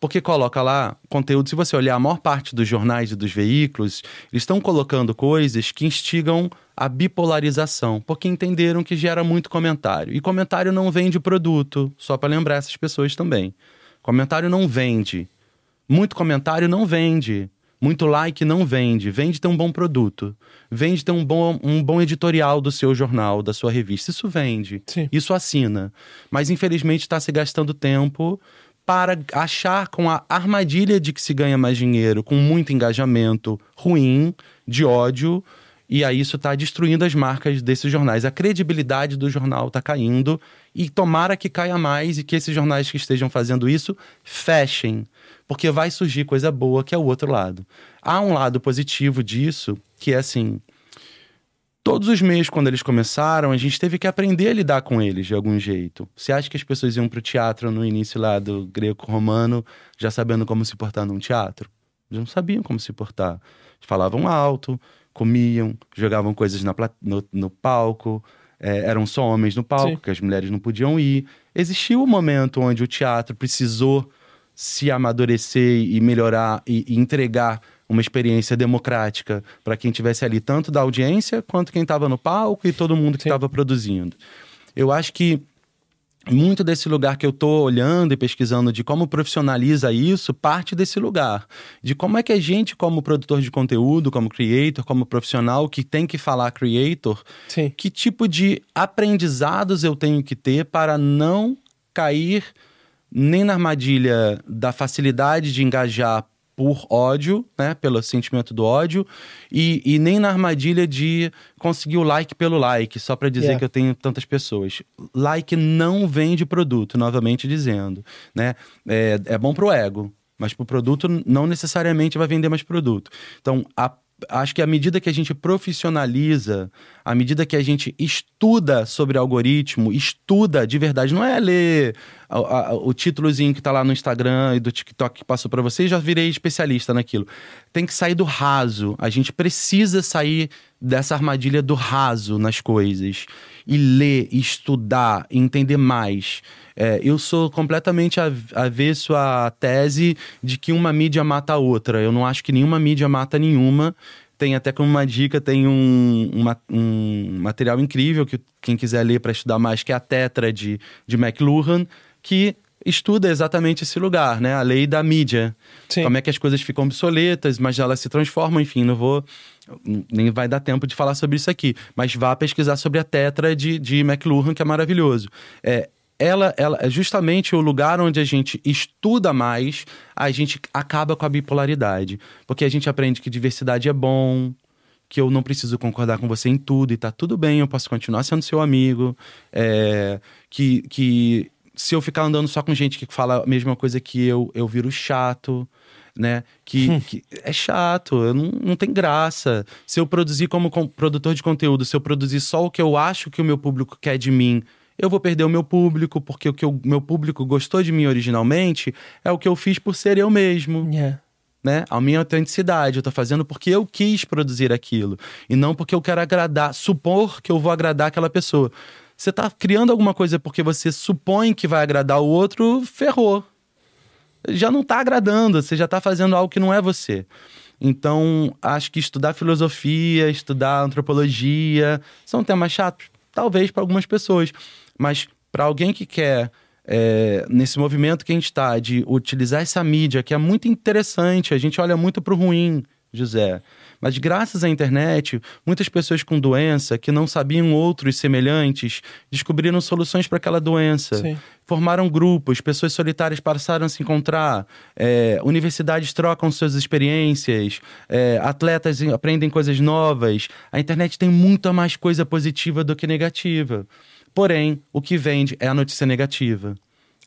Speaker 2: Porque coloca lá conteúdo, se você olhar a maior parte dos jornais e dos veículos, eles estão colocando coisas que instigam a bipolarização, porque entenderam que gera muito comentário. E comentário não vende produto, só para lembrar essas pessoas também. Comentário não vende. Muito comentário não vende. Muito like não vende. Vende ter um bom produto. Vende ter um bom, um bom editorial do seu jornal, da sua revista. Isso vende.
Speaker 1: Sim.
Speaker 2: Isso assina. Mas infelizmente está se gastando tempo para achar com a armadilha de que se ganha mais dinheiro, com muito engajamento ruim, de ódio E aí isso está destruindo as marcas desses jornais. A credibilidade do jornal está caindo e tomara que caia mais e que esses jornais que estejam fazendo isso fechem, porque vai surgir coisa boa que é o outro lado. Há um lado positivo disso, que é assim, todos os meios, quando eles começaram, a gente teve que aprender a lidar com eles de algum jeito. Você acha que as pessoas iam para o teatro no início lá do greco-romano, já sabendo como se portar num teatro? Eles não sabiam como se portar. Falavam alto, comiam, jogavam coisas na, no, no palco, é, eram só homens no palco, Sim. que as mulheres não podiam ir. Existiu um momento onde o teatro precisou se amadurecer e melhorar e, e entregar uma experiência democrática para quem tivesse ali, tanto da audiência quanto quem estava no palco e todo mundo que estava produzindo. Eu acho que muito desse lugar que eu estou olhando e pesquisando de como profissionaliza isso, parte desse lugar. De como é que a gente, como produtor de conteúdo, como creator, como profissional que tem que falar creator, Sim. que tipo de aprendizados eu tenho que ter para não cair nem na armadilha da facilidade de engajar por ódio, né, pelo sentimento do ódio, e, e nem na armadilha de conseguir o like pelo like, só para dizer yeah. que eu tenho tantas pessoas. Like não vende produto, novamente dizendo, né? É, é bom pro ego, mas pro produto não necessariamente vai vender mais produto. Então, a acho que à medida que a gente profissionaliza, à medida que a gente estuda sobre algoritmo, estuda de verdade, não é ler a, o títulozinho que está lá no Instagram e do TikTok que passou para você, já virei especialista naquilo. Tem que sair do raso. A gente precisa sair dessa armadilha do raso nas coisas e ler, estudar, entender mais. É, eu sou completamente avesso à tese de que uma mídia mata a outra. Eu não acho que nenhuma mídia mata nenhuma. Tem até como uma dica, tem um, uma, um material incrível que quem quiser ler para estudar mais, que é a Tetra de, de McLuhan, que estuda exatamente esse lugar, né? A lei da mídia. Sim. Como é que as coisas ficam obsoletas, mas elas se transformam, enfim, não vou. Nem vai dar tempo de falar sobre isso aqui. Mas vá pesquisar sobre a Tetra de, de McLuhan, que é maravilhoso. É, ela, ela é justamente o lugar onde a gente estuda mais, a gente acaba com a bipolaridade. Porque a gente aprende que diversidade é bom, que eu não preciso concordar com você em tudo e tá tudo bem, eu posso continuar sendo seu amigo, é, que, que se eu ficar andando só com gente que fala a mesma coisa que eu, eu viro chato, né? Que, hum. que é chato, não, não tem graça. Se eu produzir como com, produtor de conteúdo, se eu produzir só o que eu acho que o meu público quer de mim, eu vou perder o meu público, porque o que o meu público gostou de mim originalmente é o que eu fiz por ser eu mesmo. Yeah. Né? A minha autenticidade, eu tô fazendo porque eu quis produzir aquilo e não porque eu quero agradar, supor que eu vou agradar aquela pessoa. Você está criando alguma coisa porque você supõe que vai agradar o outro, ferrou. Já não está agradando, você já está fazendo algo que não é você. Então, acho que estudar filosofia, estudar antropologia, são temas chatos, talvez para algumas pessoas. Mas para alguém que quer, é, nesse movimento que a gente está, de utilizar essa mídia, que é muito interessante, a gente olha muito para o ruim, José. Mas graças à internet, muitas pessoas com doença que não sabiam outros semelhantes descobriram soluções para aquela doença. Sim. Formaram grupos, pessoas solitárias passaram a se encontrar, é, universidades trocam suas experiências, é, atletas aprendem coisas novas. A internet tem muita mais coisa positiva do que negativa. Porém, o que vende é a notícia negativa.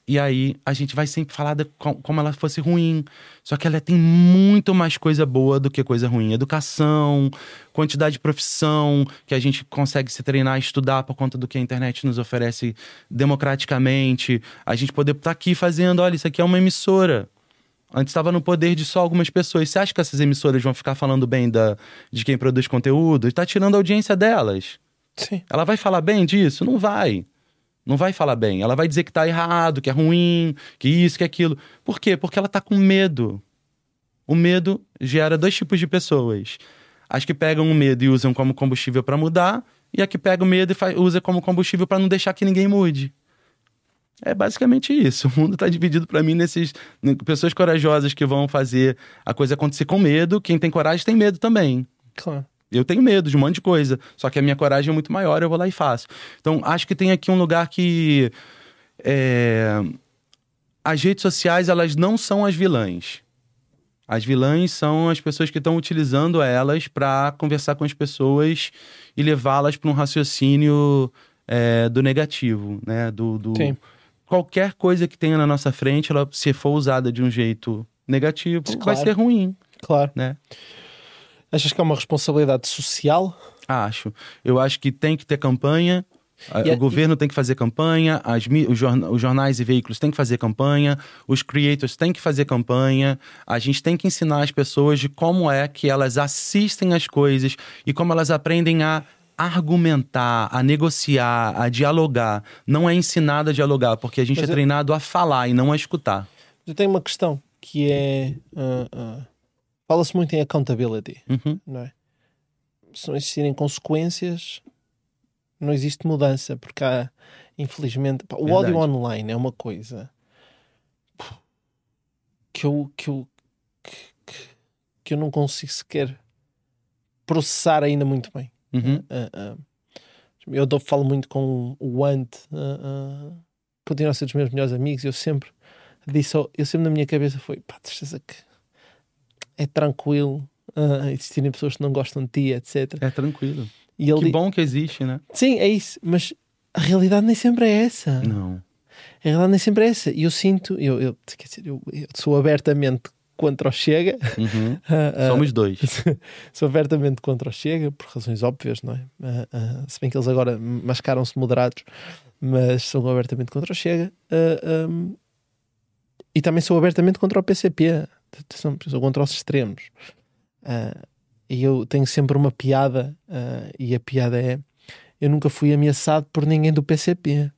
Speaker 2: E aí a gente vai sempre falar de, como ela fosse ruim. Só que ela tem muito mais coisa boa do que coisa ruim. Educação, quantidade de profissão que a gente consegue se treinar, estudar por conta do que a internet nos oferece democraticamente. A gente poder estar tá aqui fazendo, olha, isso aqui é uma emissora. Antes estava no poder de só algumas pessoas. Você acha que essas emissoras vão ficar falando bem da, de quem produz conteúdo? Está tirando a audiência delas. Sim. Ela vai falar bem disso? Não vai. Não vai falar bem. Ela vai dizer que tá errado, que é ruim, que isso, que aquilo. Por quê? Porque ela tá com medo. O medo gera dois tipos de pessoas. As que pegam o medo e usam como combustível para mudar, e a que pega o medo e usa como combustível para não deixar que ninguém mude. É basicamente isso. O mundo está dividido para mim nesses pessoas corajosas que vão fazer a coisa acontecer com medo. Quem tem coragem tem medo também. Claro. Eu tenho medo de um monte de coisa, só que a minha coragem é muito maior, eu vou lá e faço. Então, acho que tem aqui um lugar que. É... As redes sociais, elas não são as vilãs. As vilãs são as pessoas que estão utilizando elas para conversar com as pessoas e levá-las para um raciocínio é, do negativo, né? Do, do...
Speaker 1: Sim.
Speaker 2: Qualquer coisa que tenha na nossa frente, ela, se for usada de um jeito negativo, vai
Speaker 1: Claro.
Speaker 2: ser ruim,
Speaker 1: Claro.
Speaker 2: né?
Speaker 1: Achas que é uma responsabilidade social?
Speaker 2: Acho. Eu acho que tem que ter campanha.
Speaker 1: E a-
Speaker 2: o governo tem que fazer campanha, as, os, jorna- os jornais e veículos têm que fazer campanha, os creators têm que fazer campanha. A gente tem que ensinar as pessoas de como é que elas assistem as coisas e como elas aprendem a argumentar, a negociar, a dialogar. Não é ensinado a dialogar, porque a gente
Speaker 1: Mas
Speaker 2: é
Speaker 1: eu-
Speaker 2: treinado a falar e não a escutar.
Speaker 1: Eu tenho uma questão que é. ah, ah, Fala-se muito em accountability,
Speaker 2: Uhum.
Speaker 1: não é? Se não existirem consequências, não existe mudança, porque há, infelizmente, pá, o
Speaker 2: Verdade.
Speaker 1: ódio online é uma coisa que eu, que eu, que, que- que eu não consigo sequer processar ainda muito bem.
Speaker 2: Uhum.
Speaker 1: Ah, ah. eu dou- falo muito com o Ant, ah, continua a ser dos meus melhores amigos. Eu sempre disse, eu sempre na minha cabeça foi: pá, certeza que é tranquilo ah, existirem pessoas que não gostam de ti, etc.
Speaker 2: É tranquilo.
Speaker 1: E
Speaker 2: Que bom que existe, né?
Speaker 1: sim, é isso, mas a realidade nem sempre é essa.
Speaker 2: Não.
Speaker 1: A realidade nem sempre é essa. E eu sinto, eu, eu, quer dizer, eu, eu sou abertamente contra o Chega.
Speaker 2: Uhum.
Speaker 1: ah, ah,
Speaker 2: Somos dois.
Speaker 1: sou abertamente contra o Chega, por razões óbvias, não é? Ah, se bem que eles agora mascaram-se moderados, mas sou abertamente contra o Chega. Ahm, e também sou abertamente contra o PCP. Sou contra os extremos. Ah, e eu tenho sempre uma piada, ah, e a piada é: eu nunca fui ameaçado por ninguém do PCP.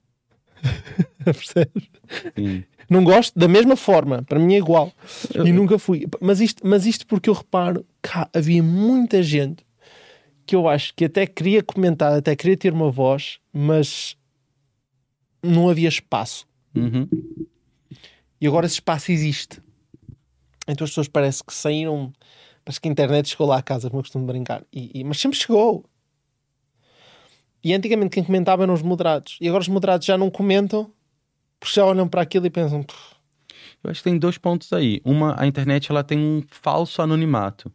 Speaker 1: Percebes?
Speaker 2: Sim.
Speaker 1: Não gosto da mesma forma, para mim é igual. E nunca fui. Mas isto, mas isto porque eu reparo que havia muita gente que eu acho que até queria comentar, até queria ter uma voz, mas não havia espaço.
Speaker 2: Uhum.
Speaker 1: E agora esse espaço existe. Então as pessoas parece que saíram. Parece que a internet chegou lá à casa, como eu costumo brincar. E, e- mas sempre chegou. E antigamente quem comentava eram os moderados. E agora os moderados já não comentam porque já olham para aquilo e pensam. "Pff,
Speaker 2: Eu acho que tem dois pontos aí. Uma, a internet ela tem um falso anonimato.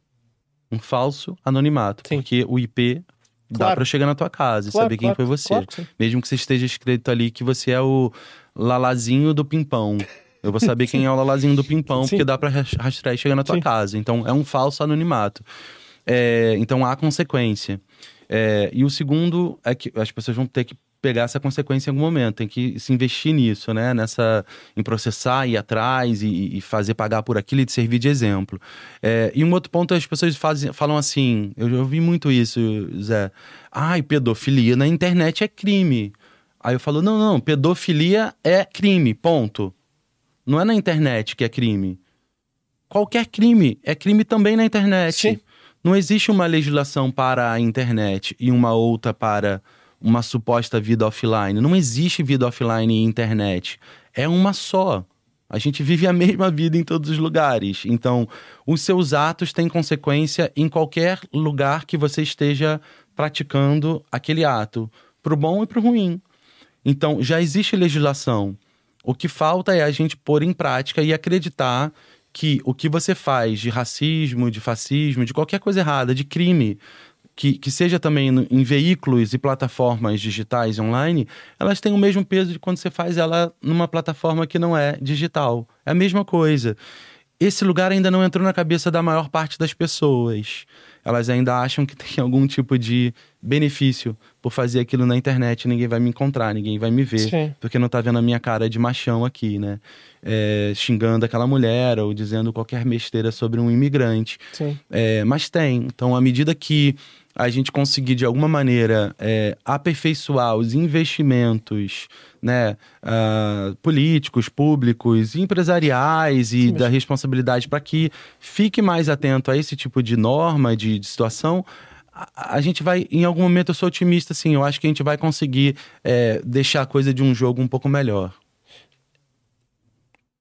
Speaker 2: Um falso anonimato.
Speaker 1: Sim.
Speaker 2: Porque o IP dá
Speaker 1: Claro.
Speaker 2: pra eu chegar na tua casa e
Speaker 1: Claro,
Speaker 2: saber quem
Speaker 1: claro,
Speaker 2: foi você.
Speaker 1: que.
Speaker 2: Mesmo que você esteja escrito ali que você é o lalazinho do pimpão. Eu vou saber quem é o lalazinho do pimpão,
Speaker 1: Sim.
Speaker 2: porque dá pra ras- rastrear e chegar na tua
Speaker 1: Sim.
Speaker 2: casa. Então, é um falso anonimato. É, então, há consequência. É, e o segundo é que as pessoas vão ter que pegar essa consequência em algum momento, tem que se investir nisso, né? Nessa, em processar, ir atrás e, e fazer pagar por aquilo e de servir de exemplo. É, e um outro ponto, as pessoas fazem, falam assim, eu já ouvi muito isso, Zé. Ai, pedofilia na internet é crime. Aí eu falo, não, não, pedofilia é crime, ponto. Não é na internet que é crime. Qualquer crime é crime também na internet.
Speaker 1: Sim.
Speaker 2: Não existe uma legislação para a internet e uma outra para uma suposta vida offline. Não existe vida offline e internet. É uma só. A gente vive a mesma vida em todos os lugares. Então, os seus atos têm consequência em qualquer lugar que você esteja praticando aquele ato, pro bom e pro ruim. Então, já existe legislação. O que falta é a gente pôr em prática e acreditar que o que você faz de racismo, de fascismo, de qualquer coisa errada, de crime, que, que seja também no- em veículos e plataformas digitais online, elas têm o mesmo peso de quando você faz ela numa plataforma que não é digital. É a mesma coisa. Esse lugar ainda não entrou na cabeça da maior parte das pessoas. Elas ainda acham que tem algum tipo de benefício por fazer aquilo na internet. Ninguém vai me encontrar, ninguém vai me ver
Speaker 1: Sim.
Speaker 2: porque não tá vendo a minha cara de machão aqui, né? É, xingando aquela mulher ou dizendo qualquer besteira sobre um imigrante.
Speaker 1: Sim.
Speaker 2: É, mas tem. Então, à medida que a gente conseguir, de alguma maneira, é, aperfeiçoar os investimentos né, ah, políticos, públicos, empresariais e
Speaker 1: Sim,
Speaker 2: da responsabilidade para que fique mais atento a esse tipo de norma, de, de situação, a, a gente vai, em algum momento, eu sou otimista, assim, eu acho que a gente vai conseguir é, deixar a coisa de um jogo um pouco melhor.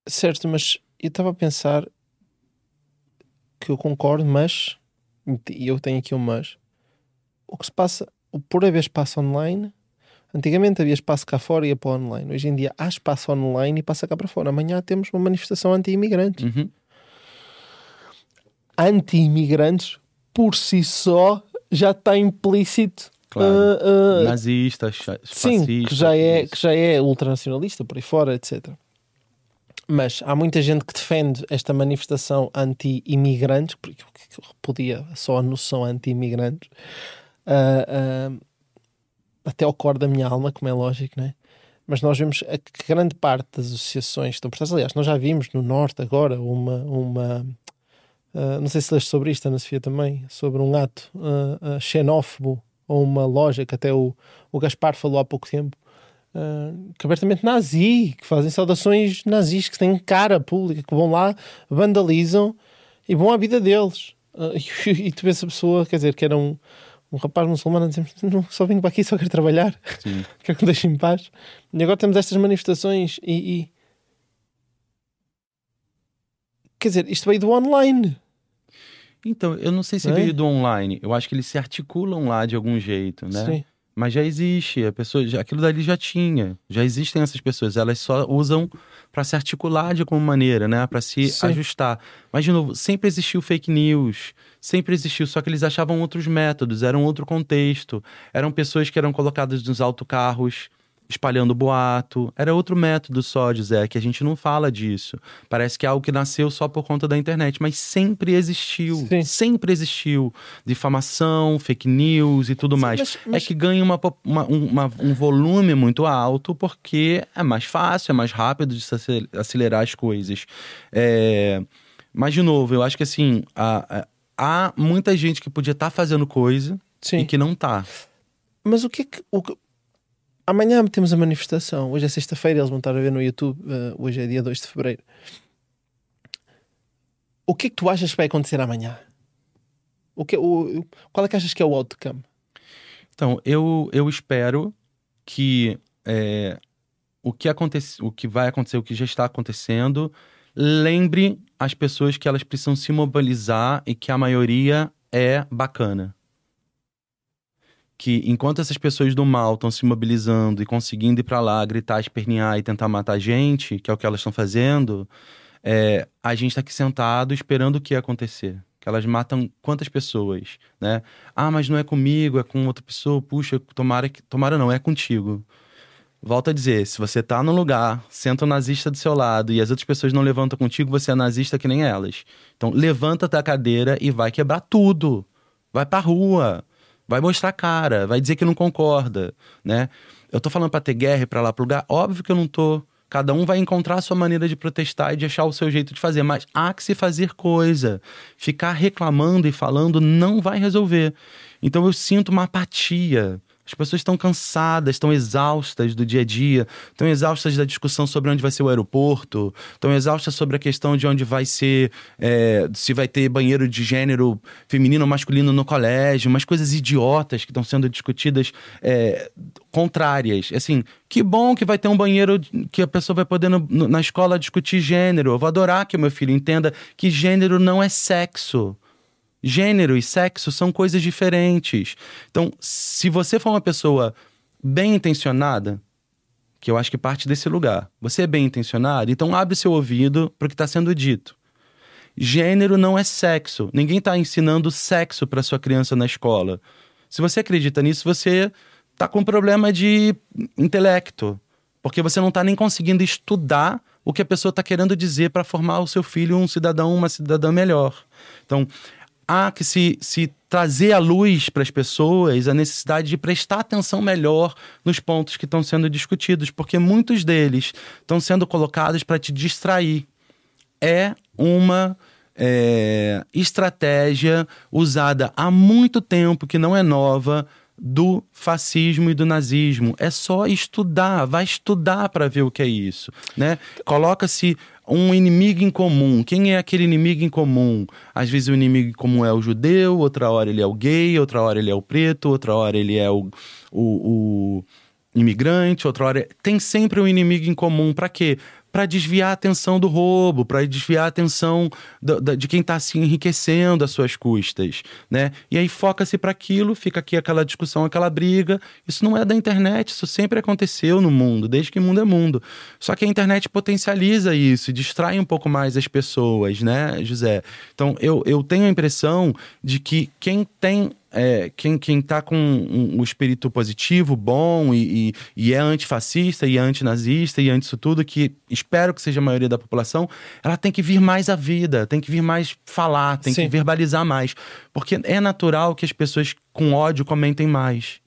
Speaker 1: Certo, mas eu estava a pensar que eu concordo, mas e eu tenho aqui um mas. O que se passa, o por haver espaço online, antigamente havia espaço cá fora e ia para o online. Hoje em dia há espaço online e passa cá para fora. Amanhã temos uma manifestação anti-imigrantes.
Speaker 2: Uhum.
Speaker 1: anti-imigrantes, por si só, já está implícito.
Speaker 2: Claro.
Speaker 1: uh, uh,
Speaker 2: Nazistas,
Speaker 1: Sim, que já, é,
Speaker 2: isso.
Speaker 1: que já é ultranacionalista por aí fora, etc. Mas há muita gente que defende esta manifestação anti-imigrantes, porque que repudia só a noção anti-imigrantes, ah, ah, até ao core da minha alma, como é lógico, não é? Mas nós vemos que grande parte das associações estão prestadas. Aliás, nós já vimos no Norte agora uma. uma ah, não sei se leste sobre isto, Ana Sofia, também, sobre um ato ah, ah, xenófobo ou uma loja que até o, o Gaspar falou há pouco tempo, uh, que abertamente nazi, que fazem saudações nazis, que têm cara pública, que vão lá, vandalizam e vão à vida deles. Uh, e, e tu vês a pessoa, quer dizer, que era um, um rapaz muçulmano a dizer, não, só vim para aqui, só quero trabalhar,
Speaker 2: Sim.
Speaker 1: quero que me deixem em paz. E agora temos estas manifestações e... e... Quer dizer, isto veio do online.
Speaker 2: Então, eu não sei se
Speaker 1: Não é?
Speaker 2: veio do online. Eu acho que eles se articulam lá de algum jeito, né?
Speaker 1: Sim.
Speaker 2: Mas já existe, a pessoa, já- aquilo dali já tinha. Já existem essas pessoas, elas só usam para se articular de alguma maneira, né? Para se
Speaker 1: Sim.
Speaker 2: ajustar. Mas de novo, sempre existiu fake news, sempre existiu, só que eles achavam outros métodos, era um outro contexto. Eram pessoas que eram colocadas nos autocarros espalhando boato. Era outro método só, José, que a gente não fala disso. Parece que é algo que nasceu só por conta da internet, mas sempre existiu.
Speaker 1: Sim.
Speaker 2: Sempre existiu. Difamação, fake news e tudo
Speaker 1: Sim,
Speaker 2: mais.
Speaker 1: mas- mas-
Speaker 2: É que ganha uma, uma- um, uma- um volume muito alto porque é mais fácil, é mais rápido de se acel- acelerar as coisas. É, Mas, de novo, eu acho que assim, há, há muita gente que podia estar fazendo coisa
Speaker 1: Sim.
Speaker 2: e que não tá.
Speaker 1: Mas o que. O que- Amanhã temos a manifestação. Hoje é sexta-feira, eles vão estar a ver no YouTube. eh, hoje é dia 2 de fevereiro. O que é que tu achas que vai acontecer amanhã? O que, o, qual é que achas que é o outcome?
Speaker 2: Então, eu, eu espero que é, o, que acontece, o que vai acontecer, o que já está acontecendo, lembre as pessoas que elas precisam se mobilizar e que a maioria é bacana. Que enquanto essas pessoas do mal estão se mobilizando e conseguindo ir para lá, gritar, espernear e tentar matar a gente, que é o que elas estão fazendo, é, a gente está aqui sentado esperando o que acontecer. Que elas matam quantas pessoas, né? Ah, mas não é comigo, é com outra pessoa. Puxa, tomara que. Tomara não, é contigo. Volto a dizer, se você tá num lugar, senta um nazista do seu lado e as outras pessoas não levantam contigo, você é nazista que nem elas. Então, levanta da cadeira e vai quebrar tudo. Vai pra rua. Vai mostrar a cara, vai dizer que não concorda, né? Eu tô falando pra ter guerra e pra lá pro lugar, óbvio que eu não tô. Cada um vai encontrar a sua maneira de protestar e de achar o seu jeito de fazer, mas há que se fazer coisa. Ficar reclamando e falando não vai resolver. Então eu sinto uma apatia. As pessoas estão cansadas, estão exaustas do dia a dia, estão exaustas da discussão sobre onde vai ser o aeroporto, estão exaustas sobre a questão de onde vai ser, é, se vai ter banheiro de gênero feminino ou masculino no colégio, umas coisas idiotas que estão sendo discutidas é, contrárias. Assim, que bom que vai ter um banheiro que a pessoa vai poder no- no- na escola discutir gênero. Eu vou adorar que o meu filho entenda que gênero não é sexo. Gênero e sexo são coisas diferentes. Então, se você for uma pessoa bem intencionada, que eu acho que parte desse lugar, você é bem intencionado, então abre seu ouvido para o que está sendo dito. Gênero não é sexo. Ninguém está ensinando sexo para sua criança na escola. Se você acredita nisso, você está com problema de intelecto, porque você não está nem conseguindo estudar o que a pessoa está querendo dizer para formar o seu filho um cidadão, uma cidadã melhor. Então, há que se, se trazer à luz para as pessoas a necessidade de prestar atenção melhor nos pontos que estão sendo discutidos, porque muitos deles estão sendo colocados para te distrair. É uma é, estratégia usada há muito tempo, que não é nova, do fascismo e do nazismo. É só estudar, vai estudar para ver o que é isso, né? Coloca-se um inimigo em comum. Quem é aquele inimigo em comum? Às vezes o inimigo em comum é o judeu, outra hora ele é o gay, outra hora ele é o preto, outra hora ele é o, o, o imigrante, outra hora tem sempre um inimigo em comum para quê? Para desviar a atenção do roubo, para desviar a atenção do, do, de quem está se enriquecendo às suas custas, né? E aí foca-se para aquilo, fica aqui aquela discussão, aquela briga. Isso não é da internet, isso sempre aconteceu no mundo, desde que mundo é mundo. Só que a internet potencializa isso distrai um pouco mais as pessoas, né, José? Então eu, eu tenho a impressão de que quem tem é, quem, quem tá com um, um espírito positivo, bom, e, e, e, é antifascista, e é antinazista, e anti isso tudo, que espero que seja a maioria da população, ela tem que vir mais à vida, tem que vir mais falar, tem Sim. que verbalizar mais. Porque é natural que as pessoas com ódio comentem mais.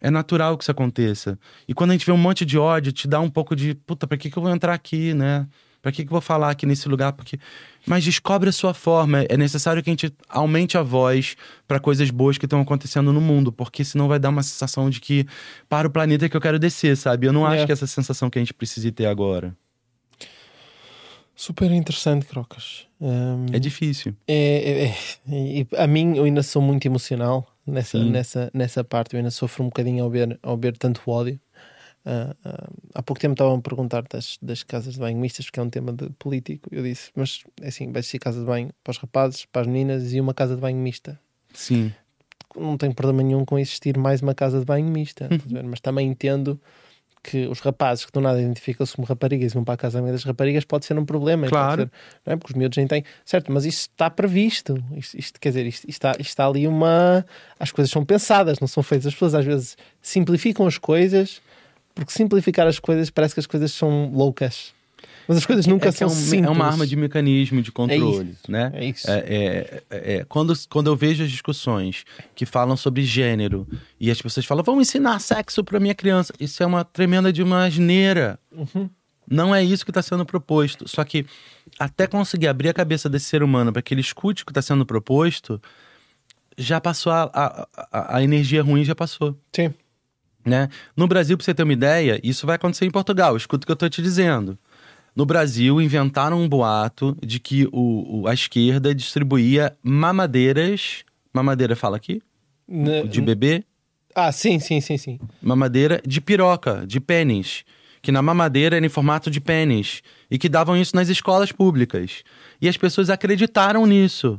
Speaker 2: É natural que isso aconteça. E quando a gente vê um monte de ódio, te dá um pouco de, puta, pra que, que eu vou entrar aqui, né? Pra que, que eu vou falar aqui nesse lugar? Porque mas descobre a sua forma. É necessário que a gente aumente a voz para coisas boas que estão acontecendo no mundo, porque senão vai dar uma sensação de que para o planeta que eu quero descer, sabe? Eu não é. acho que é essa sensação que a gente precise ter agora.
Speaker 1: Super interessante, Crocas.
Speaker 2: Um, é difícil.
Speaker 1: É, é, é, a mim, eu ainda sou muito emocional nessa, nessa, nessa parte. Eu ainda sofro um bocadinho ao ver, ao ver tanto ódio. Uh, uh, há pouco tempo estavam a perguntar das, das casas de banho mistas, porque é um tema de político. Eu disse, mas é assim, vai ser casa de banho para os rapazes, para as meninas e uma casa de banho mista.
Speaker 2: Sim.
Speaker 1: Não tem problema nenhum com existir mais uma casa de banho mista, uhum. mas também entendo que os rapazes que do nada identificam-se como raparigas e vão para a casa das raparigas pode ser um problema.
Speaker 2: Claro.
Speaker 1: Ser, não é? Porque os miúdos nem têm. Certo, mas isso está previsto. Isto, isto quer dizer, isto, isto, está, isto está ali uma. As coisas são pensadas, não são feitas. As pessoas às vezes simplificam as coisas porque simplificar as coisas parece que as coisas são loucas. Mas as coisas nunca
Speaker 2: é,
Speaker 1: são
Speaker 2: é um,
Speaker 1: simples.
Speaker 2: É uma arma de mecanismo de controle,
Speaker 1: é isso,
Speaker 2: né?
Speaker 1: É isso.
Speaker 2: É, é, é, quando, quando eu vejo as discussões que falam sobre gênero e as pessoas falam, vamos ensinar sexo para minha criança. Isso é uma tremenda de uma asneira.
Speaker 1: Uhum.
Speaker 2: Não é isso que está sendo proposto. Só que até conseguir abrir a cabeça desse ser humano para que ele escute o que está sendo proposto, já passou a, a, a, a energia ruim, já passou.
Speaker 1: Sim.
Speaker 2: Né? No Brasil, para você ter uma ideia, isso vai acontecer em Portugal. Escuta o que eu estou te dizendo. No Brasil, inventaram um boato de que o, o, a esquerda distribuía mamadeiras. Mamadeira fala aqui?
Speaker 1: N
Speaker 2: de bebê?
Speaker 1: Ah, sim, sim, sim, sim.
Speaker 2: Mamadeira de piroca, de pênis. Que na mamadeira era em formato de pênis. E que davam isso nas escolas públicas. E as pessoas acreditaram nisso.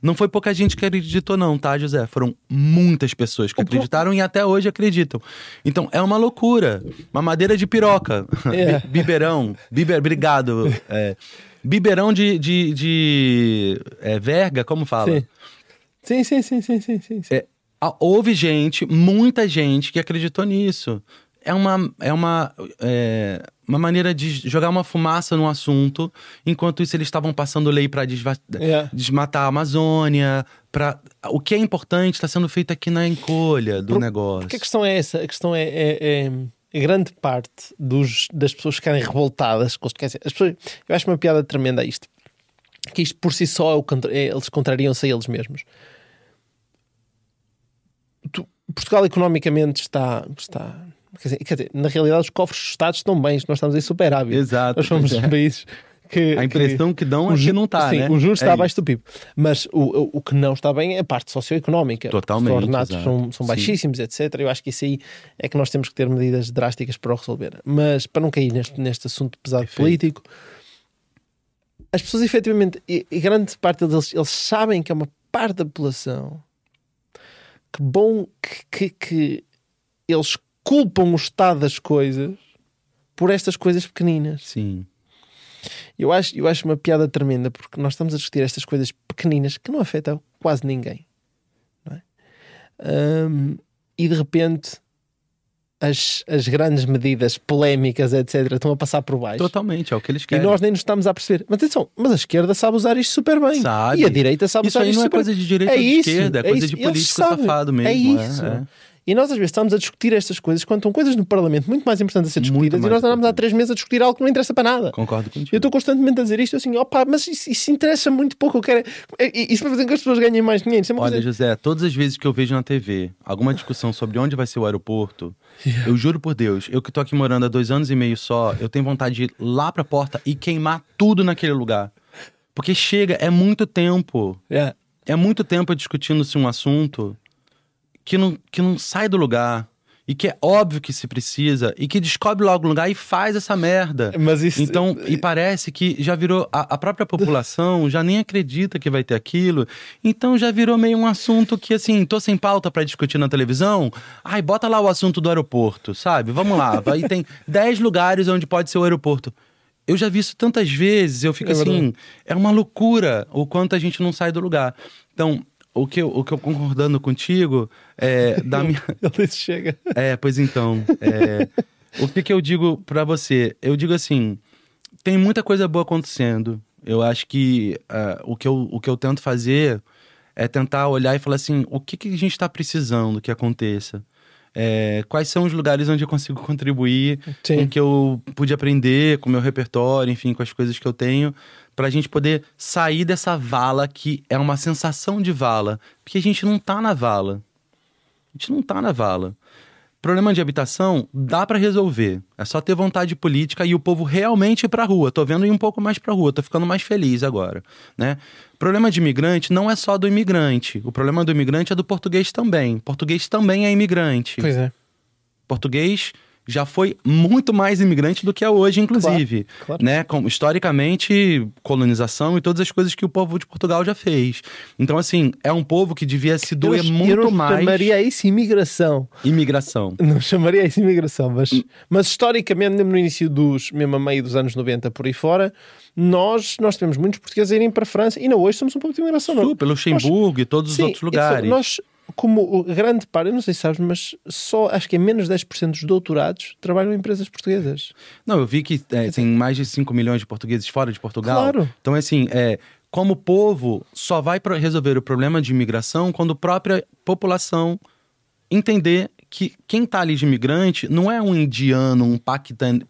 Speaker 2: Não foi pouca gente que acreditou, não, tá, José? Foram muitas pessoas que acreditaram e até hoje acreditam. Então, é uma loucura. Uma madeira de piroca. É. biberão. Biber, obrigado. É, biberão de, de, de é, verga, como fala?
Speaker 1: Sim, sim, sim, sim, sim, sim. sim.
Speaker 2: É, houve gente, muita gente que acreditou nisso. É uma, é uma, é, uma maneira de jogar uma fumaça no assunto, enquanto isso eles estavam passando lei para
Speaker 1: é.
Speaker 2: desmatar a Amazônia, para o que é importante está sendo feito aqui na encolha do Por, negócio.
Speaker 1: Porque a questão é essa, a questão é, é, é grande parte dos, das pessoas ficarem revoltadas, dizer, as pessoas, eu acho uma piada tremenda isto, que isto por si só é, é eles contrariam-se a eles mesmos. Tu, Portugal economicamente está, está Quer dizer, quer dizer, na realidade, os cofres dos Estados estão bem, nós estamos em superávit.
Speaker 2: Exato.
Speaker 1: Nós somos é. países que.
Speaker 2: A impressão que, que dão é que não está,
Speaker 1: sim,
Speaker 2: né?
Speaker 1: O juro está é abaixo do PIB. Mas o, o, o, que não está bem é a parte socioeconómica.
Speaker 2: Totalmente.
Speaker 1: Os ordenados são, são baixíssimos, sim. etc. Eu acho que isso aí é que nós temos que ter medidas drásticas para o resolver. Mas para não cair neste, neste assunto pesado Perfeito. político, as pessoas efetivamente, e, e grande parte deles, eles sabem que é uma parte da população que bom que, que, que eles culpam o estado das coisas por estas coisas pequeninas.
Speaker 2: Sim.
Speaker 1: Eu acho, eu acho uma piada tremenda porque nós estamos a discutir estas coisas pequeninas que não afetam quase ninguém. É? Um, e de repente as, as grandes medidas polémicas, etc., estão a passar por baixo.
Speaker 2: Totalmente, é o que eles querem.
Speaker 1: E nós nem nos estamos a perceber. Mas atenção, mas a esquerda sabe usar isto super bem.
Speaker 2: Sabe.
Speaker 1: E a direita sabe
Speaker 2: isso
Speaker 1: usar
Speaker 2: isto
Speaker 1: super
Speaker 2: bem. Isso aí não é coisa de direita
Speaker 1: é
Speaker 2: ou de
Speaker 1: isso,
Speaker 2: esquerda, é,
Speaker 1: é
Speaker 2: coisa
Speaker 1: isso.
Speaker 2: de político safado mesmo.
Speaker 1: É isso. É. E nós às vezes estamos a discutir estas coisas quando estão coisas no Parlamento muito mais importantes a ser discutidas e nós andamos há três meses a discutir algo que não interessa para nada.
Speaker 2: Concordo contigo.
Speaker 1: Eu estou constantemente a dizer isto assim, opa, mas isso, isso interessa muito pouco. Eu quero... Isso para fazer com que as pessoas ganhem mais dinheiro. É
Speaker 2: Olha,
Speaker 1: coisa...
Speaker 2: José, todas as vezes que eu vejo na TV alguma discussão sobre onde vai ser o aeroporto, yeah. eu juro por Deus, eu que estou aqui morando há dois anos e meio só, eu tenho vontade de ir lá para a porta e queimar tudo naquele lugar. Porque chega, é muito tempo.
Speaker 1: Yeah.
Speaker 2: É muito tempo discutindo-se um assunto que não, que não sai do lugar. e que é óbvio que se precisa e que descobre logo um lugar e faz essa merda.
Speaker 1: Mas isso.
Speaker 2: Então, e parece que já virou. A, a, própria população já nem acredita que vai ter aquilo. Então já virou meio um assunto que, assim, tô sem pauta para discutir na televisão. Ai, bota lá o assunto do aeroporto, sabe? Vamos lá. Aí tem 10 lugares onde pode ser o aeroporto. Eu já vi isso tantas vezes, eu fico é assim, é uma loucura o quanto a gente não sai do lugar. Então, o que eu, o que eu concordando contigo é da minha.
Speaker 1: chega.
Speaker 2: É, pois então. É, o que, que eu digo para você? Eu digo assim: tem muita coisa boa acontecendo. Eu acho que uh, o, que eu, o que eu tento fazer é tentar olhar e falar assim: o que, que a gente está precisando que aconteça? É, quais são os lugares onde eu consigo contribuir Sim. com o que eu pude aprender, com o meu repertório, enfim, com as coisas que eu tenho, para a gente poder sair dessa vala que é uma sensação de vala, porque a gente não tá na vala. A gente não tá na vala. Problema de habitação dá para resolver. É só ter vontade política e o povo realmente ir para rua. Tô vendo ir um pouco mais para rua, tô ficando mais feliz agora, né? Problema de imigrante não é só do imigrante. O problema do imigrante é do português também. Português também é imigrante.
Speaker 1: Pois é.
Speaker 2: Português já foi muito mais imigrante do que é hoje, inclusive. Claro, claro. Né? Com, historicamente, colonização e todas as coisas que o povo de Portugal já fez. Então, assim, é um povo que devia se doer eu, muito eu mais.
Speaker 1: chamaria isso imigração.
Speaker 2: Imigração.
Speaker 1: Não chamaria isso imigração, mas, hum. mas historicamente, mesmo no início dos, mesmo a meio dos anos 90 por aí fora, nós, nós temos muitos portugueses a irem para a França e ainda hoje somos um povo de imigração. Sim,
Speaker 2: pelo Luxemburgo nós, e todos os sim, outros lugares.
Speaker 1: Nós como grande parte, eu não sei se sabes, mas só acho que é menos 10% dos doutorados trabalham em empresas portuguesas.
Speaker 2: Não, eu vi que é, tem mais de 5 milhões de portugueses fora de Portugal. Claro. Então, assim, é, como povo, só vai resolver o problema de imigração quando a própria população entender que quem está ali de imigrante não é um indiano, um paquistano,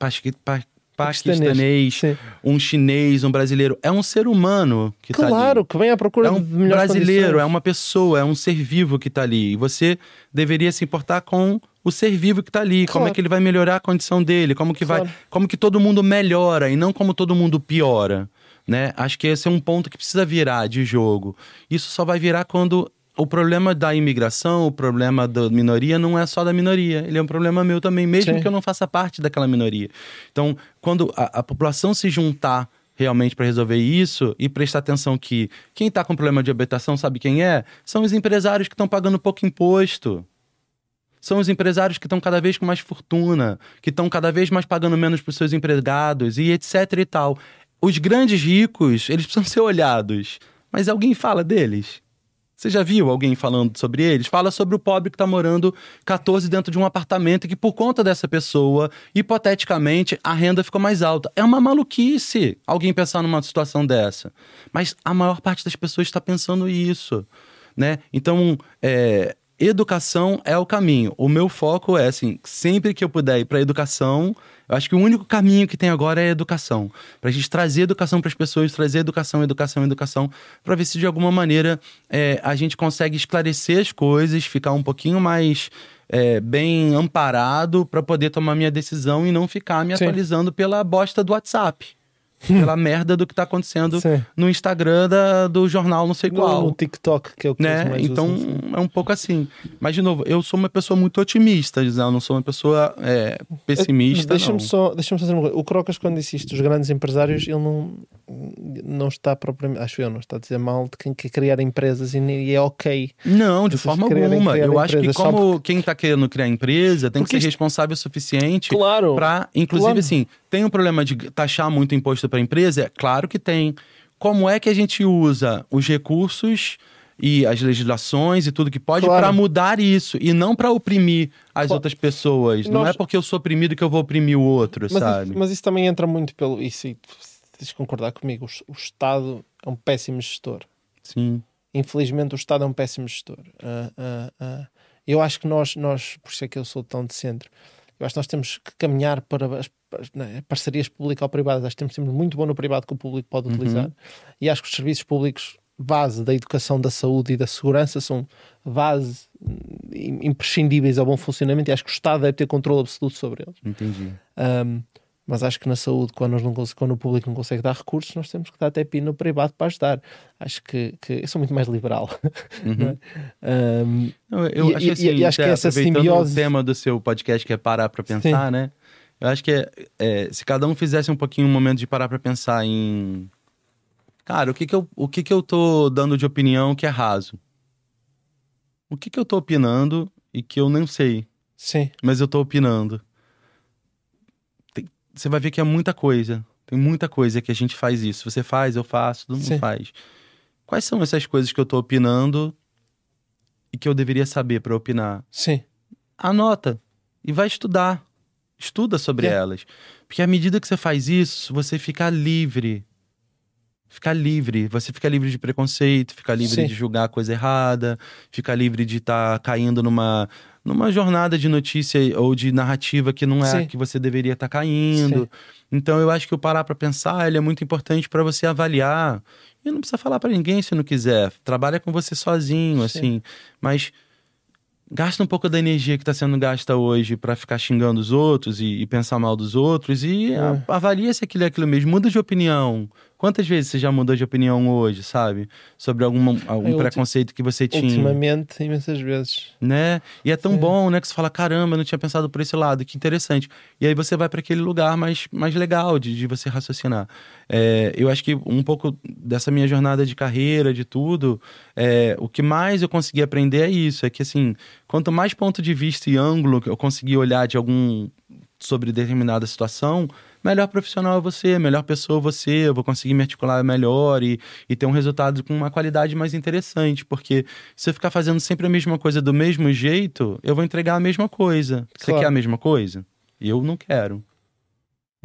Speaker 2: paquistanês, um chinês, um brasileiro. É um ser humano que
Speaker 1: está
Speaker 2: ali.
Speaker 1: Claro, que vem à procura
Speaker 2: é um brasileiro,
Speaker 1: condições.
Speaker 2: é uma pessoa, é um ser vivo que está ali. E você deveria se importar com o ser vivo que está ali, claro. como é que ele vai melhorar a condição dele, como que claro. vai, como que todo mundo melhora e não como todo mundo piora. Né? Acho que esse é um ponto que precisa virar de jogo. Isso só vai virar quando o problema da imigração, o problema da minoria não é só da minoria, ele é um problema meu também, mesmo Sim. que eu não faça parte daquela minoria. Então, quando a, a população se juntar realmente para resolver isso e prestar atenção que quem está com problema de habitação sabe quem é? São os empresários que estão pagando pouco imposto. São os empresários que estão cada vez com mais fortuna, que estão cada vez mais pagando menos para os seus empregados e etc e tal. Os grandes ricos, eles precisam ser olhados. Mas alguém fala deles? Você já viu alguém falando sobre eles? Fala sobre o pobre que está morando 14 dentro de um apartamento e que, por conta dessa pessoa, hipoteticamente, a renda ficou mais alta. É uma maluquice alguém pensar numa situação dessa. Mas a maior parte das pessoas está pensando isso. Né? Então, é, educação é o caminho. O meu foco é assim, sempre que eu puder ir para educação, eu acho que o único caminho que tem agora é a educação. Para a gente trazer educação para as pessoas, trazer educação, educação, educação, para ver se de alguma maneira é, a gente consegue esclarecer as coisas, ficar um pouquinho mais é, bem amparado para poder tomar minha decisão e não ficar me Sim. atualizando pela bosta do WhatsApp pela merda do que tá acontecendo Sim. no Instagram da, do jornal não sei qual.
Speaker 1: No TikTok, que é o que
Speaker 2: né?
Speaker 1: mais
Speaker 2: Então
Speaker 1: usam,
Speaker 2: é um pouco assim. Mas, de novo, eu sou uma pessoa muito otimista, eu não sou uma pessoa é, pessimista.
Speaker 1: Deixa-me só, deixa só dizer uma coisa. O Crocas, quando disse isto, os grandes empresários, ele não, não está propriamente, acho eu, não está a dizer mal de quem quer criar empresas e, é ok.
Speaker 2: Não, de forma alguma. eu acho que como porque... quem está querendo criar empresa tem porque que ser responsável o suficiente
Speaker 1: claro,
Speaker 2: para, inclusive claro. assim, tem um problema de taxar muito imposto para a empresa? É claro que tem. Como é que a gente usa os recursos e as legislações e tudo que pode claro. para mudar isso e não para oprimir as claro. outras pessoas? Nós... Não é porque eu sou oprimido que eu vou oprimir o outro,
Speaker 1: mas
Speaker 2: sabe?
Speaker 1: Isso, mas isso também entra muito pelo. Isso, tens de concordar comigo. O, o, Estado é um péssimo gestor.
Speaker 2: Sim.
Speaker 1: Infelizmente, o Estado é um péssimo gestor. Uh, uh, uh. Eu acho que nós, nós, por isso é que eu sou tão de centro, eu acho que nós temos que caminhar para as né, parcerias público-privadas. Acho que temos sempre muito bom no privado que o público pode uhum. utilizar. Uhum. E acho que os serviços públicos, base da educação, da saúde e da segurança, são base imprescindíveis ao bom funcionamento e acho que o Estado deve ter controle absoluto sobre eles.
Speaker 2: Entendi.
Speaker 1: Um, Mas acho que na saúde, quando, nós não, quando o público não consegue dar recursos, nós temos que dar até pino no privado para ajudar. Acho que, que eu sou muito mais liberal. Uhum.
Speaker 2: é? um, eu, eu e, acho, assim, e, acho que essa simbiose. o tema do seu podcast que é parar para pensar, Sim. né? Eu acho que é, é, se cada um fizesse um pouquinho um momento de parar para pensar em. Cara, o que que eu, o que que eu tô dando de opinião que é raso? O que que eu tô opinando e que eu não sei?
Speaker 1: Sim.
Speaker 2: Mas eu tô opinando. Tem, você vai ver que é muita coisa. Tem muita coisa que a gente faz isso. Você faz, eu faço, todo mundo Sim. faz. Quais são essas coisas que eu tô opinando e que eu deveria saber para opinar?
Speaker 1: Sim.
Speaker 2: Anota e vai estudar. Estuda sobre é. elas. Porque à medida que você faz isso, você fica livre. Fica livre. Você fica livre de preconceito, fica livre Sim. de julgar a coisa errada, fica livre de estar tá caindo numa, numa jornada de notícia ou de narrativa que não é Sim. a que você deveria estar tá caindo. Sim. Então eu acho que o parar para pensar ele é muito importante para você avaliar. E não precisa falar para ninguém se não quiser. Trabalha com você sozinho, assim. Mas gasta um pouco da energia que está sendo gasta hoje para ficar xingando os outros e, e, pensar mal dos outros e é. avalia se aquilo é aquilo mesmo. Muda de opinião. Quantas vezes você já mudou de opinião hoje, sabe? Sobre algum, algum preconceito que você tinha?
Speaker 1: Ultimamente, imensas vezes.
Speaker 2: Né? E é tão Sim. bom, né? Que você fala, caramba, eu não tinha pensado por esse lado, que interessante. E aí você vai para aquele lugar mais, mais legal de, de você raciocinar. É, eu acho que um pouco dessa minha jornada de carreira, de tudo, é, o que mais eu consegui aprender é isso. É que, assim, quanto mais ponto de vista e ângulo eu consegui olhar de algum sobre determinada situação, melhor profissional é você, melhor pessoa é você, eu vou conseguir me articular melhor e, e ter um resultado com uma qualidade mais interessante. Porque se eu ficar fazendo sempre a mesma coisa do mesmo jeito, eu vou entregar a mesma coisa. Você claro. quer a mesma coisa? Eu não quero.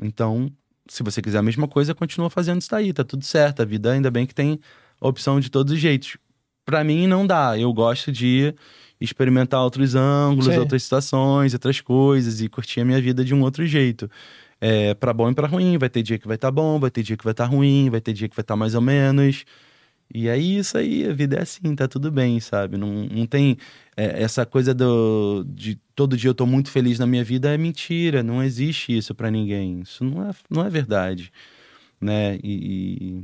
Speaker 2: Então, se você quiser a mesma coisa, continua fazendo isso daí, tá tudo certo. A vida ainda bem que tem opção de todos os jeitos. Para mim não dá. Eu gosto de experimentar outros ângulos, Sim. outras situações, outras coisas e curtir a minha vida de um outro jeito é, para bom e para ruim. Vai ter dia que vai estar tá bom, vai ter dia que vai estar tá ruim, vai ter dia que vai estar tá mais ou menos. E é isso aí, a vida é assim, tá tudo bem, sabe? Não, não tem é, essa coisa do, de todo dia eu tô muito feliz na minha vida, é mentira, não existe isso para ninguém. Isso não é, não é verdade, né? E,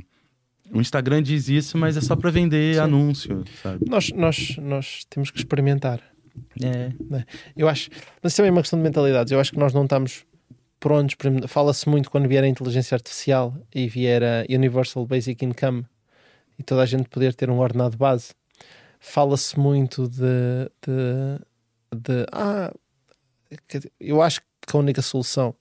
Speaker 2: e o Instagram diz isso, mas é só para vender Sim. anúncio, sabe?
Speaker 1: Nós, nós, nós temos que experimentar.
Speaker 2: É.
Speaker 1: Né? Eu acho, mas também é uma questão de mentalidades. Eu acho que nós não estamos prontos. Fala-se muito quando vier a inteligência artificial e vier a Universal Basic Income e toda a gente poder ter um ordenado base. Fala-se muito de, de, de ah, eu acho que a única solução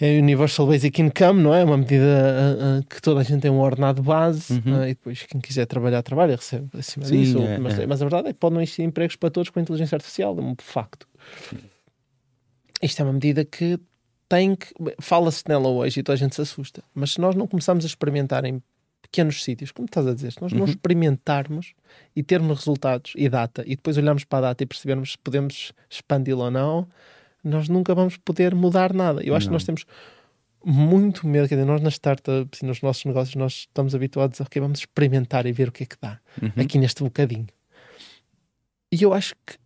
Speaker 1: é a Universal Basic Income, não é? Uma medida uh, uh, que toda a gente tem um ordenado base uhum. uh, e depois quem quiser trabalhar, trabalha, recebe acima Sim, disso. É, mas, é. mas a verdade é que pode não existir empregos para todos com a inteligência artificial, é um facto isto é uma medida que tem que. Fala-se nela hoje e toda a gente se assusta. Mas se nós não começarmos a experimentar em pequenos sítios, como estás a dizer, se nós não uhum. experimentarmos e termos resultados e data e depois olharmos para a data e percebermos se podemos expandi-la ou não, nós nunca vamos poder mudar nada. Eu acho não. que nós temos muito medo, quer dizer, nós nas startups e nos nossos negócios nós estamos habituados a que vamos experimentar e ver o que é que dá uhum. aqui neste bocadinho. E eu acho que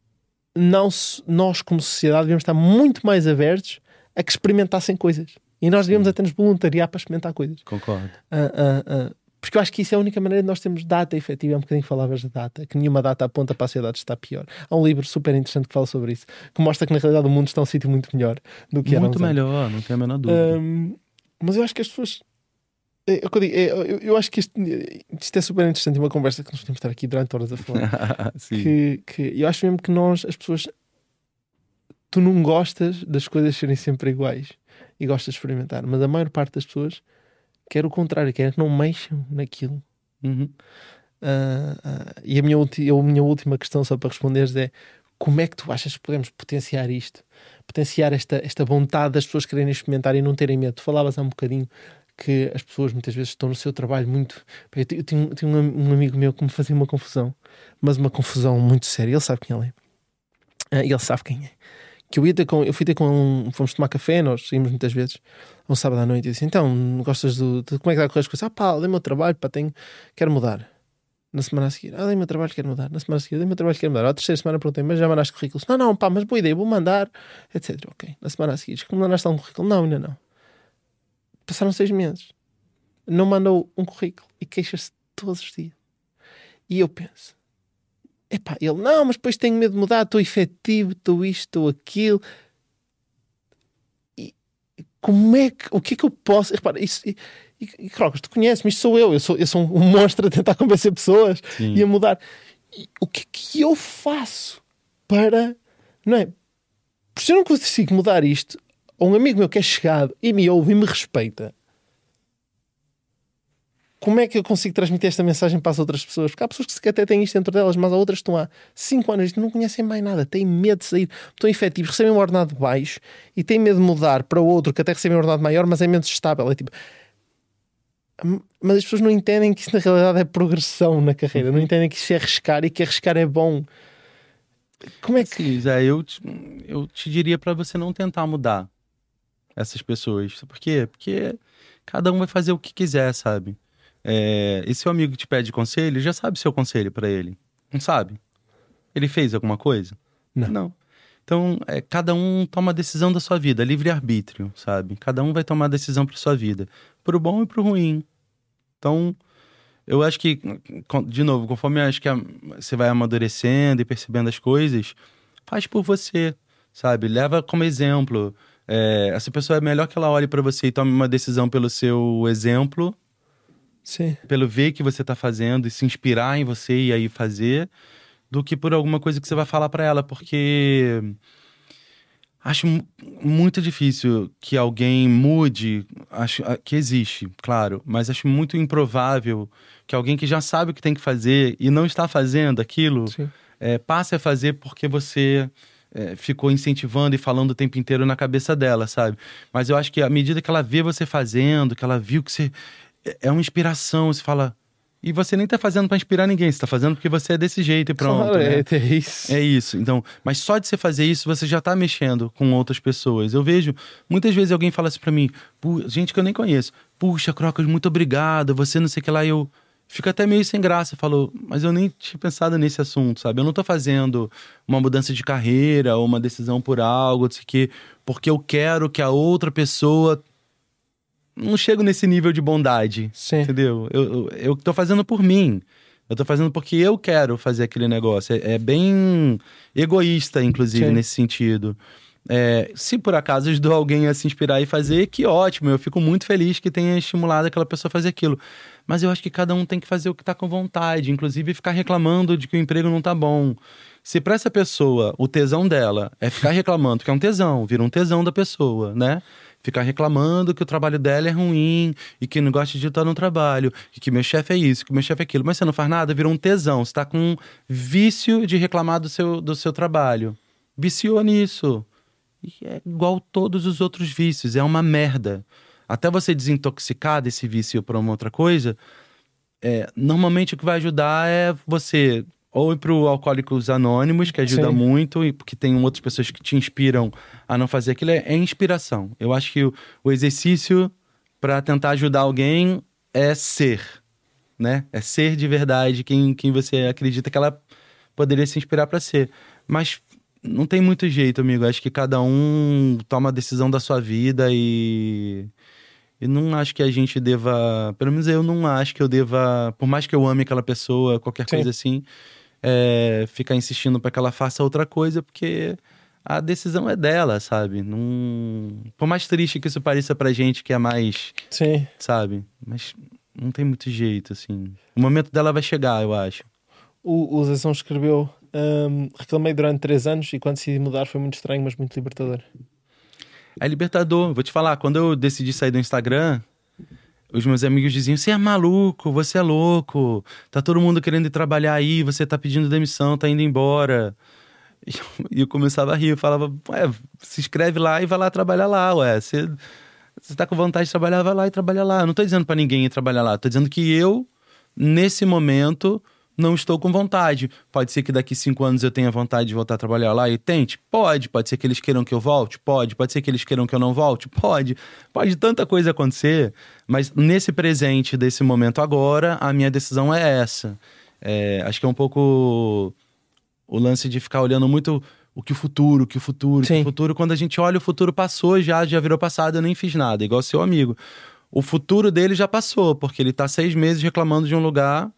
Speaker 1: não, nós, como sociedade, devemos estar muito mais abertos a que experimentassem coisas. E nós devemos até nos voluntariar para experimentar coisas.
Speaker 2: Concordo.
Speaker 1: Uh, uh, uh, porque eu acho que isso é a única maneira de nós termos data efetiva. É um bocadinho falavas de data, que nenhuma data aponta para a sociedade estar pior. Há um livro super interessante que fala sobre isso, que mostra que na realidade o mundo está um sítio muito melhor do que
Speaker 2: era Muito melhor, não tenho a menor dúvida.
Speaker 1: mas eu acho que as pessoas é, eu, eu, eu, eu, acho que isto, isto, é super interessante uma conversa que nós podemos estar aqui durante horas a falar. que, que eu acho mesmo que nós, as pessoas, tu não gostas das coisas serem sempre iguais e gostas de experimentar, mas a maior parte das pessoas quer o contrário, quer que não mexam naquilo.
Speaker 2: Uhum.
Speaker 1: Uh, uh, e a minha, a minha última questão, só para responderes, é como é que tu achas que podemos potenciar isto? Potenciar esta, esta vontade das pessoas quererem experimentar e não terem medo. Tu falavas há um bocadinho que as pessoas muitas vezes estão no seu trabalho muito. Eu tenho, eu um, amigo meu que me fazia uma confusão, mas uma confusão muito séria. Ele sabe quem ele é. Uh, ele sabe quem é. Que eu ia ter com. Eu fui ter com. Um, fomos tomar café, nós saímos muitas vezes, um sábado à noite, e disse: Então, gostas do. De, como é que está a correr as coisas? Ah, pá, é meu trabalho, pá, tenho, quero mudar. Na semana a seguir, ah, dei-me o trabalho, quero mudar. Na semana a seguir, dei-me o trabalho, quero mudar. À terceira semana perguntei, mas já mandaste currículos? Não, não, pá, mas boa ideia, vou mandar, etc. Ok. Na semana a seguir, como mandaste um currículo? Não, ainda não. Passaram seis meses. Não mandou um currículo e queixa-se todos os dias. E eu penso, epá, ele, não, mas depois tenho medo de mudar, estou efetivo, estou isto, estou aquilo. E como é que, o que é que eu posso, repara, isso, e, e, e Crocas, tu conheces-me, isto sou eu, eu sou, eu sou um monstro a tentar convencer pessoas
Speaker 2: Sim.
Speaker 1: e a mudar. E o que é que eu faço para, não é? Por se eu não consigo mudar isto, ou um amigo meu que é chegado e me ouve e me respeita, como é que eu consigo transmitir esta mensagem para as outras pessoas? Porque há pessoas que até têm isto dentro delas, mas há outras que estão há 5 anos e não conhecem mais nada, têm medo de sair, estão efetivos, recebem um ordenado baixo e têm medo de mudar para outro que até recebem um ordenado maior, mas é menos estável. É tipo. Mas as pessoas não entendem que isso na realidade é progressão na carreira, não entendem que isso é arriscar e que arriscar é bom. Como é que.
Speaker 2: Sim, Zé, eu te, eu te diria para você não tentar mudar essas pessoas. Por quê? Porque cada um vai fazer o que quiser, sabe? É, e seu amigo te pede conselho, já sabe seu conselho para ele. Não sabe? Ele fez alguma coisa?
Speaker 1: Não.
Speaker 2: Então, é, cada um toma a decisão da sua vida, livre-arbítrio, sabe? Cada um vai tomar a decisão para sua vida, pro bom e pro ruim. Então, eu acho que, de novo, conforme acho que você vai amadurecendo e percebendo as coisas, faz por você, sabe? Leva como exemplo. É, essa pessoa é melhor que ela olhe para você e tome uma decisão pelo seu exemplo
Speaker 1: Sim.
Speaker 2: pelo ver que você tá fazendo e se inspirar em você e aí fazer, do que por alguma coisa que você vai falar para ela, porque acho mu- muito difícil que alguém mude, acho que existe, claro, mas acho muito improvável que alguém que já sabe o que tem que fazer e não está fazendo aquilo, é, passe a fazer porque você é, ficou incentivando e falando o tempo inteiro na cabeça dela, sabe? Mas eu acho que à medida que ela vê você fazendo, que ela viu que você é- é uma inspiração, você fala. E você nem tá fazendo para inspirar ninguém, você tá fazendo porque você é desse jeito e pronto.
Speaker 1: Claro,
Speaker 2: né?
Speaker 1: é, é isso.
Speaker 2: É isso. Então, mas só de você fazer isso, você já tá mexendo com outras pessoas. Eu vejo, muitas vezes alguém fala assim pra mim, "Pu- gente que eu nem conheço, puxa, Crocas, muito obrigado, você não sei o que lá, eu fico até meio sem graça, falo, mas eu nem tinha pensado nesse assunto, sabe? Eu não tô fazendo uma mudança de carreira ou uma decisão por algo, não sei o quê, porque eu quero que a outra pessoa não chego nesse nível de bondade.
Speaker 1: Sim.
Speaker 2: Entendeu? Eu, eu, eu tô fazendo por mim. Eu tô fazendo porque eu quero fazer aquele negócio. É, é bem egoísta, inclusive,
Speaker 1: Sim.
Speaker 2: nesse sentido. É, se por acaso ajudou alguém a se inspirar e fazer, que ótimo. Eu fico muito feliz que tenha estimulado aquela pessoa a fazer aquilo. Mas eu acho que cada um tem que fazer o que tá com vontade, inclusive ficar reclamando de que o emprego não tá bom. Se pra essa pessoa o tesão dela é ficar reclamando, que é um tesão, vira um tesão da pessoa, né? Ficar reclamando que o trabalho dela é ruim e que não gosta de estar no trabalho, e que meu chefe é isso, que meu chefe é aquilo, mas você não faz nada, vira um tesão. Você tá com um vício de reclamar do seu, do seu trabalho. Viciou nisso. E é igual todos os outros vícios, é uma merda. Até você desintoxicar desse vício para uma outra coisa, é, normalmente o que vai ajudar é você ou ir pro Alcoólicos Anônimos, que ajuda
Speaker 1: Sim.
Speaker 2: muito, e porque tem outras pessoas que te inspiram a não fazer aquilo, é, é inspiração. Eu acho que o, o exercício para tentar ajudar alguém é ser, né? É ser de verdade quem, quem você acredita que ela poderia se inspirar para ser. Mas não tem muito jeito, amigo. Acho que cada um toma a decisão da sua vida e. E não acho que a gente deva. Pelo menos eu não acho que eu deva. Por mais que eu ame aquela pessoa, qualquer
Speaker 1: Sim.
Speaker 2: coisa assim, é, ficar insistindo para que ela faça outra coisa, porque a decisão é dela, sabe? Não... Por mais triste que isso pareça pra gente que é mais,
Speaker 1: Sim.
Speaker 2: sabe? Mas não tem muito jeito, assim. O momento dela vai chegar, eu acho.
Speaker 1: O, o Zezão escreveu: hum, reclamei durante três anos e quando decidi mudar foi muito estranho, mas muito libertador.
Speaker 2: É libertador. Vou te falar, quando eu decidi sair do Instagram, os meus amigos diziam: Você é maluco, você é louco, tá todo mundo querendo ir trabalhar aí, você tá pedindo demissão, tá indo embora. E eu, eu começava a rir, eu falava: Ué, se inscreve lá e vai lá trabalhar lá, ué. Você, você tá com vontade de trabalhar, vai lá e trabalha lá. Eu não tô dizendo pra ninguém ir trabalhar lá, tô dizendo que eu, nesse momento, não estou com vontade. Pode ser que daqui cinco anos eu tenha vontade de voltar a trabalhar lá e tente? Pode. Pode ser que eles queiram que eu volte? Pode. Pode ser que eles queiram que eu não volte? Pode. Pode tanta coisa acontecer, mas nesse presente desse momento agora, a minha decisão é essa. É, acho que é um pouco o lance de ficar olhando muito o que o futuro, o que o futuro, o que
Speaker 1: Sim.
Speaker 2: o futuro. Quando a gente olha, o futuro passou já, já virou passado, eu nem fiz nada, igual seu amigo. O futuro dele já passou, porque ele tá seis meses reclamando de um lugar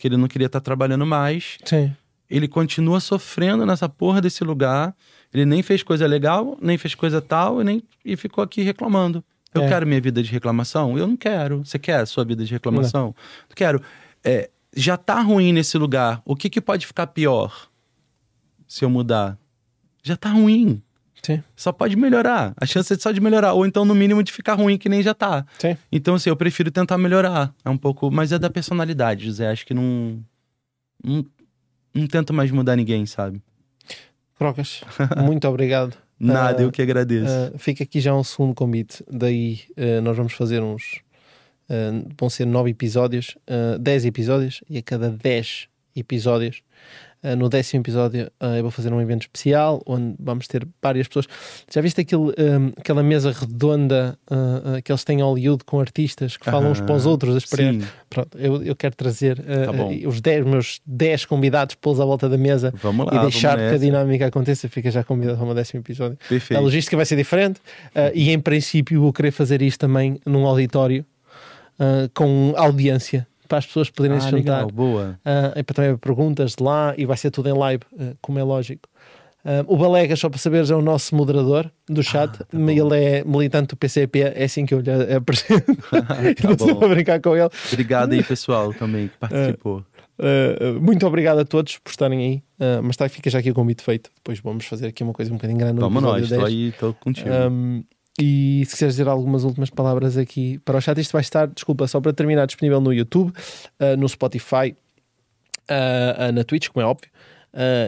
Speaker 2: que ele não queria estar trabalhando mais.
Speaker 1: Sim.
Speaker 2: Ele continua sofrendo nessa porra desse lugar. Ele nem fez coisa legal, nem fez coisa tal, e, nem, e ficou aqui reclamando. Eu
Speaker 1: É.
Speaker 2: quero minha vida de reclamação? Eu não quero. Você quer a sua vida de reclamação? Não quero. É, já tá ruim nesse lugar. O que, que pode ficar pior se eu mudar? Já tá ruim.
Speaker 1: Sim.
Speaker 2: Só pode melhorar. A chance é só de melhorar. Ou então, no mínimo, de ficar ruim, que nem já tá.
Speaker 1: Sim.
Speaker 2: Então, assim, eu prefiro tentar melhorar. É um pouco. Mas é da personalidade, José. Acho que não. Não, não tento mais mudar ninguém, sabe?
Speaker 1: Crocas, muito obrigado.
Speaker 2: Nada,
Speaker 1: Ah,
Speaker 2: eu que agradeço.
Speaker 1: Uh, fica aqui já um segundo convite. Daí uh, nós vamos fazer uns. uh, vão ser nove episódios, uh, dez episódios, e a cada dez episódios, uh, no décimo episódio, uh, eu vou fazer um evento especial onde vamos ter várias pessoas. Já viste aquele, um, aquela mesa redonda uh, que eles têm em Hollywood com artistas que falam uns para os outros, as?
Speaker 2: Sim,
Speaker 1: Pronto, eu, eu quero trazer
Speaker 2: Tá
Speaker 1: os dez, meus dez convidados, pô-los à volta da mesa.
Speaker 2: lá.
Speaker 1: e deixar que a dinâmica aconteça, fica já convidado para o décimo episódio. A
Speaker 2: Perfeito.
Speaker 1: logística vai ser diferente e, em princípio, vou querer fazer isto também num auditório uh, com audiência para as pessoas poderem se
Speaker 2: Ah,
Speaker 1: juntar.
Speaker 2: legal, boa.
Speaker 1: Uh, e para também perguntas de lá e vai ser tudo em live, uh, como é lógico. Uh, o Balegas, só para saberes, é o nosso moderador do chat.
Speaker 2: tá bom.
Speaker 1: ele é militante do PCP, é assim que eu lhe apresento.
Speaker 2: Tá
Speaker 1: estou a brincar com ele.
Speaker 2: Obrigado aí, pessoal, também, que participou.
Speaker 1: Uh, muito obrigado a todos por estarem aí. Uh, mas tá, fica já aqui o convite feito. Depois vamos fazer aqui uma coisa um bocadinho grande
Speaker 2: vamos nós, estou
Speaker 1: 10.
Speaker 2: aí, estou contigo.
Speaker 1: Um, e se quiseres dizer algumas últimas palavras aqui para o chat, isto vai estar, desculpa, só para terminar, disponível no YouTube, uh, no Spotify, uh, uh, na Twitch, como é óbvio,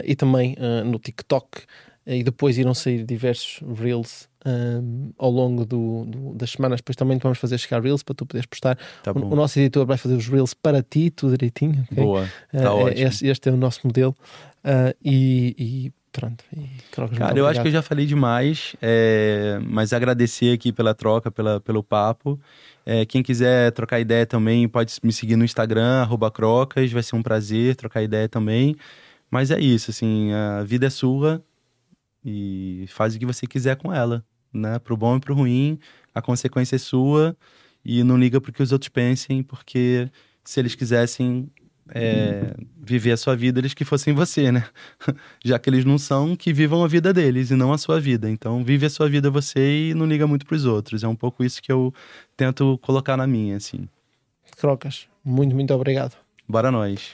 Speaker 1: e também no TikTok. E depois irão sair diversos Reels um, ao longo do, do- das semanas. Depois também te vamos fazer chegar Reels para tu poderes postar.
Speaker 2: tá
Speaker 1: o, o nosso editor vai fazer os Reels para ti, tudo direitinho. ok?
Speaker 2: Boa, tá
Speaker 1: é-. Este, este é o nosso modelo. E, e pronto.
Speaker 2: Cara, eu acho que eu já falei demais, é, mas agradecer aqui pela troca, pela, pelo papo. É, quem quiser trocar ideia também pode me seguir no Instagram, arroba crocas, vai ser um prazer trocar ideia também. Mas é isso, assim, a vida é sua e faz o que você quiser com ela, né? Pro bom e pro ruim, a consequência é sua e não liga pro que os outros pensem, porque se eles quisessem é, viver a sua vida, eles que fossem você, né? Já que eles não são, que vivam a vida deles e não a sua vida. Então, vive a sua vida você e não liga muito pros outros. É um pouco isso que eu tento colocar na minha, assim.
Speaker 1: Crocas, muito, muito obrigado.
Speaker 2: Bora nós.